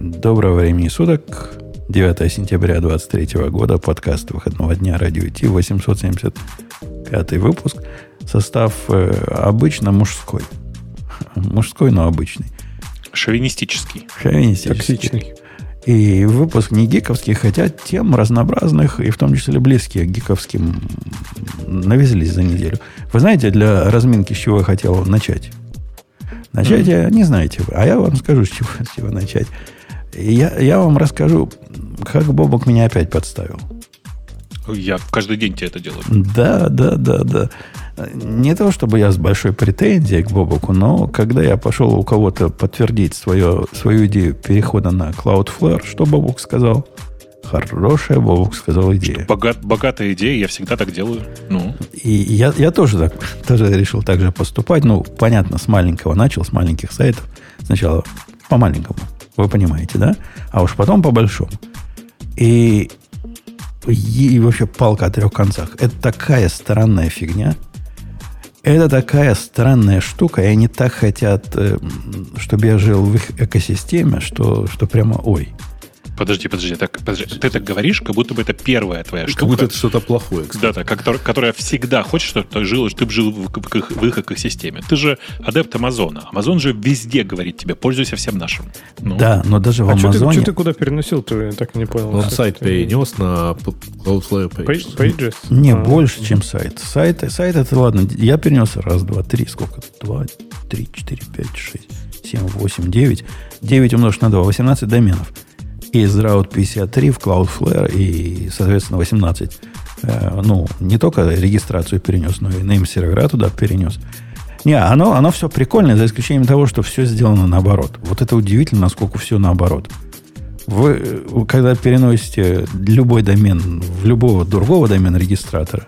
Доброго времени суток. 9 сентября 2023 года. Подкаст выходного дня Радио Ти. 875 выпуск. Состав э, обычно мужской. Мужской, но обычный. Шовинистический. Шовинистический. Токсичный. И выпуск не гиковский, хотя тем разнообразных, и в том числе близкие к гиковским, навезлись за неделю. Вы знаете, для разминки с чего я хотел начать? Начать я не знаете вы, а я вам скажу, с чего, с чего начать. Я, я вам расскажу, как Бобок меня опять подставил. Я каждый день тебе это делаю. Да, да, да, да. Не то, чтобы я с большой претензией к Бобоку, но когда я пошел у кого-то подтвердить свое, свою идею перехода на Cloudflare, что Бобок сказал? Хорошая, Бобок сказал идея. Богат, богатая идея, я всегда так делаю. Ну, И я, я тоже, так, тоже решил так же поступать. Ну, понятно, с маленького начал, с маленьких сайтов. Сначала по маленькому, вы понимаете, да? А уж потом по большому. И, и вообще палка о трех концах. Это такая странная фигня. Это такая странная штука, и они так хотят, э, чтобы я жил в их экосистеме, что, что прямо ой. Подожди, подожди, так, подожди. Ты так говоришь, как будто бы это первая твоя Как штука. будто это что-то плохое, кстати. Да, да, который- которая всегда хочет, чтобы ты жил, чтобы ты жил в, в их- в их экосистеме. Ты же адепт Амазона. Амазон же везде говорит тебе, пользуйся всем нашим. Ну, Да, но даже в А что ты, Амазоне... чё ты куда переносил, я так и не понял. Он Что сайт ты- перенес на Cloudflare Pages. Page- Pages? Не, А. больше, чем сайт. Сайт, сайт это ладно. Я перенес раз, два, три. Сколько? Два, три, четыре, пять, шесть, семь, восемь, девять. Девять умножить на два. 18 доменов. Из Route 53 в Cloudflare и, соответственно, 18. э, ну, не только регистрацию перенес, но и name сервера туда перенес. Не, оно, оно все прикольное, за исключением того, что все сделано наоборот. Вот это удивительно, насколько все наоборот. Вы, э, когда переносите любой домен в любого другого домена регистратора,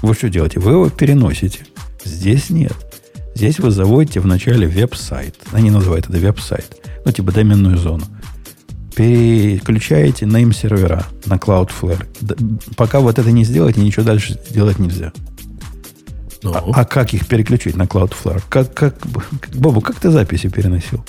вы что делаете? Вы его переносите. Здесь нет. Здесь вы заводите вначале веб-сайт. Они называют это веб-сайт. Ну, типа доменную зону. Переключаете name сервера на Cloudflare. Д- Пока вот это не сделаете, ничего дальше сделать нельзя. Ну, А, а как их переключить на Cloudflare? Как, как, Бобу, как ты записи переносил?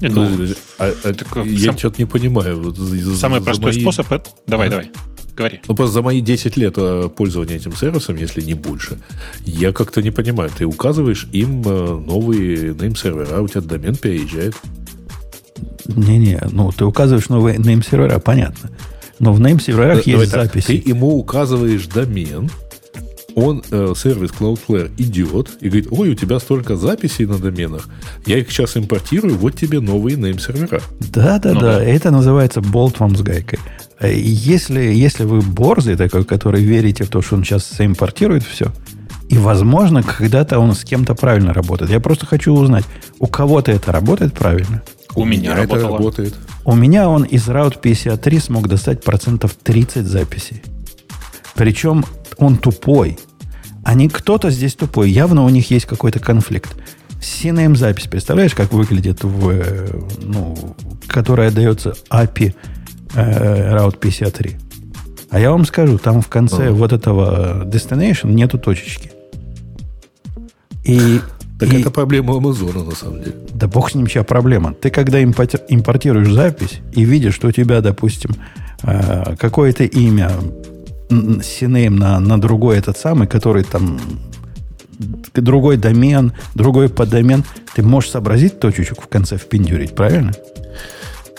Ну, подожди, а- а так, я сам- что-то не понимаю. Вот за- за- самый за простой мои- способ это... Давай, давай, говори. Ну, просто за мои 10 лет э, пользования этим сервисом, если не больше, я как-то не понимаю. Ты указываешь им э, новые name-сервера, у тебя домен переезжает. Не-не, ну ты указываешь новые name сервера, понятно. Но в name серверах Давай есть так, записи. Ты ему указываешь домен, он, э, сервис Cloudflare, идет и говорит, ой, у тебя столько записей на доменах, я их сейчас импортирую, вот тебе новые name-сервера. Да, да, Ну да, да. Это называется болт вам с гайкой. Э, Если, если вы борзый такой, который верите в то, что он сейчас импортирует все, и, возможно, когда-то он с кем-то правильно работает. Я просто хочу узнать, у кого-то это работает правильно. У меня это работало. работает. У меня он из Route 53 смог достать процентов 30 записей. Причем он тупой. А не кто-то здесь тупой. Явно у них есть какой-то конфликт. CNAME запись, представляешь, как выглядит в, э, ну, которая дается API э, Route 53. А я вам скажу, там в конце вот этого destination нету точечки. И, Так и- это проблема Амазона, на самом деле. да бог с ним, чья проблема. Ты когда импорти- импортируешь запись и видишь, что у тебя, допустим, э, какое-то имя CNAME на, на другой этот самый, который там другой домен, другой подомен, ты можешь сообразить точечку в конце впендюрить, правильно?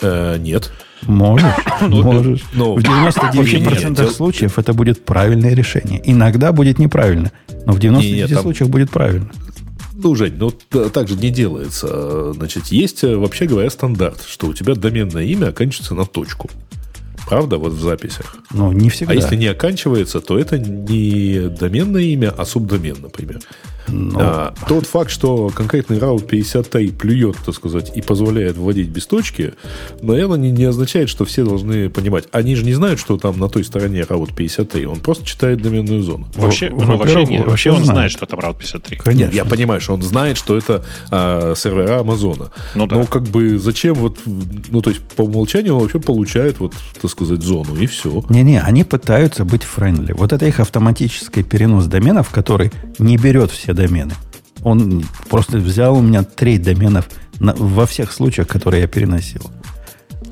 Э, нет. Можешь, можешь. ну, в 99% нет, случаев это будет правильное решение. Иногда будет неправильно, но в 99 Не, не, там- случаях будет правильно. Ну, Жень, ну так же не делается. Значит, есть, э, вообще говоря, стандарт, что у тебя доменное имя оканчивается на точку. Правда, вот в записях. Ну, не всегда. А если не оканчивается, то это не доменное имя, а субдомен, например. Ну, А, тот факт, что конкретный раут 53 плюет, так сказать, и позволяет вводить без точки, наверное, не, не означает, что все должны понимать. Они же не знают, что там на той стороне раут 53. Он просто читает доменную зону. Вообще, Во- ну, вообще, во-первых, не- вообще он знает. знает, что там Route 53. Конечно. Нет, я понимаю, что он знает, что это а, сервера Амазона. Ну да. Но как бы зачем вот, ну то есть по умолчанию он вообще получает вот, так сказать, зону и все. Не-не, они пытаются быть френдли. Вот это их автоматический перенос доменов, который не берет все домены. Он просто взял у меня треть доменов На- во всех случаях, которые я переносил.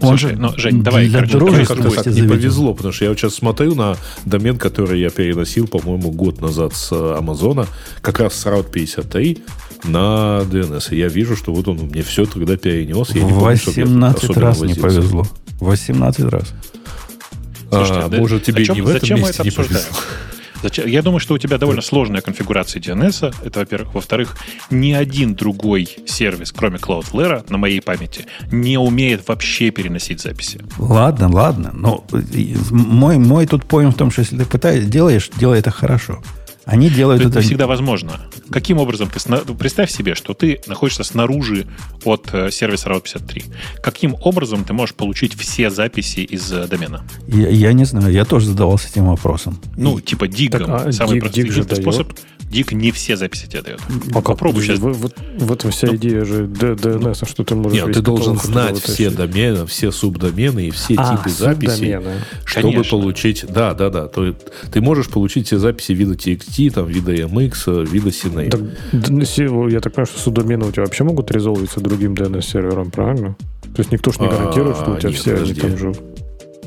Он Слушай, же ну, Жень, давай, для короче, давай так не повезло, потому что я вот сейчас смотрю на домен, который я переносил, по-моему, год назад с э, Амазона, как раз с Route 53 на DNS. И я вижу, что вот он мне все тогда перенес. Я не помню, я 18 раз не повезло. 18 раз. Слушайте, А, да может, тебе о чем- не в этом зачем месте не повезло. Зачем? Я думаю, что у тебя довольно сложная конфигурация DNS. Это, во-первых. Во-вторых, ни один другой сервис, кроме Cloudflare, на моей памяти, не умеет вообще переносить записи. Ладно, ладно. Но и мой, мой тут поинт в том, что если ты пытаешься, делаешь, делай это хорошо. Они делают Это это... не всегда возможно. Каким образом ты... сна- Представь себе, что ты находишься снаружи от э, сервиса Route 53. Каким образом ты можешь получить все записи из э, домена? Я, я не знаю, я тоже задавался этим вопросом. Ну, И- типа дигом. Так, а Самый диг- простой диг же единственный дает. Диг не все записи тебе дает. А Попробуй сейчас. В, вот- в этом вся Ну, идея же DNS, а что ты можешь Нет, ты должен знать все домены, все субдомены и все А, типы записей, чтобы Конечно. получить... Да, да, да. То, ты можешь получить все записи вида TXT, там, вида MX, вида CNA. Так, си- я так понимаю, что субдомены у тебя вообще могут резолвиться другим DNS-сервером, правильно? То есть никто ж не А, гарантирует, что у тебя нет, все они там живут.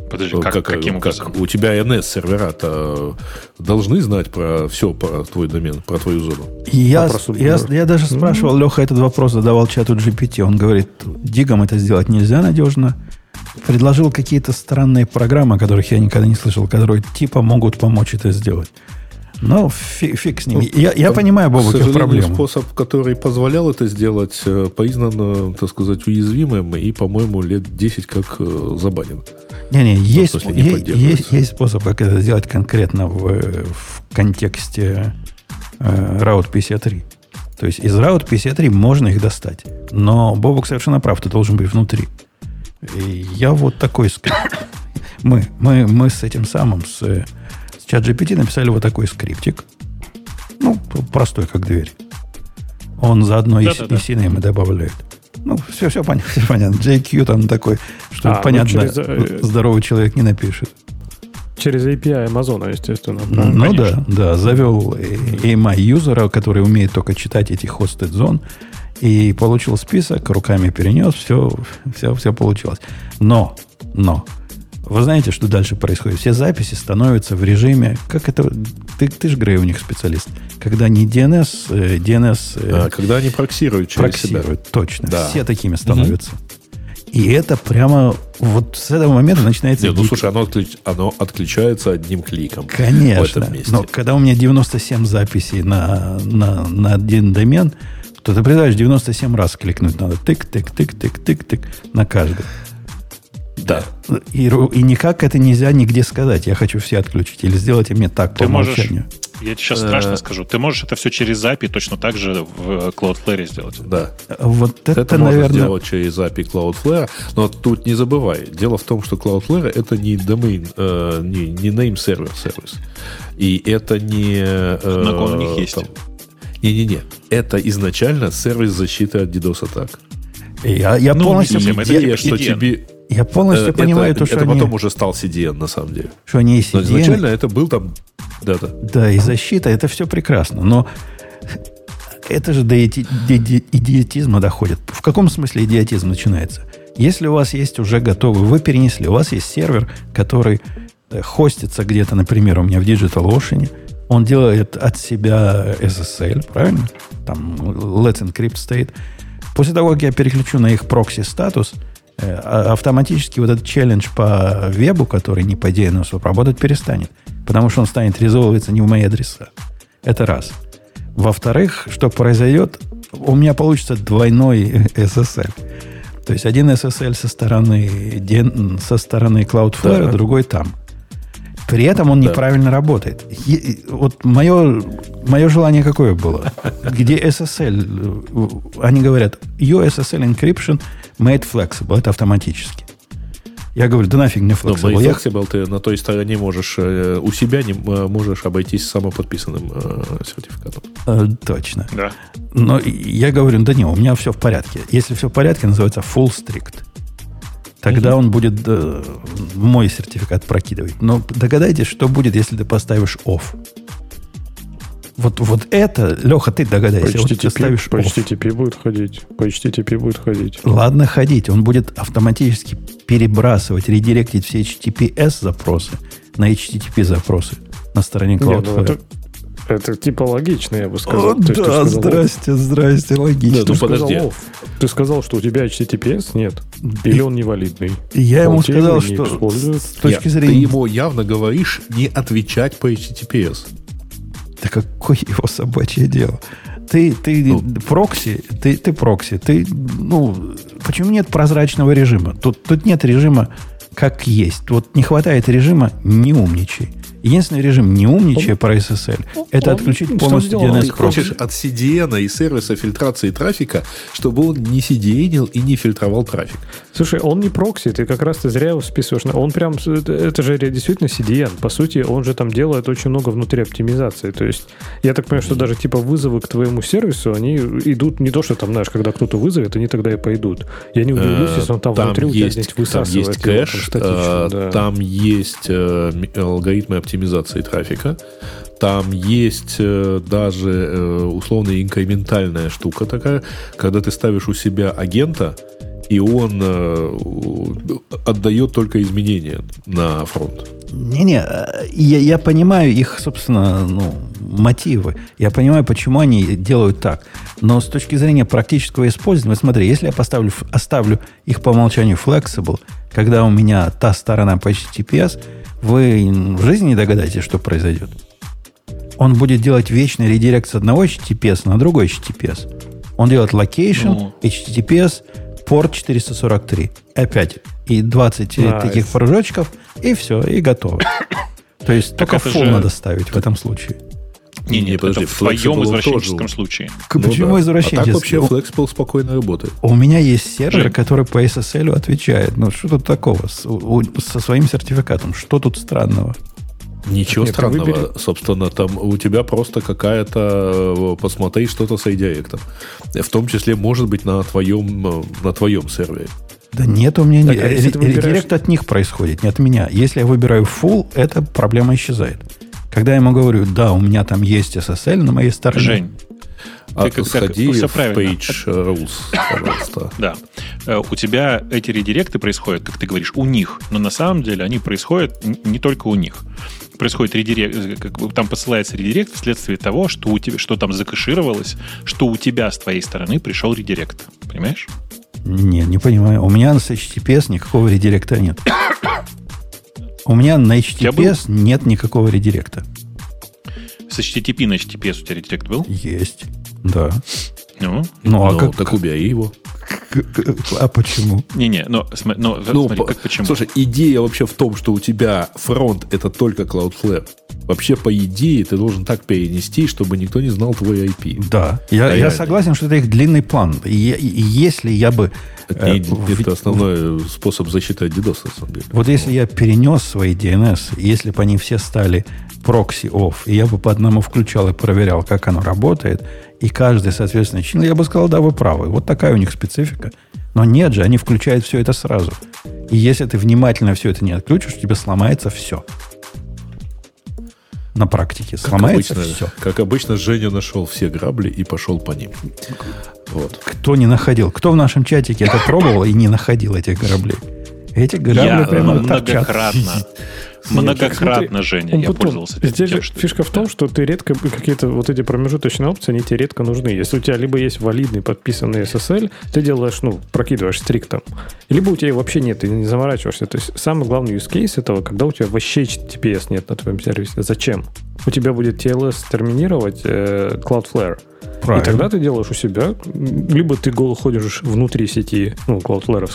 Подожди, как, каким образом? у тебя NS-сервера-то должны знать про все про твой домен, про твою зону. Я, А про я, я даже спрашивал, Леха этот вопрос задавал чату GPT. Он говорит, дигом это сделать нельзя надежно. Предложил какие-то странные программы, о которых я никогда не слышал, которые типа могут помочь это сделать. Фи- фиг с ними. Я, я Там, понимаю, Бобок, их проблему. способ, который позволял это сделать, э, признан, э, так сказать, уязвимым и, по-моему, лет 10 как э, забанен. Не-не, есть, смысле, не есть, есть, есть способ, как это сделать конкретно в, в контексте э, Route 53. То есть из Route 53 можно их достать. Но Бобок совершенно прав, ты должен быть внутри. И я вот такой. Мы, мы, мы с этим самым, с ChatGPT написали вот такой скриптик. Ну, простой, как дверь. Он заодно и, Да-да-да. и CNAME добавляет. Ну, все, все, понятно, все понятно. JQ там такой, что А, ну, понятно, через, э, здоровый человек не напишет. Через API Амазона, естественно. Ну правильно? конечно. да, да, завел AMI юзера, который умеет только читать эти hosted зон, и получил список, руками перенес, все, все, все получилось. Но, но, вы знаете, что дальше происходит? Все записи становятся в режиме, как это, ты, ты же, Грей, у них специалист, когда не DNS, э, DNS э, А, когда они проксируют через себя. проксируют, точно, Да. все такими становятся. И это прямо вот с этого момента начинается Нет, ну слушай, оно, отклич- оно отключается одним кликом. Конечно. В этом месте. Но когда у меня 97 записей на, на, на один домен, то ты представляешь, 97 раз кликнуть надо. Тык-тык-тык-тык-тык-тык на каждый. Да. И, и никак это нельзя нигде сказать. Я хочу все отключить. Или сделайте мне так по Ты можешь, умолчанию. я тебе сейчас Э. страшно скажу, ты можешь это все через API точно так же в э, Cloudflare сделать. Да. Вот это, Это, можно наверное... сделать через API Cloudflare, но тут не забывай. Дело в том, что Cloudflare это не domain, э, не, не name server сервис. И это не... э, Однако у них есть. там- Не-не-не. Это изначально сервис защиты от DDoS атак. Я, я Ну, полностью, не это я, типа что тебе... я полностью э, понимаю это, то, что это они, потом уже стал CDN, на самом деле. что они и Но CDN, изначально это был там... Да-да. Да, и защита, это все прекрасно. Но это же до иди- до иди- идиотизма доходит. В каком смысле идиотизм начинается? Если у вас есть уже готовый, вы перенесли, у вас есть сервер, который э, хостится где-то, например, у меня в DigitalOcean, он делает от себя SSL, правильно? Там Let's Encrypt стоит. После того, как я переключу на их прокси статус, а- автоматически вот этот челлендж по вебу, который не по DNS, работать перестанет. Потому что он станет резолвиться не в мои адреса. Это раз. Во-вторых, что произойдет, у меня получится двойной SSL. То есть один SSL со стороны, со стороны Cloudflare, Да. другой там. При этом он Да. неправильно работает. Вот мое, мое желание какое было? Где SSL, они говорят, your SSL encryption made flexible. Это автоматически. Я говорю, да нафиг не Но flexible. Я- Flexible ты на той стороне можешь э, у себя не э, можешь обойтись самоподписанным э, сертификатом. Точно. Да. Но я говорю, да не, у меня все в порядке. Если все в порядке, называется full strict. Тогда он будет э, мой сертификат прокидывать. Но догадайтесь, что будет, если ты поставишь off. Вот, вот это, Леха, ты По догадайся. Вот ты HTTP, ставишь по. HTTP будет ходить. По HTTP будет ходить. Ладно ходить, он будет автоматически перебрасывать, редиректить все HTTPS запросы на HTTP запросы на стороне Не, ну Cloudflare. это, это типа логично, я бы сказал. О, То есть да, сказал, здрасте, здрасте, логично. Да, Ты Ну, сказал, подожди. «Оф». Ты сказал, что у тебя HTTPS нет. Или он невалидный. И я ему Он сказал, что с точки Я- зрения... Ты ему явно говоришь не отвечать по HTTPS. Да какое его собачье дело? Ты, ты Ну. прокси, ты, ты прокси, ты, ну, почему нет прозрачного режима? Тут, тут нет режима как есть. Вот не хватает режима «не умничай». Единственный режим «не умничай» про SSL – это он отключить что полностью? DNS Ты прокси. хочешь от CDN и сервиса фильтрации трафика, чтобы он не cdn и не фильтровал трафик. Слушай, он не прокси, ты как раз ты зря его списываешь. Он прям, это, это же действительно CDN. По сути, он же там делает очень много внутри оптимизации. То есть, я так понимаю, что даже типа вызовы к твоему сервису, они идут не то, что там, знаешь, когда кто-то вызовет, они тогда и пойдут. Я не удивлюсь, Э, если он там, внутри у тебя есть, где-нибудь там высасывает есть его кэш, там статично, э, да. там есть э, алгоритмы оптимизации трафика, там есть э, даже э, условно инкрементальная штука такая, когда ты ставишь у себя агента, и он э, отдает только изменения на фронт. Не-не, я, я понимаю их, собственно, ну, мотивы. Я понимаю, почему они делают так. Но с точки зрения практического использования, смотри, если я поставлю, оставлю их по умолчанию flexible, когда у меня та сторона по HTTPS, вы в жизни не догадаетесь, что произойдет. Он будет делать вечный редирект с одного HTTPS на другой HTTPS. Он делает location, Ну. HTTPS, порт 443. Опять. И 20 Nice. таких прыжочков, и все, и готово. То есть Так только фул же- надо ставить в этом случае. Не, Не, нет, подожди, это в твоем извращенческом тоже. случае. К- Ну Почему да. извращенческий? А так вообще Flexible спокойно работает. У меня есть сервер, Жень. который по SSL отвечает. Ну, что тут такого? С- у- со своим сертификатом. Что тут странного? Ничего Нет, странного. выбери- Собственно, там у тебя просто какая-то... э, Посмотри что-то с идиректом. В том числе, может быть, на твоем, э, на твоем сервере. Да нет, у меня Так, не- а выбираешь- редирект от них происходит, не от меня. Если я выбираю full, эта проблема исчезает. Когда я ему говорю, да, у меня там есть SSL на моей стороне. Жень, А Ты как- как- сходи всё в правильно. Page Rules, пожалуйста. да. Э, У тебя эти редиректы происходят, как ты говоришь, у них. Но на самом деле они происходят не только у них. Происходит редирект, э, как бы там посылается редирект вследствие того, что, у тебя, что там закэшировалось, что у тебя с твоей стороны пришел редирект. Понимаешь? Не, не понимаю. У меня с HTTPS никакого редиректа нет. У меня на? HTTPS нет никакого редиректа. С HTTP на HTTPS у тебя редирект был? Есть. Да. Ну, Ну, а Ну, как, так убей его. а почему? не-не, но, см- но Ну, смотри, по- как почему? Слушай, идея вообще в том, что у тебя фронт это только Cloudflare. Вообще, по идее, ты должен так перенести, чтобы никто не знал твой IP. Да. Я, я Реально. согласен, что это их длинный план. И, я- и если я бы... Это, э, в- это основной способ защиты от DDoS, на самом деле. Вот если я перенес свои DNS, если бы они все стали прокси off, и я бы по одному включал и проверял, как оно работает, и каждый, соответственно, чин, я бы сказал, да, вы правы. Вот такая у них специфика. Но нет же, они включают все это сразу. И если ты внимательно все это не отключишь, у тебя сломается все. На практике. Как Сломается обычно, все. как обычно, Женя нашел все грабли и пошел по ним. Вот. Кто не находил? Кто в нашем чатике это пробовал и не находил этих кораблей? Эти грабли Я прямо э, торчат. многократно, многократно, смотри, Женя, Он я потом- пользовался этим Здесь тем, же что- фишка в том, что ты редко какие-то вот эти промежуточные опции, они тебе редко нужны. Если у тебя либо есть валидный подписанный SSL, ты делаешь, ну, прокидываешь стриктом, либо у тебя вообще нет, ты не заморачиваешься. То есть самый главный use case этого, когда у тебя вообще HTTPS нет на твоем сервисе. Зачем? У тебя будет TLS терминировать э, Cloudflare. И Правильно. тогда ты делаешь у себя, либо ты гол ходишь внутри сети, ну, Cloudflare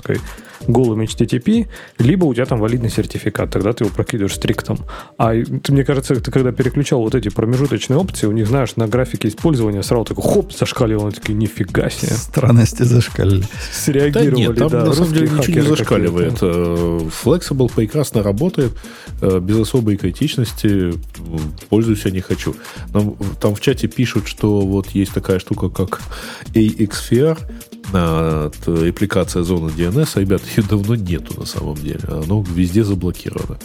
голым HTTP, либо у тебя там валидный сертификат, тогда ты его прокидываешь стриктом. А ты, мне кажется, ты когда переключал вот эти промежуточные опции, у них, знаешь, на графике использования сразу такой хоп, зашкаливал, они такие, нифига себе. Странности зашкалили. Да Среагировали, нет, там да, на самом деле ничего не зашкаливает. Э, Flexible прекрасно работает, э, без особой критичности. Пользуюсь я не хочу. Нам, там в чате пишут, что вот есть такая штука, как AXFR, а, репликация зоны DNS. А, Ребят, ее давно нету на самом деле. Оно везде заблокировано.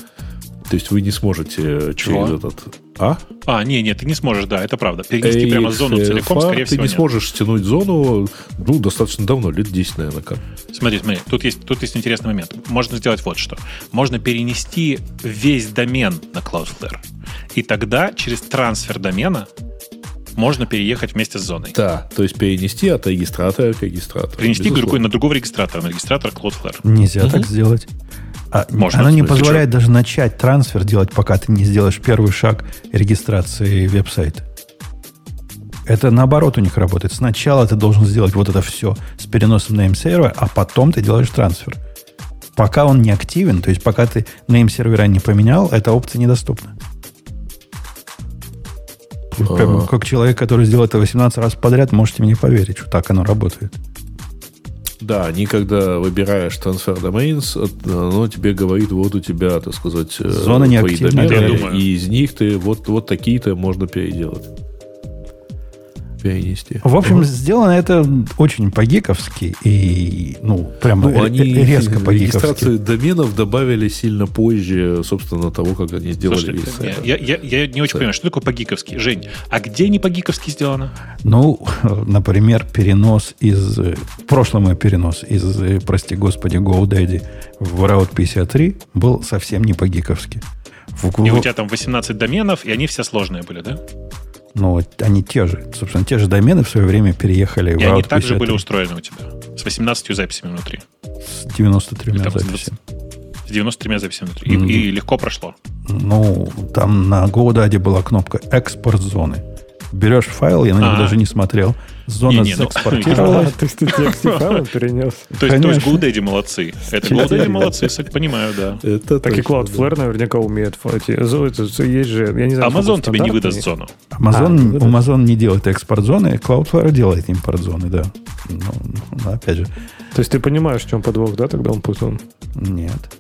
То есть вы не сможете Чего? через этот... А? А, не, не, ты не сможешь, да, это правда. Перенести прямо зону целиком, скорее ты всего, не нет. сможешь стянуть зону, ну, достаточно давно, лет 10, наверное, как. Смотри, смотри, тут есть, тут есть интересный момент. Можно сделать вот что. Можно перенести весь домен на Cloudflare. И тогда через трансфер домена можно переехать вместе с зоной. Да, то есть перенести от регистратора к регистратору. Перенести безусловно. другой, на другого регистратора, на регистратор Cloudflare. Нельзя так сделать. А, Можно. Оно не позволяет даже начать трансфер делать, пока ты не сделаешь первый шаг регистрации веб-сайта. Это наоборот у них работает. Сначала ты должен сделать вот это все с переносом на сервера, а потом ты делаешь трансфер. Пока он не активен, то есть пока ты name сервера не поменял, эта опция недоступна. Прямо А. Как человек, который сделал это 18 раз подряд, можете мне поверить, что так оно работает. Да, они когда выбираешь transfer domains, от- оно тебе говорит, вот у тебя, так сказать, э, Зона твои и из них ты вот, вот такие-то можно переделать. Перенести. В общем, сделано это очень по-гиковски и, ну, прямо Ну, они резко по-гиковски. регистрацию доменов добавили сильно позже, собственно, того, как они сделали Слушай, весь сайт. я, я- я не очень понимаю, что такое по-гиковски. Жень, а где не по-гиковски сделано? Ну, например, перенос из... В прошлом мой перенос из, прости господи, GoDaddy в Route 53 был совсем не по-гиковски. В- И у тебя там 18 доменов, и они все сложные были, да? Ну, они те же. Собственно, те же домены в свое время переехали в И они Route также 53 были устроены у тебя. С 18 записями внутри. с 93 Или там записями. С 93 записями внутри. И- Мгм. И, легко прошло. Ну, там на GoDaddy была кнопка «Экспорт зоны». Берешь файл, я на него А. даже не смотрел. Зона Не-не, ну, заэкспортировалась. А, ты, TXT файл перенес. То есть, то есть Конечно. GoDaddy молодцы. Это. GoDaddy молодцы, понимаю, да. Это Так и Cloudflare наверняка умеет. это- есть же, я не знаю, Amazon тебе не выдаст зону. Amazon, А, ну, Amazon не делает экспорт зоны, Cloudflare делает импорт зоны, да. Ну, ну, опять же, То есть ты понимаешь, в чем подвох, да, тогда он путан? нет.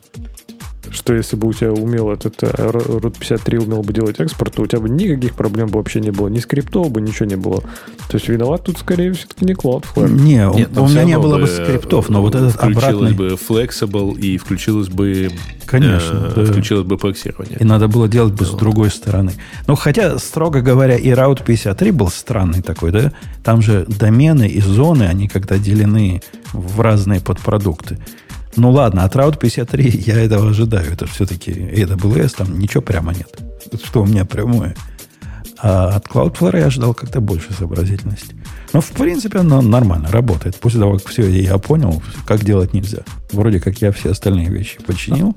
Что если бы у тебя умел этот э, Root 53 умел бы делать экспорт, то у тебя бы никаких проблем бы вообще не было. Ни скриптов бы, ничего не было. То есть виноват тут скорее все-таки не Cloudflare. Не, у- Нет, там у меня не было бы бы, скриптов, но э, вот этот включилось обратный... бы flexible и включилось бы... Конечно, э, да. Включилось бы проксирование. И надо было делать бы с другой стороны. Ну, хотя, строго говоря, и Route 53 был странный такой, да? Там же домены и зоны, они когда делены в разные подпродукты. Ну ладно, от Route 53 я этого ожидаю. Это все-таки AWS, там ничего прямо нет. Что у меня прямое. А от Cloudflare я ожидал как-то больше сообразительности. Но, в принципе, оно нормально работает. После того, как все я понял, как делать нельзя. Вроде как я все остальные вещи починил.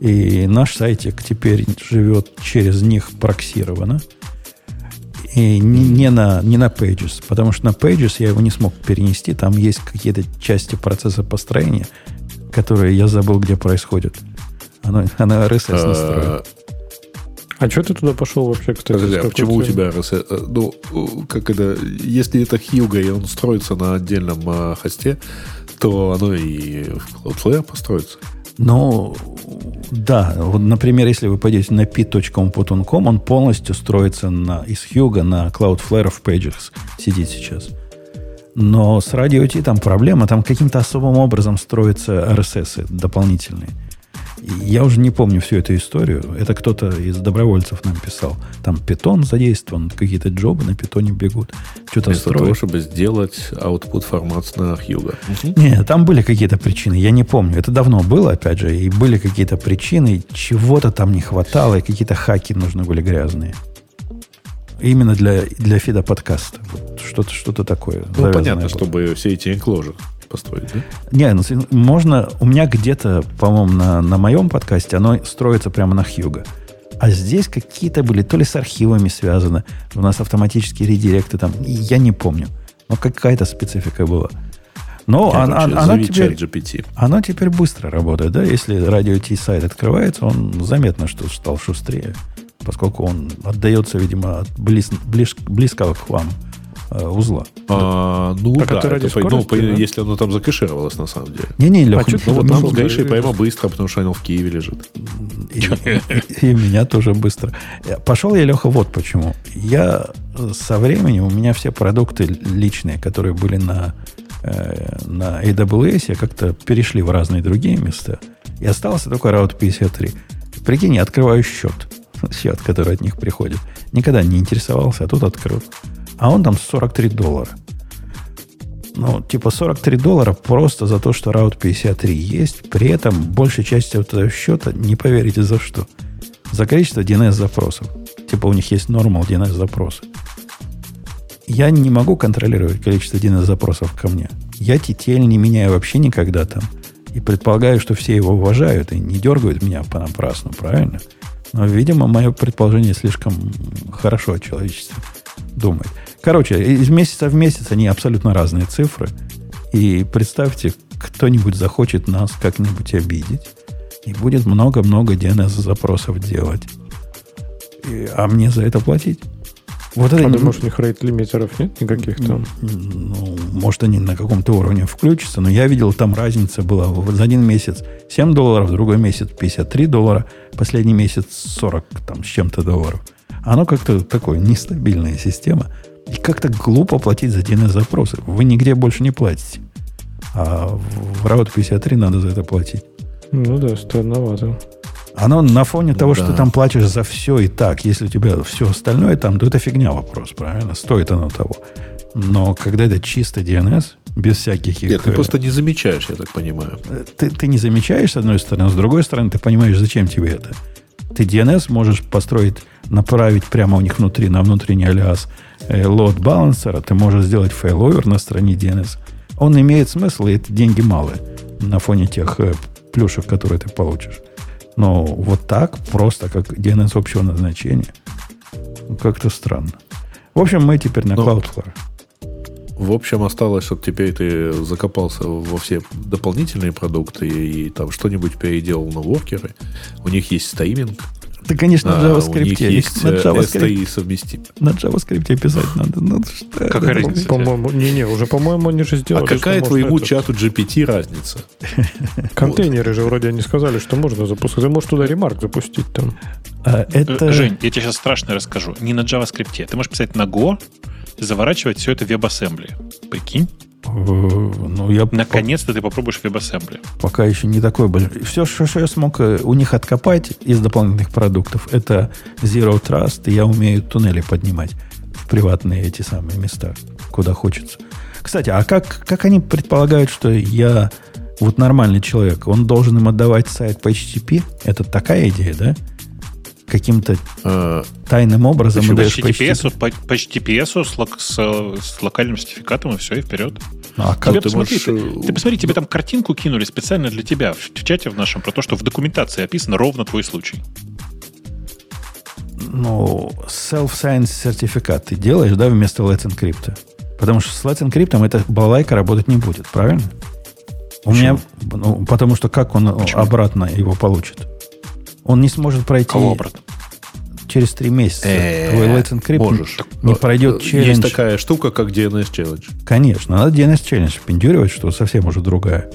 И наш сайтик теперь живет через них проксированно. И не, не на, не на Pages, потому что на Pages я его не смог перенести. Там есть какие-то части процесса построения, которые я забыл, где происходят. Оно, оно RSS настроено. А, А что ты туда пошел вообще, кстати? Подожди, а почему у тебя RSS? э, Ну, как это, если это Hugo, и он строится на отдельном э, хосте, то оно и в Cloudflare построится. Ну, да. Вот, например, если вы пойдете на pit.com.com, он полностью строится на, из Hugo на Cloudflare в Pages сидит сейчас. Но с Radio T там проблема, там каким-то особым образом строятся RSS дополнительные. Я уже не помню всю эту историю. Это кто-то из добровольцев нам писал. Там питон задействован, какие-то джобы на питоне бегут. Что-то Вместо того, строят. чтобы сделать output формат на Hugo. Не, там были какие-то причины, я не помню. Это давно было, опять же, и были какие-то причины, чего-то там не хватало, и какие-то хаки нужны были грязные. Именно для, для фида подкаста. Вот что-то, что-то такое. Ну, понятно, было. чтобы все эти энкложи построить, да? Не, ну, можно... У меня где-то, по-моему, на, на моем подкасте оно строится прямо на Хьюго. А здесь какие-то были то ли с архивами связаны, у нас автоматические редиректы там, я не помню. Но какая-то специфика была. Но Короче, она зови теперь... чат GPT. Оно теперь быстро работает, да? Если радио T сайт открывается, он заметно, что стал шустрее, поскольку он отдается, видимо, от близ, ближ- близкого к вам э, узла. А, ну Так да, это ради это, ну, скорости, по- да? если оно там закэшировалось на самом деле. Не-не, Леха, ты Ну вот Потому нам с что Гришей я- пойма быстро, потому что оно в Киеве лежит. и, и- и меня тоже быстро. Пошел я, Леха, вот почему. Я э, со временем, у меня все продукты личные, которые были на, э, на AWS, как-то перешли в разные другие места. И остался только Route 53. Прикинь, я открываю счет. Счет, который от них приходит. Никогда не интересовался, а тут открыл. А он там 43 доллара. Ну, типа 43 доллара просто за то, что Route 53 есть. При этом большая часть этого счета, не поверите за что. За количество DNS-запросов. Типа у них есть normal DNS-запросы. Я не могу контролировать количество DNS-запросов ко мне. Я TTL не меняю вообще никогда там. И предполагаю, что все его уважают и не дергают меня понапрасну, правильно? Видимо, мое предположение слишком хорошо о человечестве думает. Короче, из месяца в месяц они абсолютно разные цифры. И представьте, кто-нибудь захочет нас как-нибудь обидеть. И будет много-много DNS-запросов делать. И, а мне за это платить? Вот это а не... думаешь, у них рейт-лимитеров нет никаких там? Ну, может, они на каком-то уровне включатся, но я видел, там разница была за один месяц 7 долларов, другой месяц 53 доллара, последний месяц 40 там, с чем-то долларов. Оно как-то такое, нестабильная система. И как-то глупо платить за DNS-запросы. Вы нигде больше не платите. А в Route 53 надо за это платить. Ну да, странновато. Оно на фоне того, да. что ты там платишь за все и так, если у тебя все остальное там, то это фигня вопрос, правильно? Стоит оно того. Но когда это чисто DNS, без всяких... Нет, ты просто не замечаешь, я так понимаю. Э, ты, ты не замечаешь, с одной стороны, с другой стороны, ты понимаешь, зачем тебе это. Ты DNS можешь построить, направить прямо у них внутри, на внутренний алиас э, load balancer а, ты можешь сделать failover на стороне DNS. Он имеет смысл, и это деньги малые на фоне тех э, плюшек, которые ты получишь. Но вот так, просто как DNS общего назначения, как-то странно. В общем, мы теперь на ну, Cloudflare. В общем, осталось, чтобы теперь ты закопался во все дополнительные продукты и, и там что-нибудь переделал на воркеры. У них есть стейминг, да, конечно, на JavaScript. У них есть на JavaScript. STI совместим. На JavaScript писать надо. Ну, что Какая разница? По-моему, не-не, уже, по-моему, они же сделали. А какая твоему этот... чату GPT разница? Контейнеры же вроде они сказали, что можно запускать. Ты можешь туда ремарк запустить там. А, это... Жень, я тебе сейчас страшно расскажу. Не на JavaScript. Ты можешь писать на Go, заворачивать все это в WebAssembly. Прикинь? Ну, я Наконец-то по... ты попробуешь WebAssembly. Пока еще не такой большой. Все, что, я смог э, у них откопать из дополнительных продуктов, это Zero Trust, и я умею туннели поднимать в приватные эти самые места, куда хочется. Кстати, а как, как они предполагают, что я вот нормальный человек, он должен им отдавать сайт по HTTP? Это такая идея, да? Каким-то э, тайным образом по HTTPS, по, по HTTPS с, лок, с, с локальным сертификатом и все, и вперед. А как тебе, ты, посмотри, можешь... ты, ты посмотри, тебе там картинку кинули специально для тебя в, в чате в нашем про то, что в документации описано ровно твой случай. Ну, self-science сертификат ты делаешь, да, вместо Let's Encrypt? Потому что с Let's Encrypt эта балалайка работать не будет, правильно? У меня, ну, потому что как он Почему? обратно его получит? Он не сможет пройти Кого обратно? через три месяца. Твой Let's Encrypt можешь. не пройдет челлендж. Есть такая штука, как DNS Challenge. Конечно, надо DNS Challenge пиндюривать, что совсем уже другая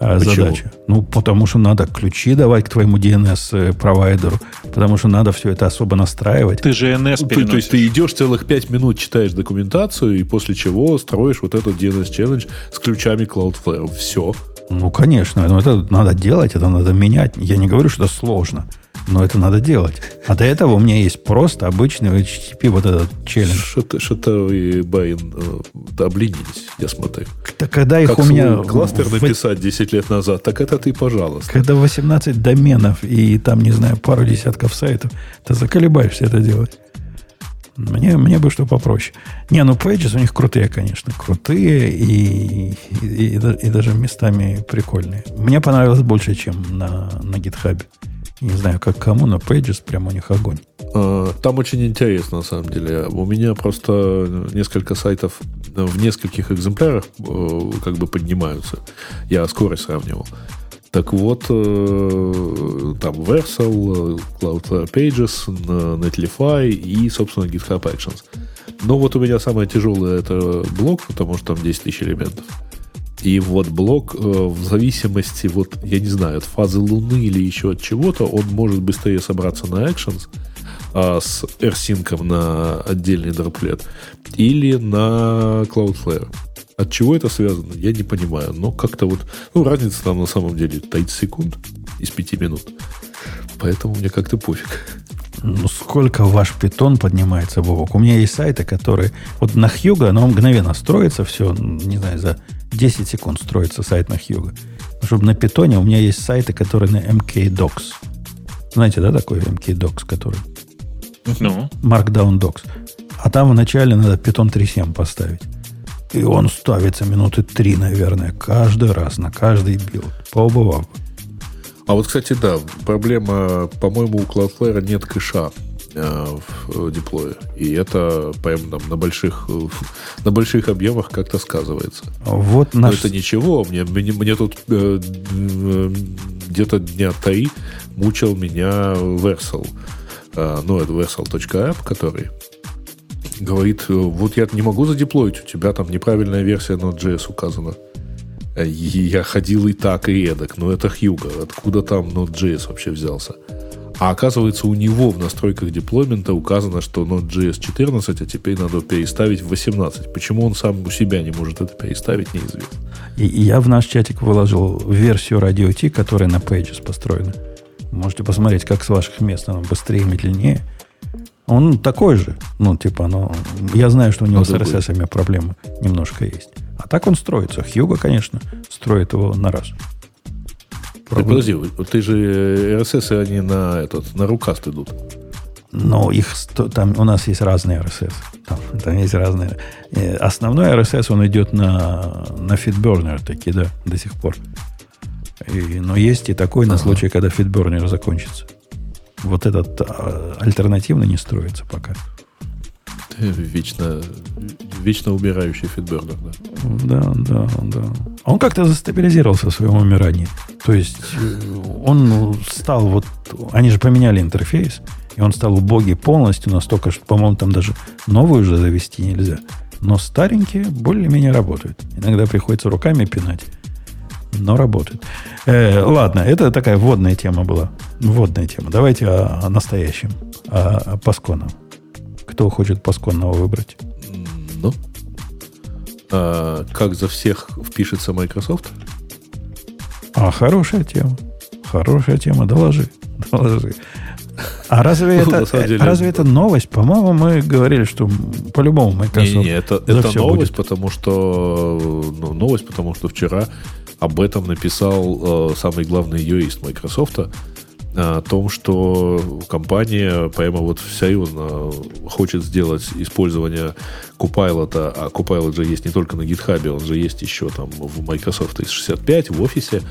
а, задача. Ну, потому что надо ключи давать к твоему DNS-провайдеру, потому что надо все это особо настраивать. Ты же NS ну, ты, То есть ты идешь целых пять минут, читаешь документацию, и после чего строишь вот этот DNS Challenge с ключами Cloudflare. Все. Ну, конечно, но это надо делать, это надо менять. Я не говорю, что это сложно, но это надо делать. А до этого у меня есть просто обычный HTTP вот этот челлендж. Что-то вы, Байн, э, обленились, я смотрю. Так когда их как у меня... кластер в... написать 10 лет назад, так это ты, пожалуйста. Когда 18 доменов и там, не знаю, пару десятков сайтов, ты заколебаешься это делать. Мне, мне бы что попроще. Не, ну Pages у них крутые, конечно. Крутые и, и, и, и даже местами прикольные. Мне понравилось больше, чем на, на GitHub. Не знаю, как кому, но Pages прям у них огонь. А, там очень интересно, на самом деле. У меня просто несколько сайтов в нескольких экземплярах э, как бы поднимаются. Я скорость сравнивал. Так вот, э, там Versal, Cloud Pages, Netlify и, собственно, GitHub Actions. Но вот у меня самое тяжелое это блок, потому что там 10 тысяч элементов. И вот блок э, в зависимости, вот, я не знаю, от фазы Луны или еще от чего-то, он может быстрее собраться на Actions а, с AirSync на отдельный дроплет или на Cloudflare. От чего это связано, я не понимаю. Но как-то вот... Ну, разница там на самом деле 30 секунд из 5 минут. Поэтому мне как-то пофиг. Ну, сколько ваш питон поднимается, Вовок? У меня есть сайты, которые... Вот на Hugo оно мгновенно строится все, не знаю, за 10 секунд строится сайт на Хьюго. Чтобы на питоне у меня есть сайты, которые на MKDocs. Знаете, да, такой MKDocs, который? Ну, Markdown Docs. А там вначале надо Python 3.7 поставить. И он ставится минуты три, наверное, каждый раз, на каждый билд. По оба А вот, кстати, да, проблема, по-моему, у Cloudflare нет кэша э, в э, диплое. И это прям там на больших, э, на больших объемах как-то сказывается. Вот Но наш... это ничего. Мне, мне, мне тут э, где-то дня три мучил меня Versal. Э, ну, это versal.app, который говорит, э, вот я не могу задеплоить, у тебя там неправильная версия Node.js указана. Э, я ходил и так, и эдак. Но это Хьюго. Откуда там Node.js вообще взялся? А оказывается, у него в настройках деплоймента указано, что Node.js 14, а теперь надо переставить в 18. Почему он сам у себя не может это переставить, неизвестно. И, я в наш чатик выложил версию Radio которая на Pages построена. Можете посмотреть, как с ваших мест она быстрее и медленнее. Он такой же. Ну, типа, ну, я знаю, что у него Ну, с. RSS проблемы немножко есть. А так он строится. Хьюго, конечно, строит его на раз. Так, подожди, ты же э, RSS, они на этот, на рукаст идут. Но их сто- там у нас есть разные RSS. Там, там есть разные. Э, Основной RSS он идет на, на FeedBurner таки, да, до сих пор. И- но есть и такой на случай, когда FeedBurner закончится. Вот этот а, альтернативный не строится пока. Вечно, вечно убирающий фидбернер, да. Да, да, да. Он как-то застабилизировался в своем умирании. То есть э, он ну, стал вот... Они же поменяли интерфейс, и он стал убогий полностью настолько, что, по-моему, там даже новый уже завести нельзя. Но старенькие более-менее работают. Иногда приходится руками пинать, но работают. Э, ладно, это такая вводная тема была. Вводная тема. Давайте о, о настоящем, о, о Пасконом. Кто хочет Пасконного выбрать? Ну. А, как за всех впишется Microsoft? А, хорошая тема. Хорошая тема. Доложи. Доложи. А разве Ну, это, деле, разве это новость? По-моему, мы говорили, что по-любому Microsoft. Это, за это всё новость, будет. потому что ну, новость, потому что вчера об этом написал э, самый главный юрист Microsoft о том, что компания прямо вот серьезно хочет сделать использование Copilot, а Copilot же есть не только на GitHub, он же есть еще там в Microsoft 365, в офисе.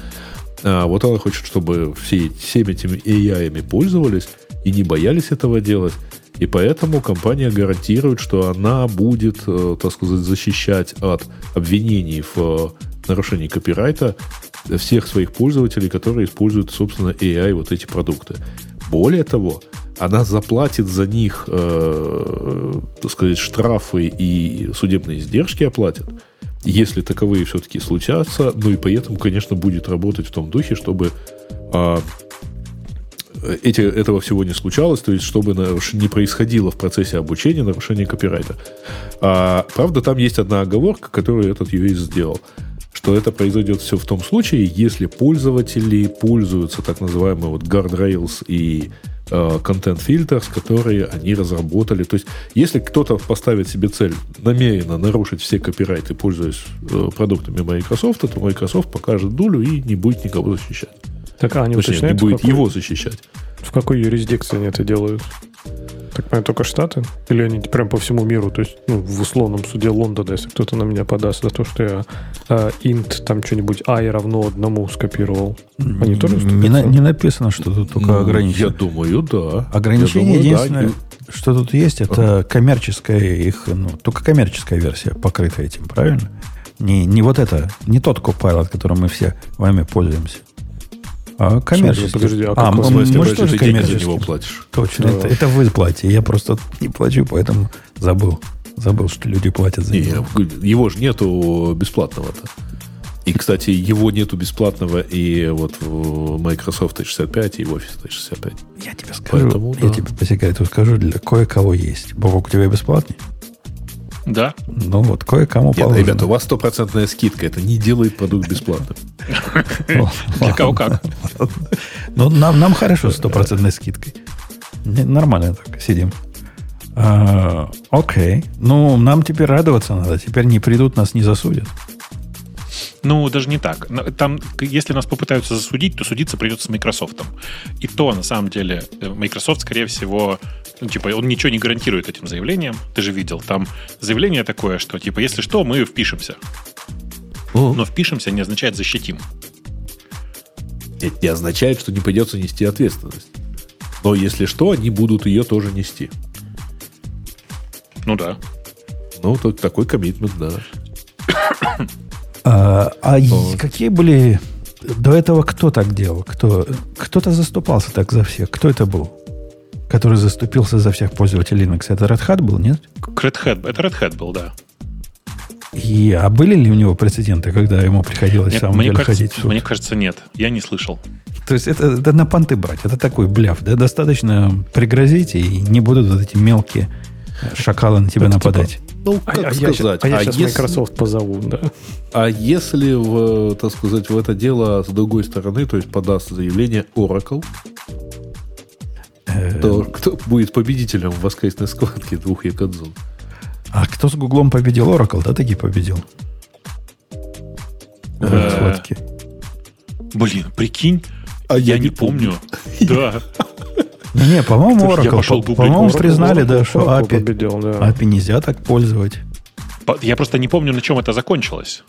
А, вот она хочет, чтобы все, всеми этими AI пользовались и не боялись этого делать. И поэтому компания гарантирует, что она будет, э, так сказать, защищать от обвинений в э, нарушении копирайта всех своих пользователей, которые используют, собственно, AI вот эти продукты. Более того, она заплатит за них, э, так сказать, штрафы и судебные издержки оплатит, если таковые все-таки случатся, ну и при этом, конечно, будет работать в том духе, чтобы а, эти, этого всего не случалось, то есть чтобы наруш- не происходило в процессе обучения нарушение копирайта. А, правда, там есть одна оговорка, которую этот юрист сделал, что это произойдет все в том случае, если пользователи пользуются так называемый вот guardrails и э, content filters, которые они разработали. То есть, если кто-то поставит себе цель намеренно нарушить все копирайты, пользуясь э, продуктами Microsoft, то Microsoft покажет дулю и не будет никого защищать. Так, а они Точнее, не будет какой, его защищать. в какой юрисдикции они это делают? Так понимаю, только Штаты? Или они прям по всему миру? То есть, ну, в условном суде Лондона, если кто-то на меня подаст за то, что я э, int, там что-нибудь i равно одному скопировал. Они тоже не, на- не написано, что тут только Ну, ограничено. Я думаю, да. Ограничение Я думаю, да. единственное, что тут есть, это коммерческая их, ну, только коммерческая версия покрыта этим, правильно? Не, не вот это, не тот Copilot, которым мы все вами пользуемся. А коммерческий. подожди, а а, мы, вас мы же тоже ты денег за него платишь. Точно, Да. это, это вы платите. Я просто не плачу, поэтому забыл. Забыл, что люди платят за Не, него. его же нету бесплатного-то. И, кстати, его нету бесплатного и вот в Microsoft 365, и в Office 365. Я тебе скажу, Поэтому я да. тебе по секрету скажу, для кое-кого есть. Бобок, у тебя бесплатный? Да. Ну вот, кое-кому Нет, положено. ребята, у вас стопроцентная скидка. Это не делает продукт бесплатным. Для кого как. Ну, нам, нам хорошо с стопроцентной скидкой. Нормально так сидим. А, окей. Ну, нам теперь радоваться надо. Теперь не придут, нас не засудят. Ну, даже не так. Там, если нас попытаются засудить, то судиться придется с Microsoft. И то, на самом деле, э, Microsoft, скорее всего, ну, типа, он ничего не гарантирует этим заявлением. Ты же видел, там заявление такое, что, типа, если что, мы впишемся. Но впишемся не означает защитим. Это не означает, что не придется нести ответственность. Но если что, они будут ее тоже нести. Ну да. Ну, так- такой коммитмент, да. А, а Вот. какие были... До этого кто так делал? Кто, кто-то заступался так за всех. Кто это был? Который заступился за всех пользователей Linux. Это Red Hat был, нет? Red Hat, это Red Hat был, да. И, а были ли у него прецеденты, когда ему приходилось Нет, самом мне, деле кажется, ходить в суд? мне кажется, нет. Я не слышал. То есть это, это на понты брать. Это такой бляв. Да? Достаточно пригрозить, и не будут вот эти мелкие шакалы на тебя Это нападать. Ну, А, как а я, сказать? а я а сейчас если- Microsoft позову, да. А если, в, так сказать, в это дело с другой стороны, то есть подаст заявление Oracle, Э, то кто будет победителем в воскресной схватке двух якадзун? А кто с Гуглом победил? Oracle, да, таки победил? В Э, схватке. Блин, прикинь, А я, не помню. Да. Не, по-моему, Oracle. пошел по-. По-моему, Oracle- признали, да, Oracle- что Oracle API, победил, да. API нельзя так пользовать. По- Я просто не помню, на чем это закончилось.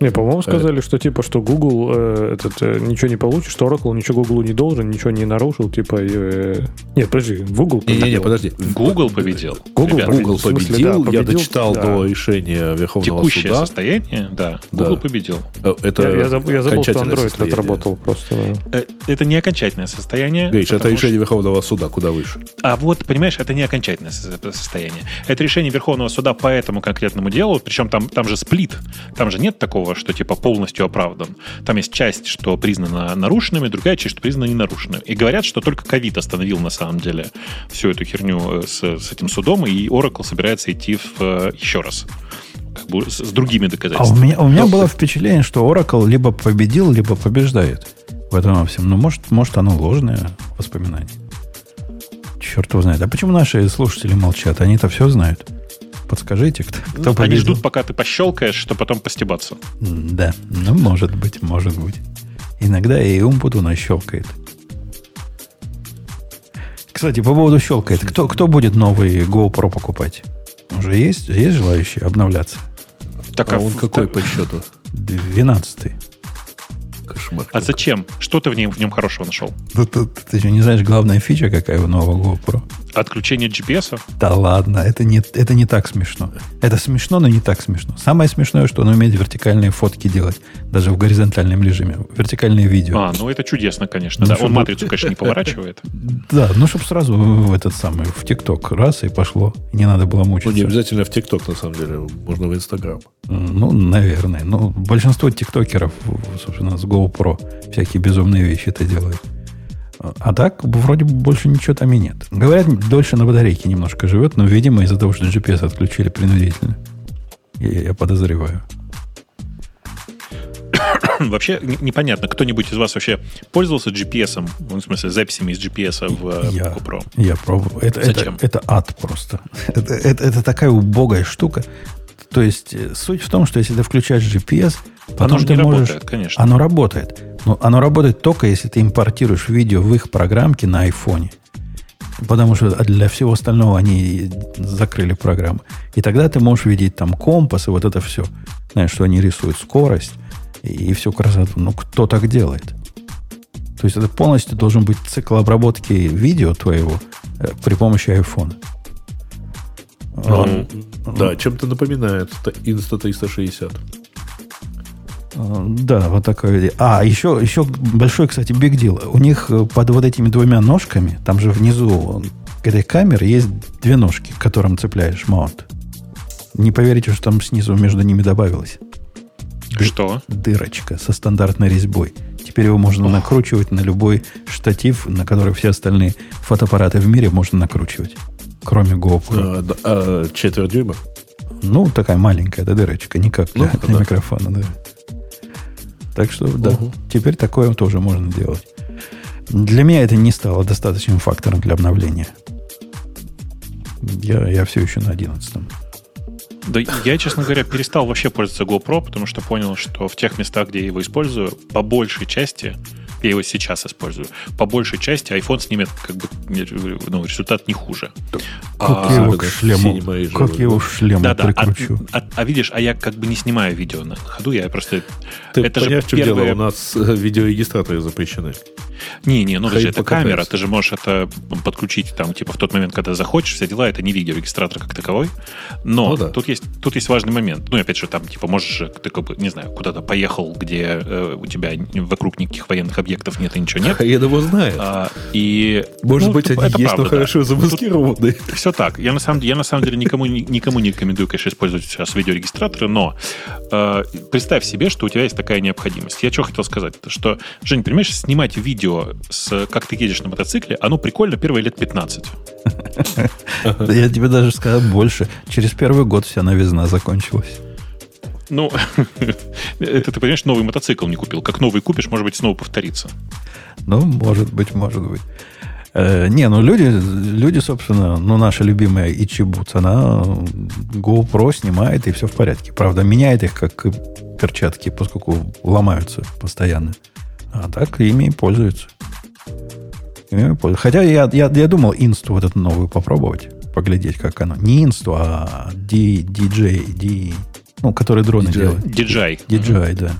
Не, по-моему, сказали, что типа, что Google э, этот, э, ничего не получит, что Oracle ничего Google не должен, ничего не нарушил, типа... э, Нет, подожди, Google Не-не-не, победил. подожди. Google победил. Google Ребята, победил. Google В смысле, победил, да, я победил, дочитал да. до решения Верховного Текущее суда. состояние, да, Да. Google победил. Э, Это Я, я забыл, я забыл, что Android состояние. отработал просто. да. Э, Это не окончательное состояние. Гриш, это решение Верховного суда, куда выше. А вот, понимаешь, это не окончательное со- состояние. Это решение Верховного суда по этому конкретному делу, причем там, там же сплит. Там же нет такого, что типа полностью оправдан. Там есть часть, что признана нарушенными, другая часть, что признана ненарушенными. И говорят, что только ковид остановил на самом деле всю эту херню э, с, с этим судом, и Oracle собирается идти в, э, еще раз. Как бы с, с другими А у доказательствами. меня, у меня было впечатление, что Oracle либо победил, либо побеждает в этом во всем. Но может, может оно ложное воспоминание. Черт его знает. А почему наши слушатели молчат? Они-то все знают. Подскажите, кто, кто Они победил? ждут, пока ты пощелкаешь, чтобы потом постебаться. Да, ну, может быть, может быть. Иногда и Умпутуна щелкает. Кстати, по поводу щелкает. Кто, кто будет новый GoPro покупать? Уже есть, есть желающие обновляться? Так, А он в- какой по счету? 12 Кошмар. А зачем? Что ты в нем, в нем хорошего нашел? Ты, ты- ты что, не знаешь, главная фича какая у нового GoPro? Отключение GPS? -а? Да ладно, это не, это не так смешно. Это смешно, но не так смешно. Самое смешное, что он умеет вертикальные фотки делать, даже в горизонтальном режиме. Вертикальные видео. А, ну это чудесно, конечно. Ну, да. чтобы- Он матрицу, конечно, не поворачивает. Да, ну, чтобы сразу в этот самый, в ТикТок раз и пошло. Не надо было Ну, мучиться. не обязательно в ТикТок, на самом деле. Можно в Инстаграм. Ну, наверное. Ну, большинство тиктокеров, собственно, с GoPro всякие безумные вещи это делают. А так, вроде бы больше ничего там и нет. Говорят, дольше на батарейке немножко живет, но, видимо, из-за того, что GPS отключили принудительно. Я, я подозреваю. Вообще не- непонятно, кто-нибудь из вас вообще пользовался GPS, ну, в смысле записями из GPS в э, Я, GoPro? я пробовал. Это, это, Зачем? это ад просто. Это, это, это такая убогая штука. То есть, э, суть в том, что если ты включаешь GPS, потом Оно ты не можешь... работает, конечно. Оно работает. Но оно работает только, если ты импортируешь видео в их программке на айфоне. Потому что для всего остального они закрыли программы. И тогда ты можешь видеть там компас и вот это все. Знаешь, что они рисуют скорость и, и всю красоту. Ну, кто так делает? То есть это полностью должен быть цикл обработки видео твоего э, при помощи айфона. Ну, да, чем-то напоминает Т- Insta 360. Э, Да, вот такое. А, еще, еще большой, кстати, big deal. У них э, под вот этими двумя ножками, там же внизу к этой камере есть две ножки, к которым цепляешь маунт. Не поверите, что там снизу между ними добавилось. Что? Дырочка со стандартной резьбой. Теперь его можно накручивать на любой штатив, на который все остальные фотоаппараты в мире можно накручивать. Кроме GoPro. А, а, четверть дюйма. Ну, такая маленькая да, дырочка, не как Ну, для, для да. микрофона, да. Так что, да, угу. теперь такое тоже можно делать. Для меня это не стало достаточным фактором для обновления. Я, я все еще на 11. Да я, честно говоря, перестал вообще пользоваться GoPro, потому что понял, что в тех местах, где я его использую, по большей части я его сейчас использую, по большей части iPhone снимет как бы ну, результат не хуже. Как а, я его к шлему, как я его шлему да, да, прикручу. А, а, а видишь, а я как бы не снимаю видео на ходу, я просто... Ты это понимаешь, же первое... дело, у нас э, видеорегистраторы запрещены. Не-не, ну же это камера, ты же можешь это подключить там, типа, в тот момент, когда захочешь, все дела, это не видеорегистратор как таковой. Но ну, да. тут, есть, тут есть важный момент. Ну, и опять же, там, типа, можешь, ты как бы, не знаю, куда-то поехал, где э, у тебя вокруг никаких военных объектов нет и ничего нет. Я его знаю. А, и, Может ну, быть, они есть, правда, но хорошо да. замаскированы. Все так. Я на самом, я на самом деле никому, никому не рекомендую, конечно, использовать сейчас видеорегистраторы, но э, представь себе, что у тебя есть такая необходимость. Я что хотел сказать? Что, Жень, понимаешь, снимать видео, с, как ты едешь на мотоцикле, оно прикольно первые лет 15. Я тебе даже сказал больше. Через первый год вся новизна закончилась. Ну, это ты, понимаешь, новый мотоцикл не купил. Как новый купишь, может быть, снова повторится. Ну, может быть, может быть. Э, не, ну люди, люди, собственно, ну наша любимая Ичибуц, она GoPro снимает, и все в порядке. Правда, меняет их как перчатки, поскольку ломаются постоянно. А так ими пользуются. Ими пользуются. Хотя я, я, я думал инсту вот эту новую попробовать, поглядеть, как оно. Не инсту, а DJ, D, ну, который дроны DJI. делают. DJI. DJI, да.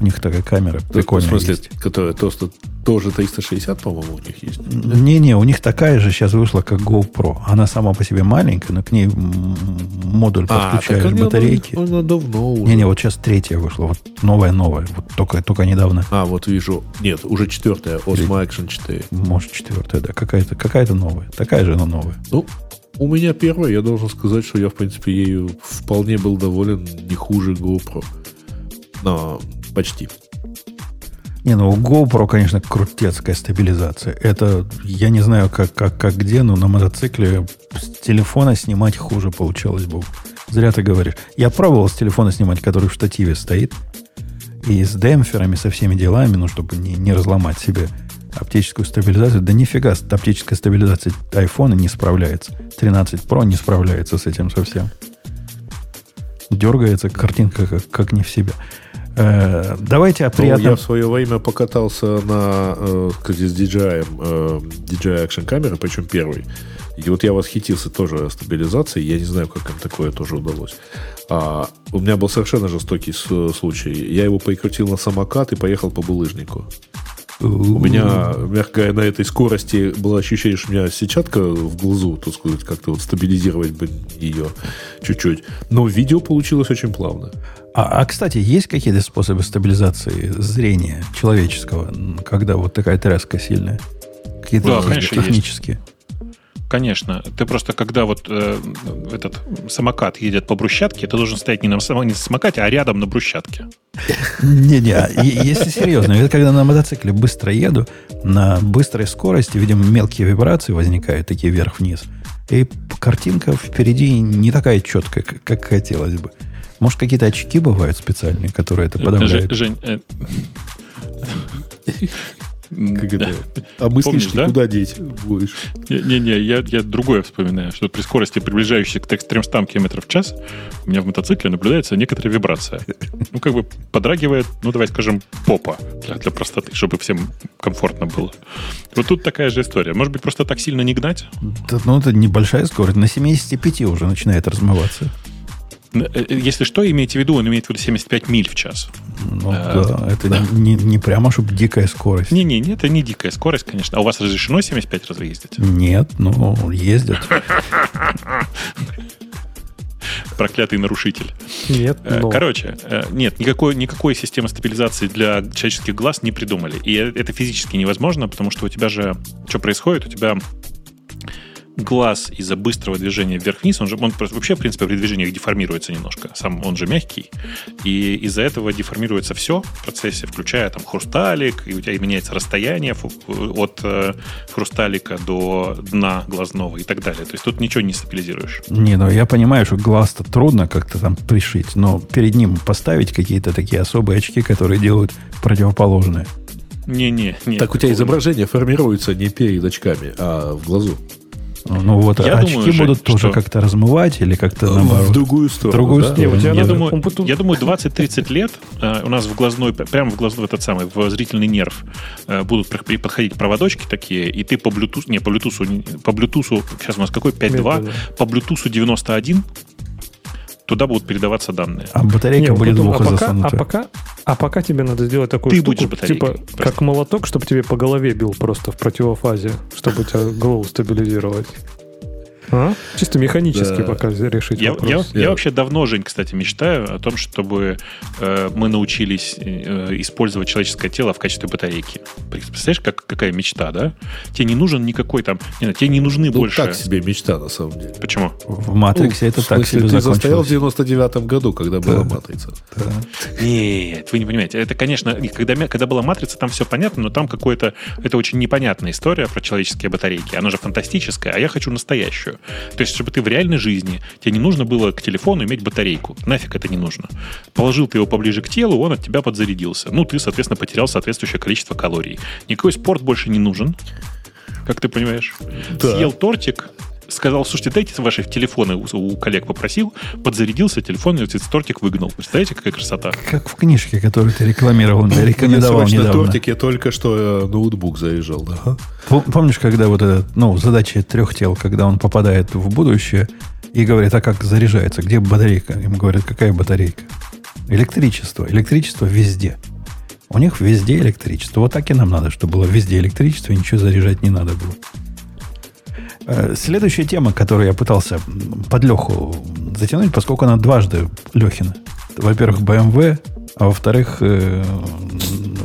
У них такая камера прикольная В смысле, есть. которая просто, тоже 360, по-моему, у них есть? Не-не, у них такая же сейчас вышла, как GoPro. Она сама по себе маленькая, но к ней модуль а, подключаешь батарейки. Она, она давно уже. Не-не, вот сейчас третья вышла. Вот новая-новая. Вот только, только недавно. А, вот вижу. Нет, уже четвертая. Osmo Action 4. Может, четвертая, да. Какая-то какая новая. Такая же, но новая. Ну, у меня первая, я должен сказать, что я, в принципе, ею вполне был доволен, не хуже GoPro. Но Почти. Не, ну у GoPro, конечно, крутецкая стабилизация. Это, я не знаю, как, как, как где, но на мотоцикле с телефона снимать хуже получалось бы. Зря ты говоришь. Я пробовал с телефона снимать, который в штативе стоит. И с демпферами, со всеми делами, ну, чтобы не, не разломать себе оптическую стабилизацию. Да нифига, оптическая стабилизация айфона не справляется. 13 Pro не справляется с этим совсем. Дергается картинка как, как не в себя. Э, давайте о приятном... Ну, я в свое время покатался на, э, с DJI, э, DJI Action камеры, причем первый. И вот я восхитился тоже стабилизацией. Я не знаю, как им такое тоже удалось. А, у меня был совершенно жестокий случай. Я его прикрутил на самокат и поехал по булыжнику. У меня, мягко говоря, на этой скорости было ощущение, что у меня сетчатка в глазу, так сказать, как-то вот стабилизировать бы ее чуть-чуть. Но видео получилось очень плавно. А, а, кстати, есть какие-то способы стабилизации зрения человеческого, когда вот такая тряска сильная? Какие-то да, конечно, технические? Есть. Конечно. Ты просто, когда вот э, этот самокат едет по брусчатке, ты должен стоять не на, не на самокате, а рядом на брусчатке. Не-не, а если серьезно, я когда на мотоцикле быстро еду, на быстрой скорости, видимо, мелкие вибрации возникают, такие вверх-вниз. И картинка впереди не такая четкая, как хотелось бы. Может, какие-то очки бывают специальные, которые это подавляют? Жень, э, как это? А мыслишь, да? куда деть будешь? Не-не, я, я другое вспоминаю, что при скорости, приближающейся к 300 км в час, у меня в мотоцикле наблюдается некоторая вибрация. Ну, как бы подрагивает, ну, давай скажем, попа для, для простоты, чтобы всем комфортно было. Вот тут такая же история. Может быть, просто так сильно не гнать? Да, ну, это небольшая скорость. На 75 уже начинает размываться. Э, э, если что, имейте в виду, он имеет в виду 75 миль в час. Ну, а, да, это да. Не, не прямо, чтобы дикая скорость. Не-не, это не дикая скорость, конечно. А у вас разрешено 75 разве ездить? Нет, ну, ездят. Проклятый нарушитель. Нет, но... Короче, нет, никакой, никакой системы стабилизации для человеческих глаз не придумали. И это физически невозможно, потому что у тебя же... Что происходит? У тебя глаз из-за быстрого движения вверх-вниз, он же он вообще, в принципе, при движениях деформируется немножко. Сам он же мягкий. И из-за этого деформируется все в процессе, включая там хрусталик, и у тебя меняется расстояние от э, хрусталика до дна глазного и так далее. То есть тут ничего не стабилизируешь. Не, ну я понимаю, что глаз-то трудно как-то там пришить, но перед ним поставить какие-то такие особые очки, которые делают противоположное. Не-не. не так у тебя изображение формируется не перед очками, а в глазу. Ну вот я очки думаю, будут Жень, тоже что... как-то размывать или как-то наоборот. В другую сторону. В другую да? сторону. Не, я, я, думаю, я думаю, 20-30 лет э, у нас в глазной, прямо в глазной этот самый, в зрительный нерв э, будут подходить проводочки такие, и ты по Bluetooth, не, по Bluetooth, по Bluetooth, сейчас у нас какой, 5.2, по Bluetooth 91 туда будут передаваться данные. А батарейка Не, будет потом, а пока, а пока, а пока тебе надо сделать такую Ты штуку, типа Прости. как молоток, чтобы тебе по голове бил просто в противофазе, чтобы тебя голову стабилизировать. А? Чисто механически да. пока решить я, вопрос. Я, я вообще давно, Жень, кстати, мечтаю о том, чтобы э, мы научились э, использовать человеческое тело в качестве батарейки. Представляешь, как, какая мечта, да? Тебе не нужен никакой там... Не, тебе не нужны ну, больше... так себе мечта, на самом деле. Почему? В «Матриксе» ну, это так себе ты застоял в 99-м году, когда да. была «Матрица». Да. Нет, вы не понимаете. Это, конечно, когда, когда была «Матрица», там все понятно, но там какое-то... Это очень непонятная история про человеческие батарейки. Она же фантастическая, а я хочу настоящую. То есть, чтобы ты в реальной жизни, тебе не нужно было к телефону иметь батарейку. Нафиг это не нужно. Положил ты его поближе к телу, он от тебя подзарядился. Ну, ты, соответственно, потерял соответствующее количество калорий. Никакой спорт больше не нужен, как ты понимаешь. Да. Съел тортик, сказал, слушайте, дайте ваши телефоны у, у коллег попросил, подзарядился телефон, и этот тортик выгнал. Представляете, какая красота? Как в книжке, которую ты рекламировал, рекомендовал недавно. тортик я только что э, ноутбук заезжал, да. Помнишь, когда вот этот, ну, задача трех тел, когда он попадает в будущее и говорит, а как заряжается, где батарейка? Ему говорят, какая батарейка? Электричество. Электричество везде. У них везде электричество. Вот так и нам надо, чтобы было везде электричество, и ничего заряжать не надо было. Э, следующая тема, которую я пытался под Леху затянуть, поскольку она дважды Лехина. Во-первых, BMW, а во-вторых, э,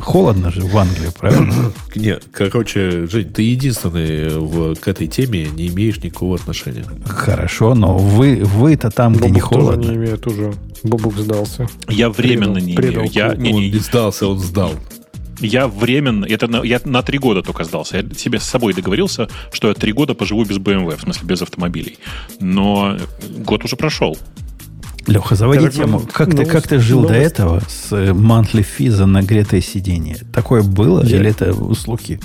холодно же в Англии, правильно? Нет, короче, Жень, ты единственный в, к этой теме не имеешь никакого отношения. Хорошо, но вы, вы-то там, Бобук где не холодно. тоже не имеет уже. Бобук сдался. Я временно предал, не предал имею. Я, не, не, он не сдался, он сдал. Я временно, это на, я на три года только сдался. Я себе с собой договорился, что я три года поживу без BMW, в смысле без автомобилей. Но год уже прошел. Леха, заводи тему. Как, ты, как ты жил новость. до этого с monthly fee за нагретое сиденье? Такое было я... или это слухи?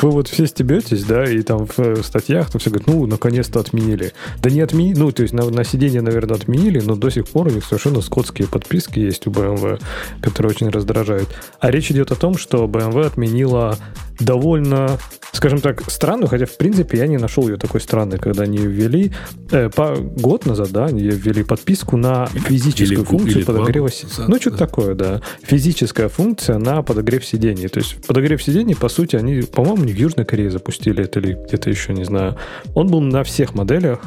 Вы вот все стебетесь, да, и там в статьях там все говорят, ну, наконец-то отменили. Да не отменили, ну, то есть на, на сиденье, наверное, отменили, но до сих пор у них совершенно скотские подписки есть у BMW, которые очень раздражают. А речь идет о том, что BMW отменила довольно, скажем так, странную, хотя, в принципе, я не нашел ее такой странной, когда они ввели, э, по, год назад, да, они ввели подписку на физическую или, функцию или подогрева сидений. Ну, что-то да. такое, да. Физическая функция на подогрев сидений. То есть подогрев сидений, по сути, они, по-моему, не в Южной Корее запустили это или где-то еще, не знаю. Он был на всех моделях,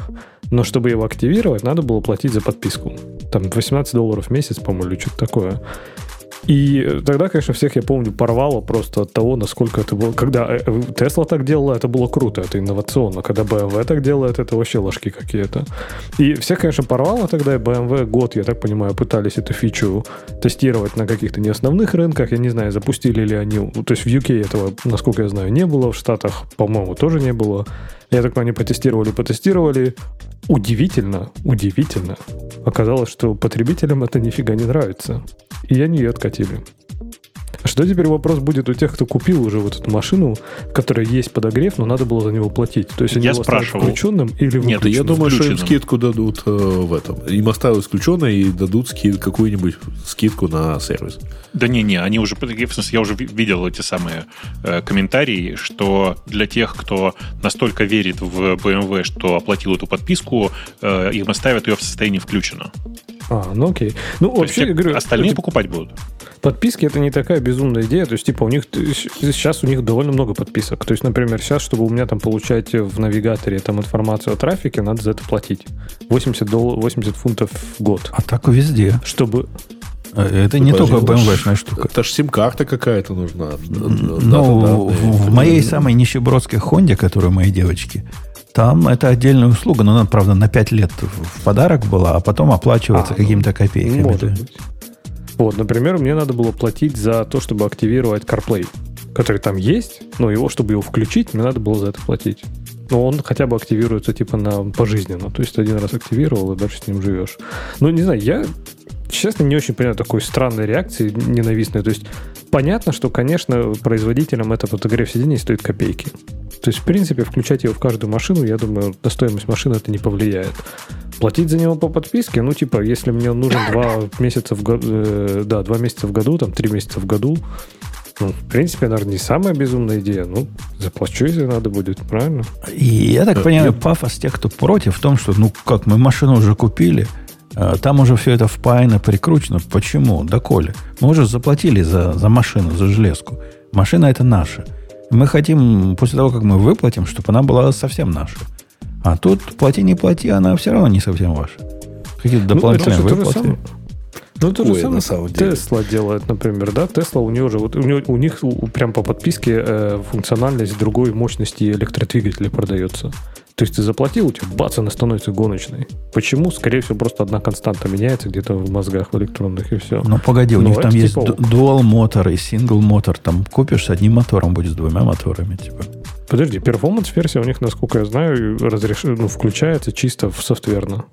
но чтобы его активировать, надо было платить за подписку. Там 18 долларов в месяц, по-моему, или что-то такое. И тогда, конечно, всех, я помню, порвало просто от того, насколько это было... Когда Тесла так делала, это было круто, это инновационно. Когда BMW так делает, это вообще ложки какие-то. И всех, конечно, порвало тогда, и BMW год, я так понимаю, пытались эту фичу тестировать на каких-то не основных рынках. Я не знаю, запустили ли они... То есть в UK этого, насколько я знаю, не было, в Штатах, по-моему, тоже не было. Я так понимаю, они потестировали, потестировали. Удивительно, удивительно. Оказалось, что потребителям это нифига не нравится. И они ее откатили. А что теперь вопрос будет у тех, кто купил уже вот эту машину, в которой есть подогрев, но надо было за него платить? То есть они я его спрашивал. включенным или Нет, я думаю, что им скидку дадут э, в этом. Им оставят исключенной и дадут скид, какую-нибудь скидку на сервис. Да не-не, они уже, в смысле, я уже видел эти самые э, комментарии, что для тех, кто настолько верит в BMW, что оплатил эту подписку, э, им оставят ее в состоянии включено. А, ну окей. Ну, То вообще, я говорю, остальные это, покупать будут. Подписки это не такая безумная идея. То есть, типа, у них сейчас у них довольно много подписок. То есть, например, сейчас, чтобы у меня там получать в навигаторе там информацию о трафике, надо за это платить. 80, долларов, 80 фунтов в год. А так везде. Чтобы... А, это не только BMW-шная штука. Это же сим-карта какая-то нужна. Ну, в, в моей самой нищебродской Хонде, которую мои девочки Там это отдельная услуга, но она, правда, на 5 лет в подарок была, а потом оплачивается А, ну, какими-то копейками. Может да. быть. Вот, например, мне надо было платить за то, чтобы активировать CarPlay, который там есть, но его, чтобы его включить, мне надо было за это платить. Но он хотя бы активируется типа на пожизненно. То есть один раз активировал, и дальше с ним живешь. Ну, не знаю, я, честно, не очень понимаю такой странной реакции ненавистной. То есть понятно, что, конечно, производителям это подогрев сидений стоит копейки. То есть, в принципе, включать его в каждую машину, я думаю, на стоимость машины это не повлияет. Платить за него по подписке, ну, типа, если мне нужен два месяца в году, э, да, два месяца в году, там, три месяца в году, ну, в принципе, наверное, не самая безумная идея. Ну, заплачу, если надо будет, правильно? И я так Э, понимаю, я- пафос тех, кто против, в том, что, ну как, мы машину уже купили, там уже все это впаяно, прикручено. Почему? Доколе? Мы уже заплатили за, за машину, за железку. Машина это наша. Мы хотим, после того, как мы выплатим, чтобы она была совсем наша. А тут плати, не плати, она все равно не совсем ваша. Какие-то дополнительные Ну, то же выплаты. Ну, то же Ой, самое на самом деле. Тесла делает, например, да? Тесла, у нее же, вот у, нее- у них прям по подписке э, функциональность другой мощности электродвигателя продается. То есть ты заплатил, у тебя бац, она становится гоночной. Почему? Скорее всего, просто одна константа меняется где-то в мозгах в электронных, и все. Ну, погоди, у Ну, них там есть типа ду- dual мотор и сингл мотор. Там купишь с одним мотором, будет с двумя моторами. Типа. Подожди, перформанс-версия у них, насколько я знаю, разреш... ну, включается чисто в софтверно.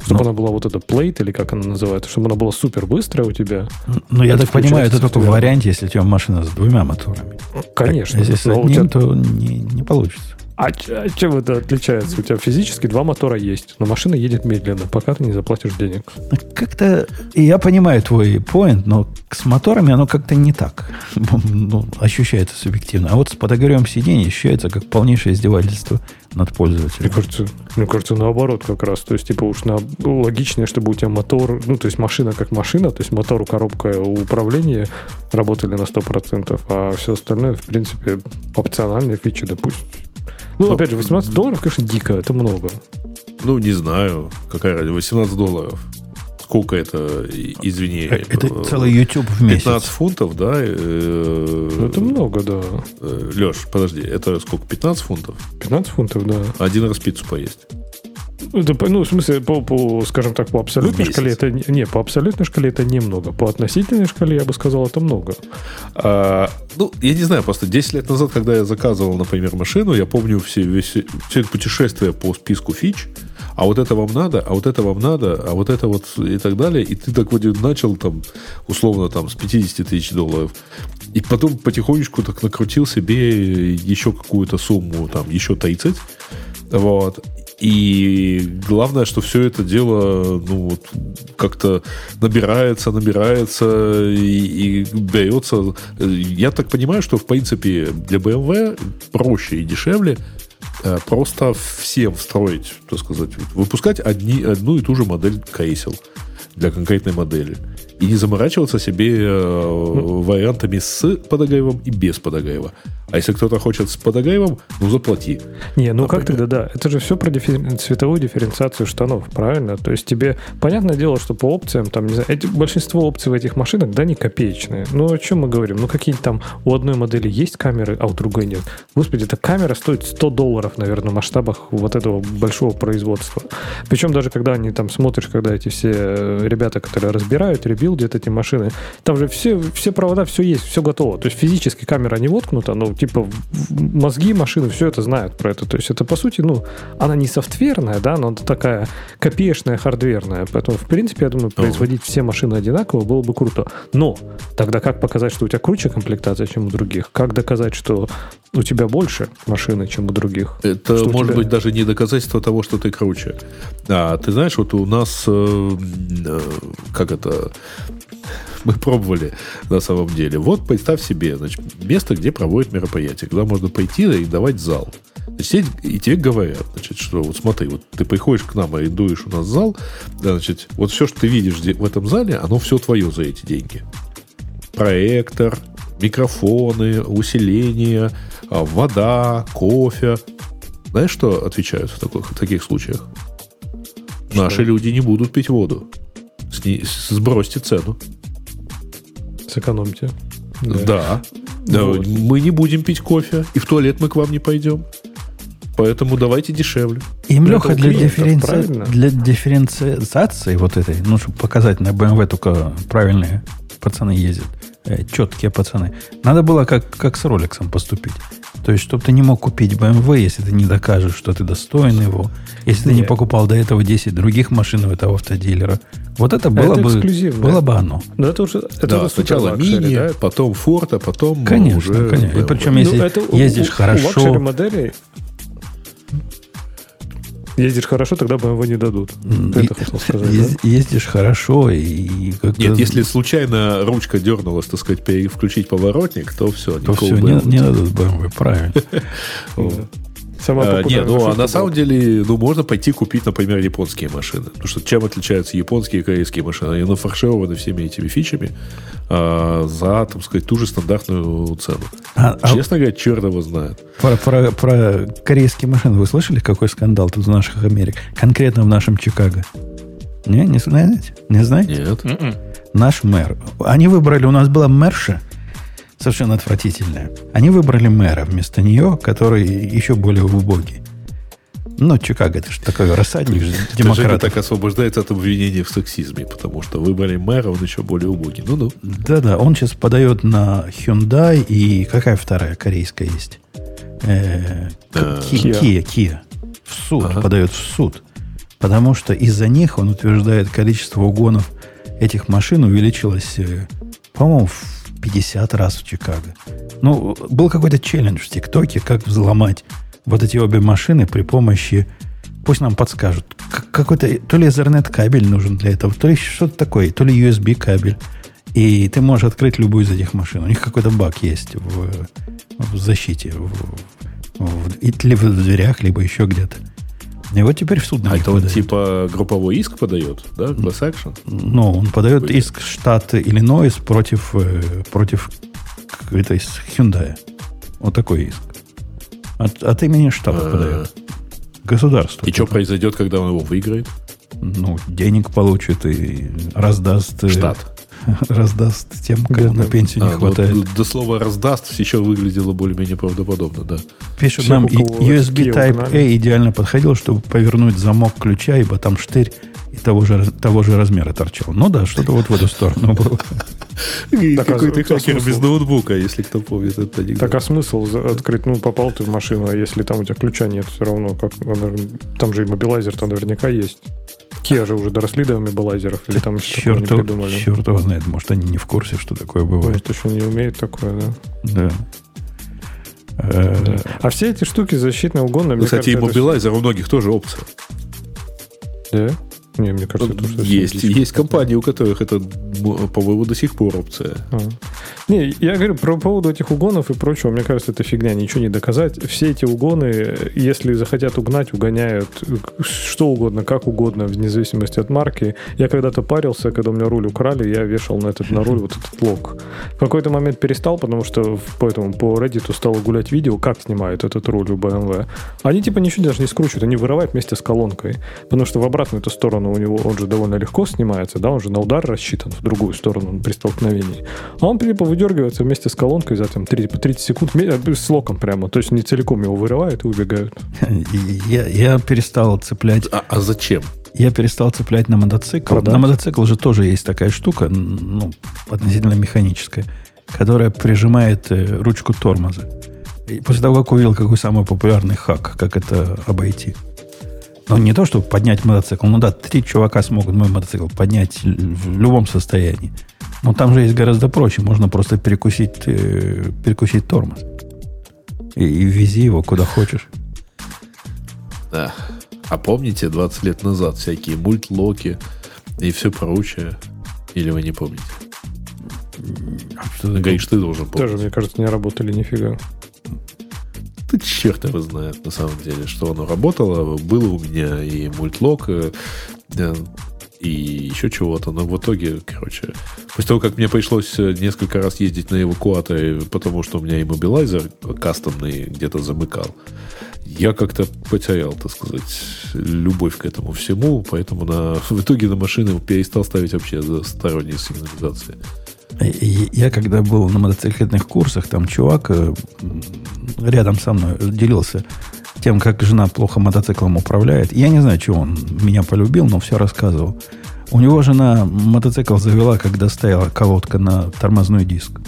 Чтобы Ну. она была вот эта плейт, или как она называется, чтобы она была супер быстрая у тебя. Ну, я Это так понимаю, это только в варианте, если у тебя машина с двумя моторами. Конечно. Если с но одним, тебя- то не, не получится. А, а чем это отличается? У тебя физически два мотора есть, но машина едет медленно, пока ты не заплатишь денег. Как-то, и я понимаю твой поинт, но с моторами оно как-то не так. Ну, ощущается субъективно. А вот с подогревом сидений ощущается как полнейшее издевательство над Мне пользователем. кажется, мне кажется, наоборот как раз. То есть, типа, уж на, логичнее, чтобы у тебя мотор, ну, то есть машина как машина, то есть мотор, коробка управления работали на 100%, а все остальное, в принципе, опциональные фичи, допустим. Ну, опять же, 18 долларов, конечно, дико, это много. Ну, не знаю. Какая разница? 18 долларов. Сколько это, извини? Э, Это э, целый YouTube в 15 месяц. фунтов, да? э, Ну, это много, да. Леш, подожди, это сколько? 15 фунтов? 15 фунтов, да. Один раз пиццу поесть. Это, по- ну, в смысле, по, по, скажем так, по абсолютной шкале это не- не, по абсолютной шкале это немного. По относительной шкале я бы сказал, это много. А, ну, я не знаю, просто 10 лет назад, когда я заказывал, например, машину, я помню все, весь, все это путешествие по списку фич, а вот это вам надо, а вот это вам надо, а вот это вот и так далее. И ты так вот начал там, условно, там, с 50 тысяч долларов. И потом потихонечку так накрутил себе еще какую-то сумму, там, еще 30. Вот. И главное, что все это дело, ну, вот, как-то набирается, набирается и, и берется. Я так понимаю, что, в принципе, для BMW проще и дешевле э, просто всем встроить, так сказать, выпускать одни, одну и ту же модель кресел для конкретной модели. И не заморачиваться себе э, вариантами с подогревом и без подогрева. А если кто-то хочет с подогревом, ну заплати. Не, ну как Например. тогда, да? Это же все про диффи- цветовую дифференциацию штанов, правильно? То есть тебе, понятное дело, что по опциям, там, не знаю, эти, большинство опций в этих машинах, да, не копеечные. Ну, о чем мы говорим? Ну, какие-то там у одной модели есть камеры, а у другой нет. Господи, эта камера стоит 100 долларов, наверное, в масштабах вот этого большого производства. Причем даже когда они там смотришь, когда эти все э, ребята, которые разбирают, ребилдят эти машины, там же все, все провода, все есть, все готово. То есть физически камера не воткнута, но типа мозги машины все это знают про это. То есть это по сути, ну, она не софтверная, да, но такая копеечная, хардверная. Поэтому, в принципе, я думаю, производить все машины одинаково было бы круто. Но тогда как показать, что у тебя круче комплектация, чем у других? Как доказать, что у тебя больше машины, чем у других? Это Что может тебя? быть даже не доказательство того, что ты круче. А ты знаешь, вот у нас, э, э, как это, мы пробовали на самом деле. Вот представь себе, значит, место, где проводят мероприятие, куда можно пойти и давать зал. Значит, и тебе говорят, значит, что вот смотри, вот ты приходишь к нам, арендуешь у нас зал, да, значит, вот все, что ты видишь в этом зале, оно все твое за эти деньги. Проектор, микрофоны, усиление, а, вода, кофе. Знаешь, что отвечают в таких, в таких случаях? Наши люди не будут пить воду. Сни- сбросьте цену. Сэкономьте. Да. Да, Вот. Мы не будем пить кофе, и в туалет мы к вам не пойдем. Поэтому давайте дешевле. Им, Ну, Леха, для, дифференци- для дифференциации вот этой, ну, чтобы показать на BMW только правильные пацаны ездят, э, четкие пацаны, надо было как, как с Ролексом поступить. То есть, чтобы ты не мог купить BMW, если ты не докажешь, что ты достоин его, если ты не Нет. покупал до этого 10 других машин у этого автодилера. Вот это было Это бы, эксклюзивно. было бы оно. Но это уже это да, уже сначала мини, да? потом а потом Конечно, уже конечно. И BMW. причем, Ну, если это у- ездишь у- хорошо, У luxury моделей ездишь хорошо, тогда BMW не дадут. Ты это хотел сказать, да? Ез- ездишь хорошо и как-то... Нет, если случайно ручка дернулась, так сказать, пере- включить поворотник, то все, то все, не, не дадут BMW, правильно. Самая А, не, популярная ну а на была. самом деле, ну можно пойти купить, например, японские машины. Потому что чем отличаются японские и корейские машины? Они нафаршированы всеми этими фичами а, за, так сказать, ту же стандартную цену. А- а Честно говоря, черт его знает. про, про- про корейские машины вы слышали, какой скандал тут в наших Америк? Конкретно в нашем Чикаго. Не, не знаете? Не знаете? Нет. Мгм. Наш мэр. Они выбрали, у нас была мэрша, совершенно отвратительная. Они выбрали мэра вместо нее, который еще более убогий. Ну, Чикаго, это же такой рассадник же демократов. так освобождается от обвинений в сексизме, потому что выбрали мэра, он еще более убогий. Ну-ну. Да-да, он сейчас подает на Hyundai и какая вторая корейская есть? Э, Kia. Kia, Kia. В суд, Ага. подает в суд. Потому что из-за них, он утверждает, количество угонов этих машин увеличилось, э, по-моему, в 50 раз в Чикаго. Ну, был какой-то челлендж в ТикТоке, как взломать вот эти обе машины при помощи... Пусть нам подскажут. Какой-то то ли Ethernet кабель нужен для этого, то ли что-то такое, то ли USB кабель. И ты можешь открыть любую из этих машин. У них какой-то баг есть в, в защите. В, в- и- либо в дверях, либо еще где-то. И вот теперь в суд на А это он выдают. типа групповой иск подает, да? Class action? Ну, он подает иск штата Иллинойс против, э, против этой с Hyundai. Вот такой иск. От, от имени штата Э, подает. Государство. И что произойдет, когда он его выиграет? Ну, денег получит и раздаст... э, Штат. Раздаст тем, кому Бедным. на пенсию не А, хватает. д- до слова раздаст еще выглядело более-менее правдоподобно, да. Пишет Всех, нам, USB Kia Type угнали. A идеально подходил, чтобы повернуть замок ключа, ибо там штырь и того же, того же размера торчал. Ну да, что-то вот в эту сторону было. А Какой-то кто хакер без ноутбука, если кто помнит этот анекдот. Так а смысл открыть, ну, попал ты в машину, а если там у тебя ключа нет, все равно, как, там же и мобилайзер там наверняка есть. Kia же уже доросли до мобилайзеров, или там Черт, его- придумали. черт его знает, может, они не в курсе, что такое бывает. Может, еще не умеют такое, да. Да. Э, А все эти штуки защитные угоны, мне Кстати, и мобилайзер у многих тоже опция. Да? Не, мне кажется, это уже Есть, есть компании, у которых это, по-моему, до сих пор опция. А. Не, я говорю про поводу этих угонов и прочего, мне кажется, это фигня, ничего не доказать. Все эти угоны, если захотят угнать, угоняют что угодно, как угодно, вне зависимости от марки. Я когда-то парился, когда у меня руль украли, я вешал на этот на руль вот этот лог. В какой-то момент перестал, потому что в- по этому по Reddit стало гулять видео, как снимают этот руль у BMW. Они типа ничего даже не скручивают, они вырывают вместе с колонкой. Потому что в обратную эту сторону у него он же довольно легко снимается, да, он же на удар рассчитан в другую сторону при столкновении. А он типа выдергивается вместе с колонкой за там 30, по 30 секунд э, с локом прямо. То есть не целиком его вырывают и убегают. Я, я перестал цеплять А, а зачем? Я перестал цеплять на мотоцикл. Продать? На мотоцикл же тоже есть такая штука, ну, относительно механическая, которая прижимает э, ручку тормоза. И после того, как увидел, какой самый популярный хак, как это обойти. Ну, не то, чтобы поднять мотоцикл. Ну да, три чувака смогут мой мотоцикл поднять в любом состоянии. Но там же есть гораздо проще. Можно просто перекусить, э, перекусить тормоз. И, и вези его куда хочешь. Да. А помните 20 лет назад всякие мультлоки и все прочее? Или вы не помните? Что ты Гаиш, ты должен помнить. Тоже, мне кажется, не работали нифига. Да черт его знает, на самом деле, что оно работало. Было у меня и мультлок, э, э, и еще чего-то. Но в итоге, короче, после того, как мне пришлось э, несколько раз ездить на эвакуаторе, потому что у меня иммобилайзер кастомный где-то замыкал, я как-то потерял, так сказать, любовь к этому всему, поэтому на, в итоге на машины перестал ставить вообще сторонние сигнализации. Я когда был на мотоциклетных курсах, там чувак э, рядом со мной делился тем, как жена плохо мотоциклом управляет. Я не знаю, чего он меня полюбил, но все рассказывал. У него жена мотоцикл завела, когда стояла колодка на тормозной диск.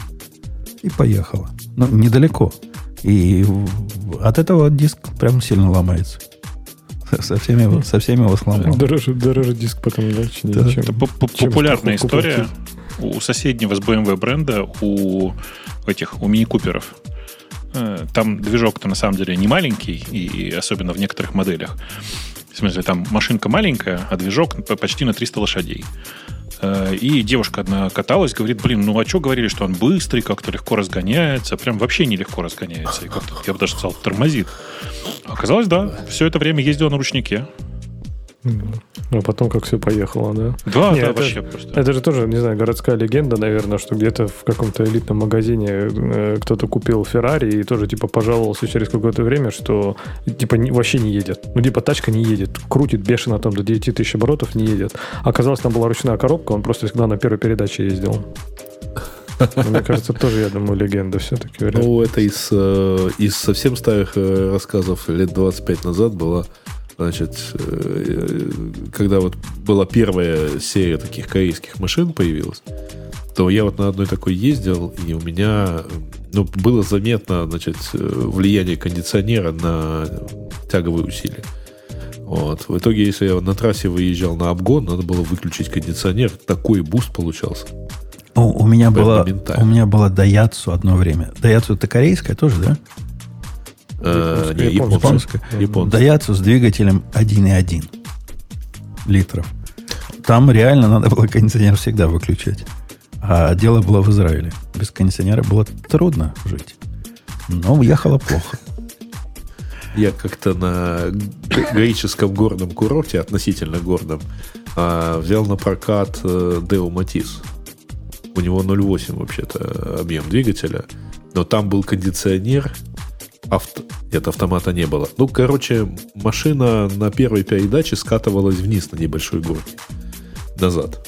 И поехала. Ну, недалеко. И от этого диск прям сильно ломается. Со всеми его, со всеми его сломал. Дороже, дороже диск потом не да. чем, Это популярная история у соседнего с BMW бренда, у этих, у мини-куперов. Э, там движок-то на самом деле не маленький, и особенно в некоторых моделях. В смысле, там машинка маленькая, а движок почти на 300 лошадей. Э, и девушка одна каталась, говорит, блин, ну а что говорили, что он быстрый, как-то легко разгоняется, прям вообще нелегко разгоняется. И как-то, я бы даже сказал, тормозит. Оказалось, да, все это время ездила на ручнике. А потом как все поехало, да? Да, Нет, да, это, вообще просто. Это же тоже, не знаю, городская легенда, наверное, что где-то в каком-то элитном магазине э, кто-то купил Феррари и тоже, типа, пожаловался через какое-то время, что, типа, не, вообще не едет. Ну, типа, тачка не едет. Крутит бешено там до 9 тысяч оборотов, не едет. Оказалось, там была ручная коробка, он просто всегда на первой передаче ездил. Мне кажется, тоже, я думаю, легенда все-таки. Ну, это из, э, из совсем старых э, рассказов лет 25 назад была Значит, э, когда вот была первая серия таких корейских машин появилась, то я вот на одной такой ездил, и у меня ну, было заметно значит, влияние кондиционера на тяговые усилия. Вот. В итоге, если я на трассе выезжал на обгон, надо было выключить кондиционер. Такой буст получался. О, у, меня была, у меня была Daihatsu одно время. Daihatsu это корейская тоже, да? Э, не, японская. японская. Daihatsu с двигателем 1,1 литров. Там реально надо было кондиционер всегда выключать. А дело было в Израиле. Без кондиционера было трудно жить. Но ехало плохо. Я как-то на греческом горном курорте, относительно горном, а, взял на прокат э, Deo Matiz. У него 0,8 вообще-то объем двигателя. Но там был кондиционер, авто... Нет, автомата не было. Ну, короче, машина на первой передаче скатывалась вниз на небольшой горке. Назад.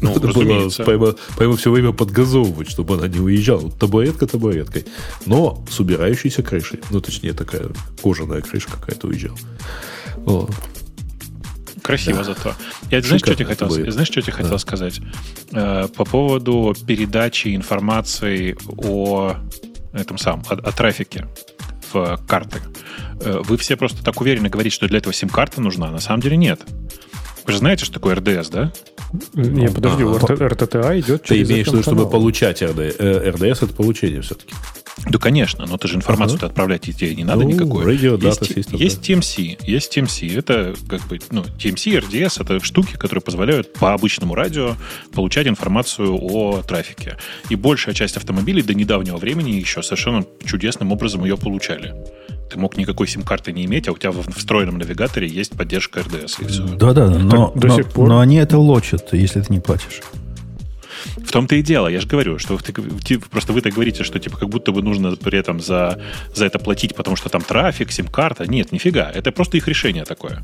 Ну, Надо было пойма, пойма все время подгазовывать, чтобы она не уезжала. Табуретка табуреткой. Но с убирающейся крышей. Ну, точнее, такая кожаная крыша какая-то уезжала. О. Красиво да. зато. Я, знаешь, что тебе хотел, знаешь, что тебе да. хотел сказать? Э, по поводу передачи информации о этом самом, о, о трафике в карты. Э, вы все просто так уверенно говорите, что для этого сим-карта нужна. На самом деле нет. Вы же знаете, что такое РДС, да? Не, подожди, у РТТА идет через Ты имеешь в виду, чтобы получать РДС. Э, РДС это получение все-таки. Да, конечно, но ты же информацию ага. отправлять тебе не надо ну, никакой. Radio есть, есть, есть TMC, есть TMC. Это как бы, ну, TMC, RDS это штуки, которые позволяют по обычному радио получать информацию о трафике. И большая часть автомобилей до недавнего времени еще совершенно чудесным образом ее получали. Ты мог никакой сим-карты не иметь, а у тебя в встроенном навигаторе есть поддержка РДС. Да-да, но, но, но они это лочат, если ты не платишь. В том-то и дело. Я же говорю, что ты, просто вы так говорите, что типа как будто бы нужно при этом за, за это платить, потому что там трафик, сим-карта. Нет, нифига. Это просто их решение такое.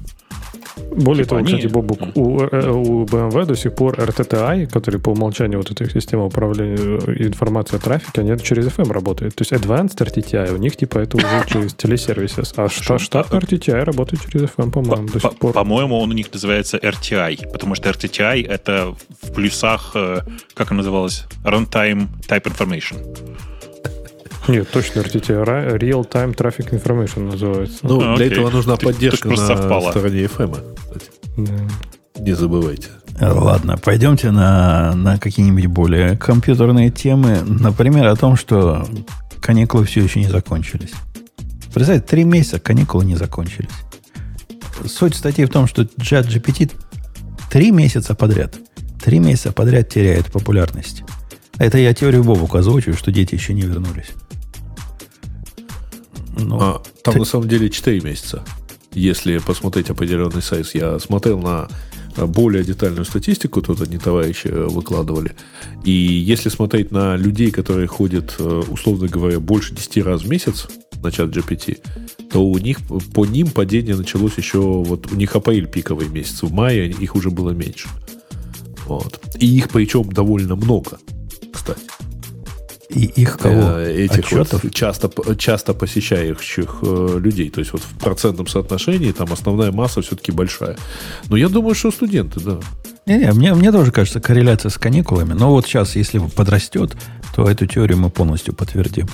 Более типа того, они... кстати, Бобук, у, э, у BMW до сих пор RTTI, который по умолчанию вот этой системы управления э, информацией о трафике, они через FM работают. То есть Advanced RTTI у них типа это уже через телесервисы. А штат, штат RTTI работает через FM, по-моему, до сих пор. По-моему, он у них называется RTI, потому что RTTI это в плюсах, э, как он называлось, Runtime Type Information. Нет, точно RTT. Real Time Traffic Information называется. Ну, а, для окей. этого нужна поддержка на совпало. стороне FM. Да. Не забывайте. Э, ладно, пойдемте на, на какие-нибудь более компьютерные темы. Например, о том, что каникулы все еще не закончились. Представьте, три месяца каникулы не закончились. Суть статьи в том, что чат GPT три месяца подряд, три месяца подряд теряет популярность. Это я теорию Бобука озвучиваю, что дети еще не вернулись. Ну, а, там ты... на самом деле 4 месяца. Если посмотреть определенный сайт, я смотрел на более детальную статистику, тут одни товарищи э, выкладывали. И если смотреть на людей, которые ходят, э, условно говоря, больше 10 раз в месяц на чат GPT, то у них, по ним падение началось еще, вот у них апрель пиковый месяц, в мае их уже было меньше. Вот. И их причем довольно много, кстати. И их кого? э, этих Отчетов? вот часто, часто посещающих э, людей. То есть вот в процентном соотношении там основная масса все-таки большая. Но я думаю, что студенты, да. Не-не, мне, мне тоже кажется корреляция с каникулами. Но вот сейчас, если подрастет, то эту теорию мы полностью подтвердим.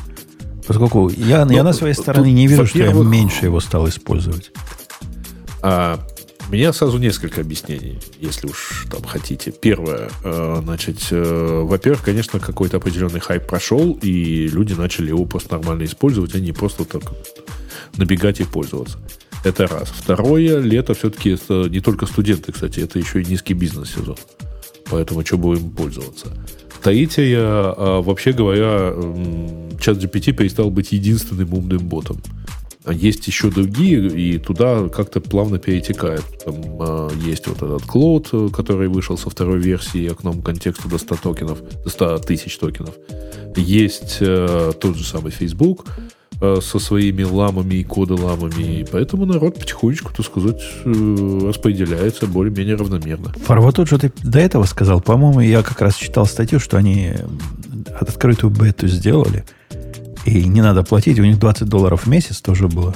Поскольку я, я Ну, на своей стороне не вижу, что я меньше его стал использовать. А, у меня сразу несколько объяснений, если уж там хотите. Первое, э, значит, э, во-первых, конечно, какой-то определенный хайп прошел, и люди начали его просто нормально использовать, а не просто так набегать и пользоваться. Это раз. Второе, лето все-таки это не только студенты, кстати, это еще и низкий бизнес-сезон. Поэтому что будем пользоваться? Третье, а, вообще говоря, чат GPT перестал быть единственным умным ботом. А Есть еще другие, и туда как-то плавно перетекает. Там а, есть вот этот Cloud, э, который вышел со второй версии окном контекста до 100 токенов, до 100 тысяч токенов. Есть э, тот же самый Facebook э, со своими ламами и коды ламами. И поэтому народ потихонечку, так сказать, э, распределяется более-менее равномерно. Фар, вот тут, что ты до этого сказал, по-моему, я как раз читал статью, что они открытую бету сделали, и не надо платить, у них 20 долларов в месяц тоже было.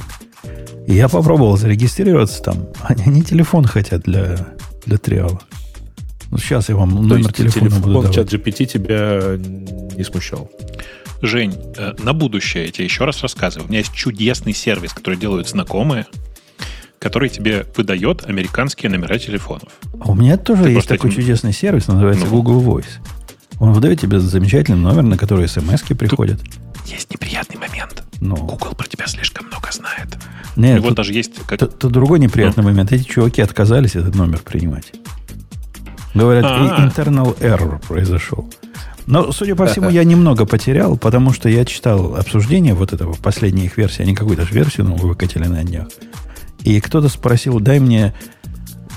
И я попробовал зарегистрироваться там. Они, они телефон хотят для, для триала. Ну, сейчас я вам То номер есть телефона буду телефон давать. чат GPT тебя не смущал. Жень, э, на будущее я тебе еще раз рассказываю. У меня есть чудесный сервис, который делают знакомые, который тебе выдает американские номера телефонов. А у меня тоже Ты есть такой этим- чудесный сервис, называется Ну. Google Voice. Он выдает тебе замечательный номер, на который смс приходят. Есть неприятный момент. Ну, Google про тебя слишком много знает. нет, У него тут- даже есть... как- тут- тут другой Ну. неприятный момент. Эти чуваки отказались этот номер принимать. Говорят, А. и- internal error произошел. Но, судя по всему, я немного потерял, потому что я читал обсуждение вот этого, последней их версии. Они какую-то же версию новую выкатили на днях. И кто-то спросил, дай мне...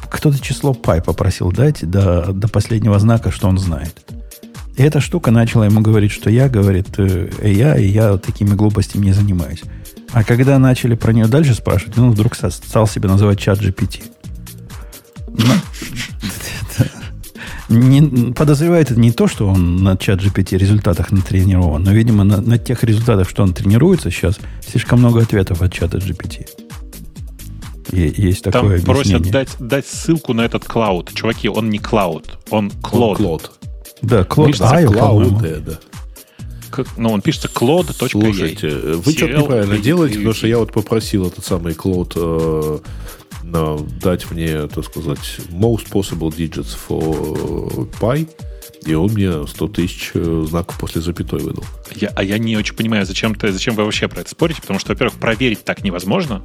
Кто-то число пай попросил дать до, до последнего знака, что он знает. И эта штука начала ему говорить, что я, говорит, э, я, и я такими глупостями не занимаюсь. А когда начали про нее дальше спрашивать, он вдруг стал себя называть чат GPT. Ну, не- подозревает это не то, что он на чат GPT результатах натренирован, но, видимо, на, на тех результатах, что он тренируется сейчас, слишком много ответов от чата GPT. И- есть Там такое просят объяснение. дать, дать ссылку на этот клауд. Чуваки, он не клауд, он клод. Клод. Да, Клод по-моему. Клауд, да. К- Ну, он пишется cloud.ua. Слушайте, вы что-то неправильно делаете, потому что я вот попросил этот самый Cloud э, дать мне, так сказать, most possible digits for pi, и он мне 100 тысяч э, знаков после запятой выдал. Я- а я не очень понимаю, зачем, ты, зачем вы вообще про это спорите, потому что, во-первых, проверить так невозможно.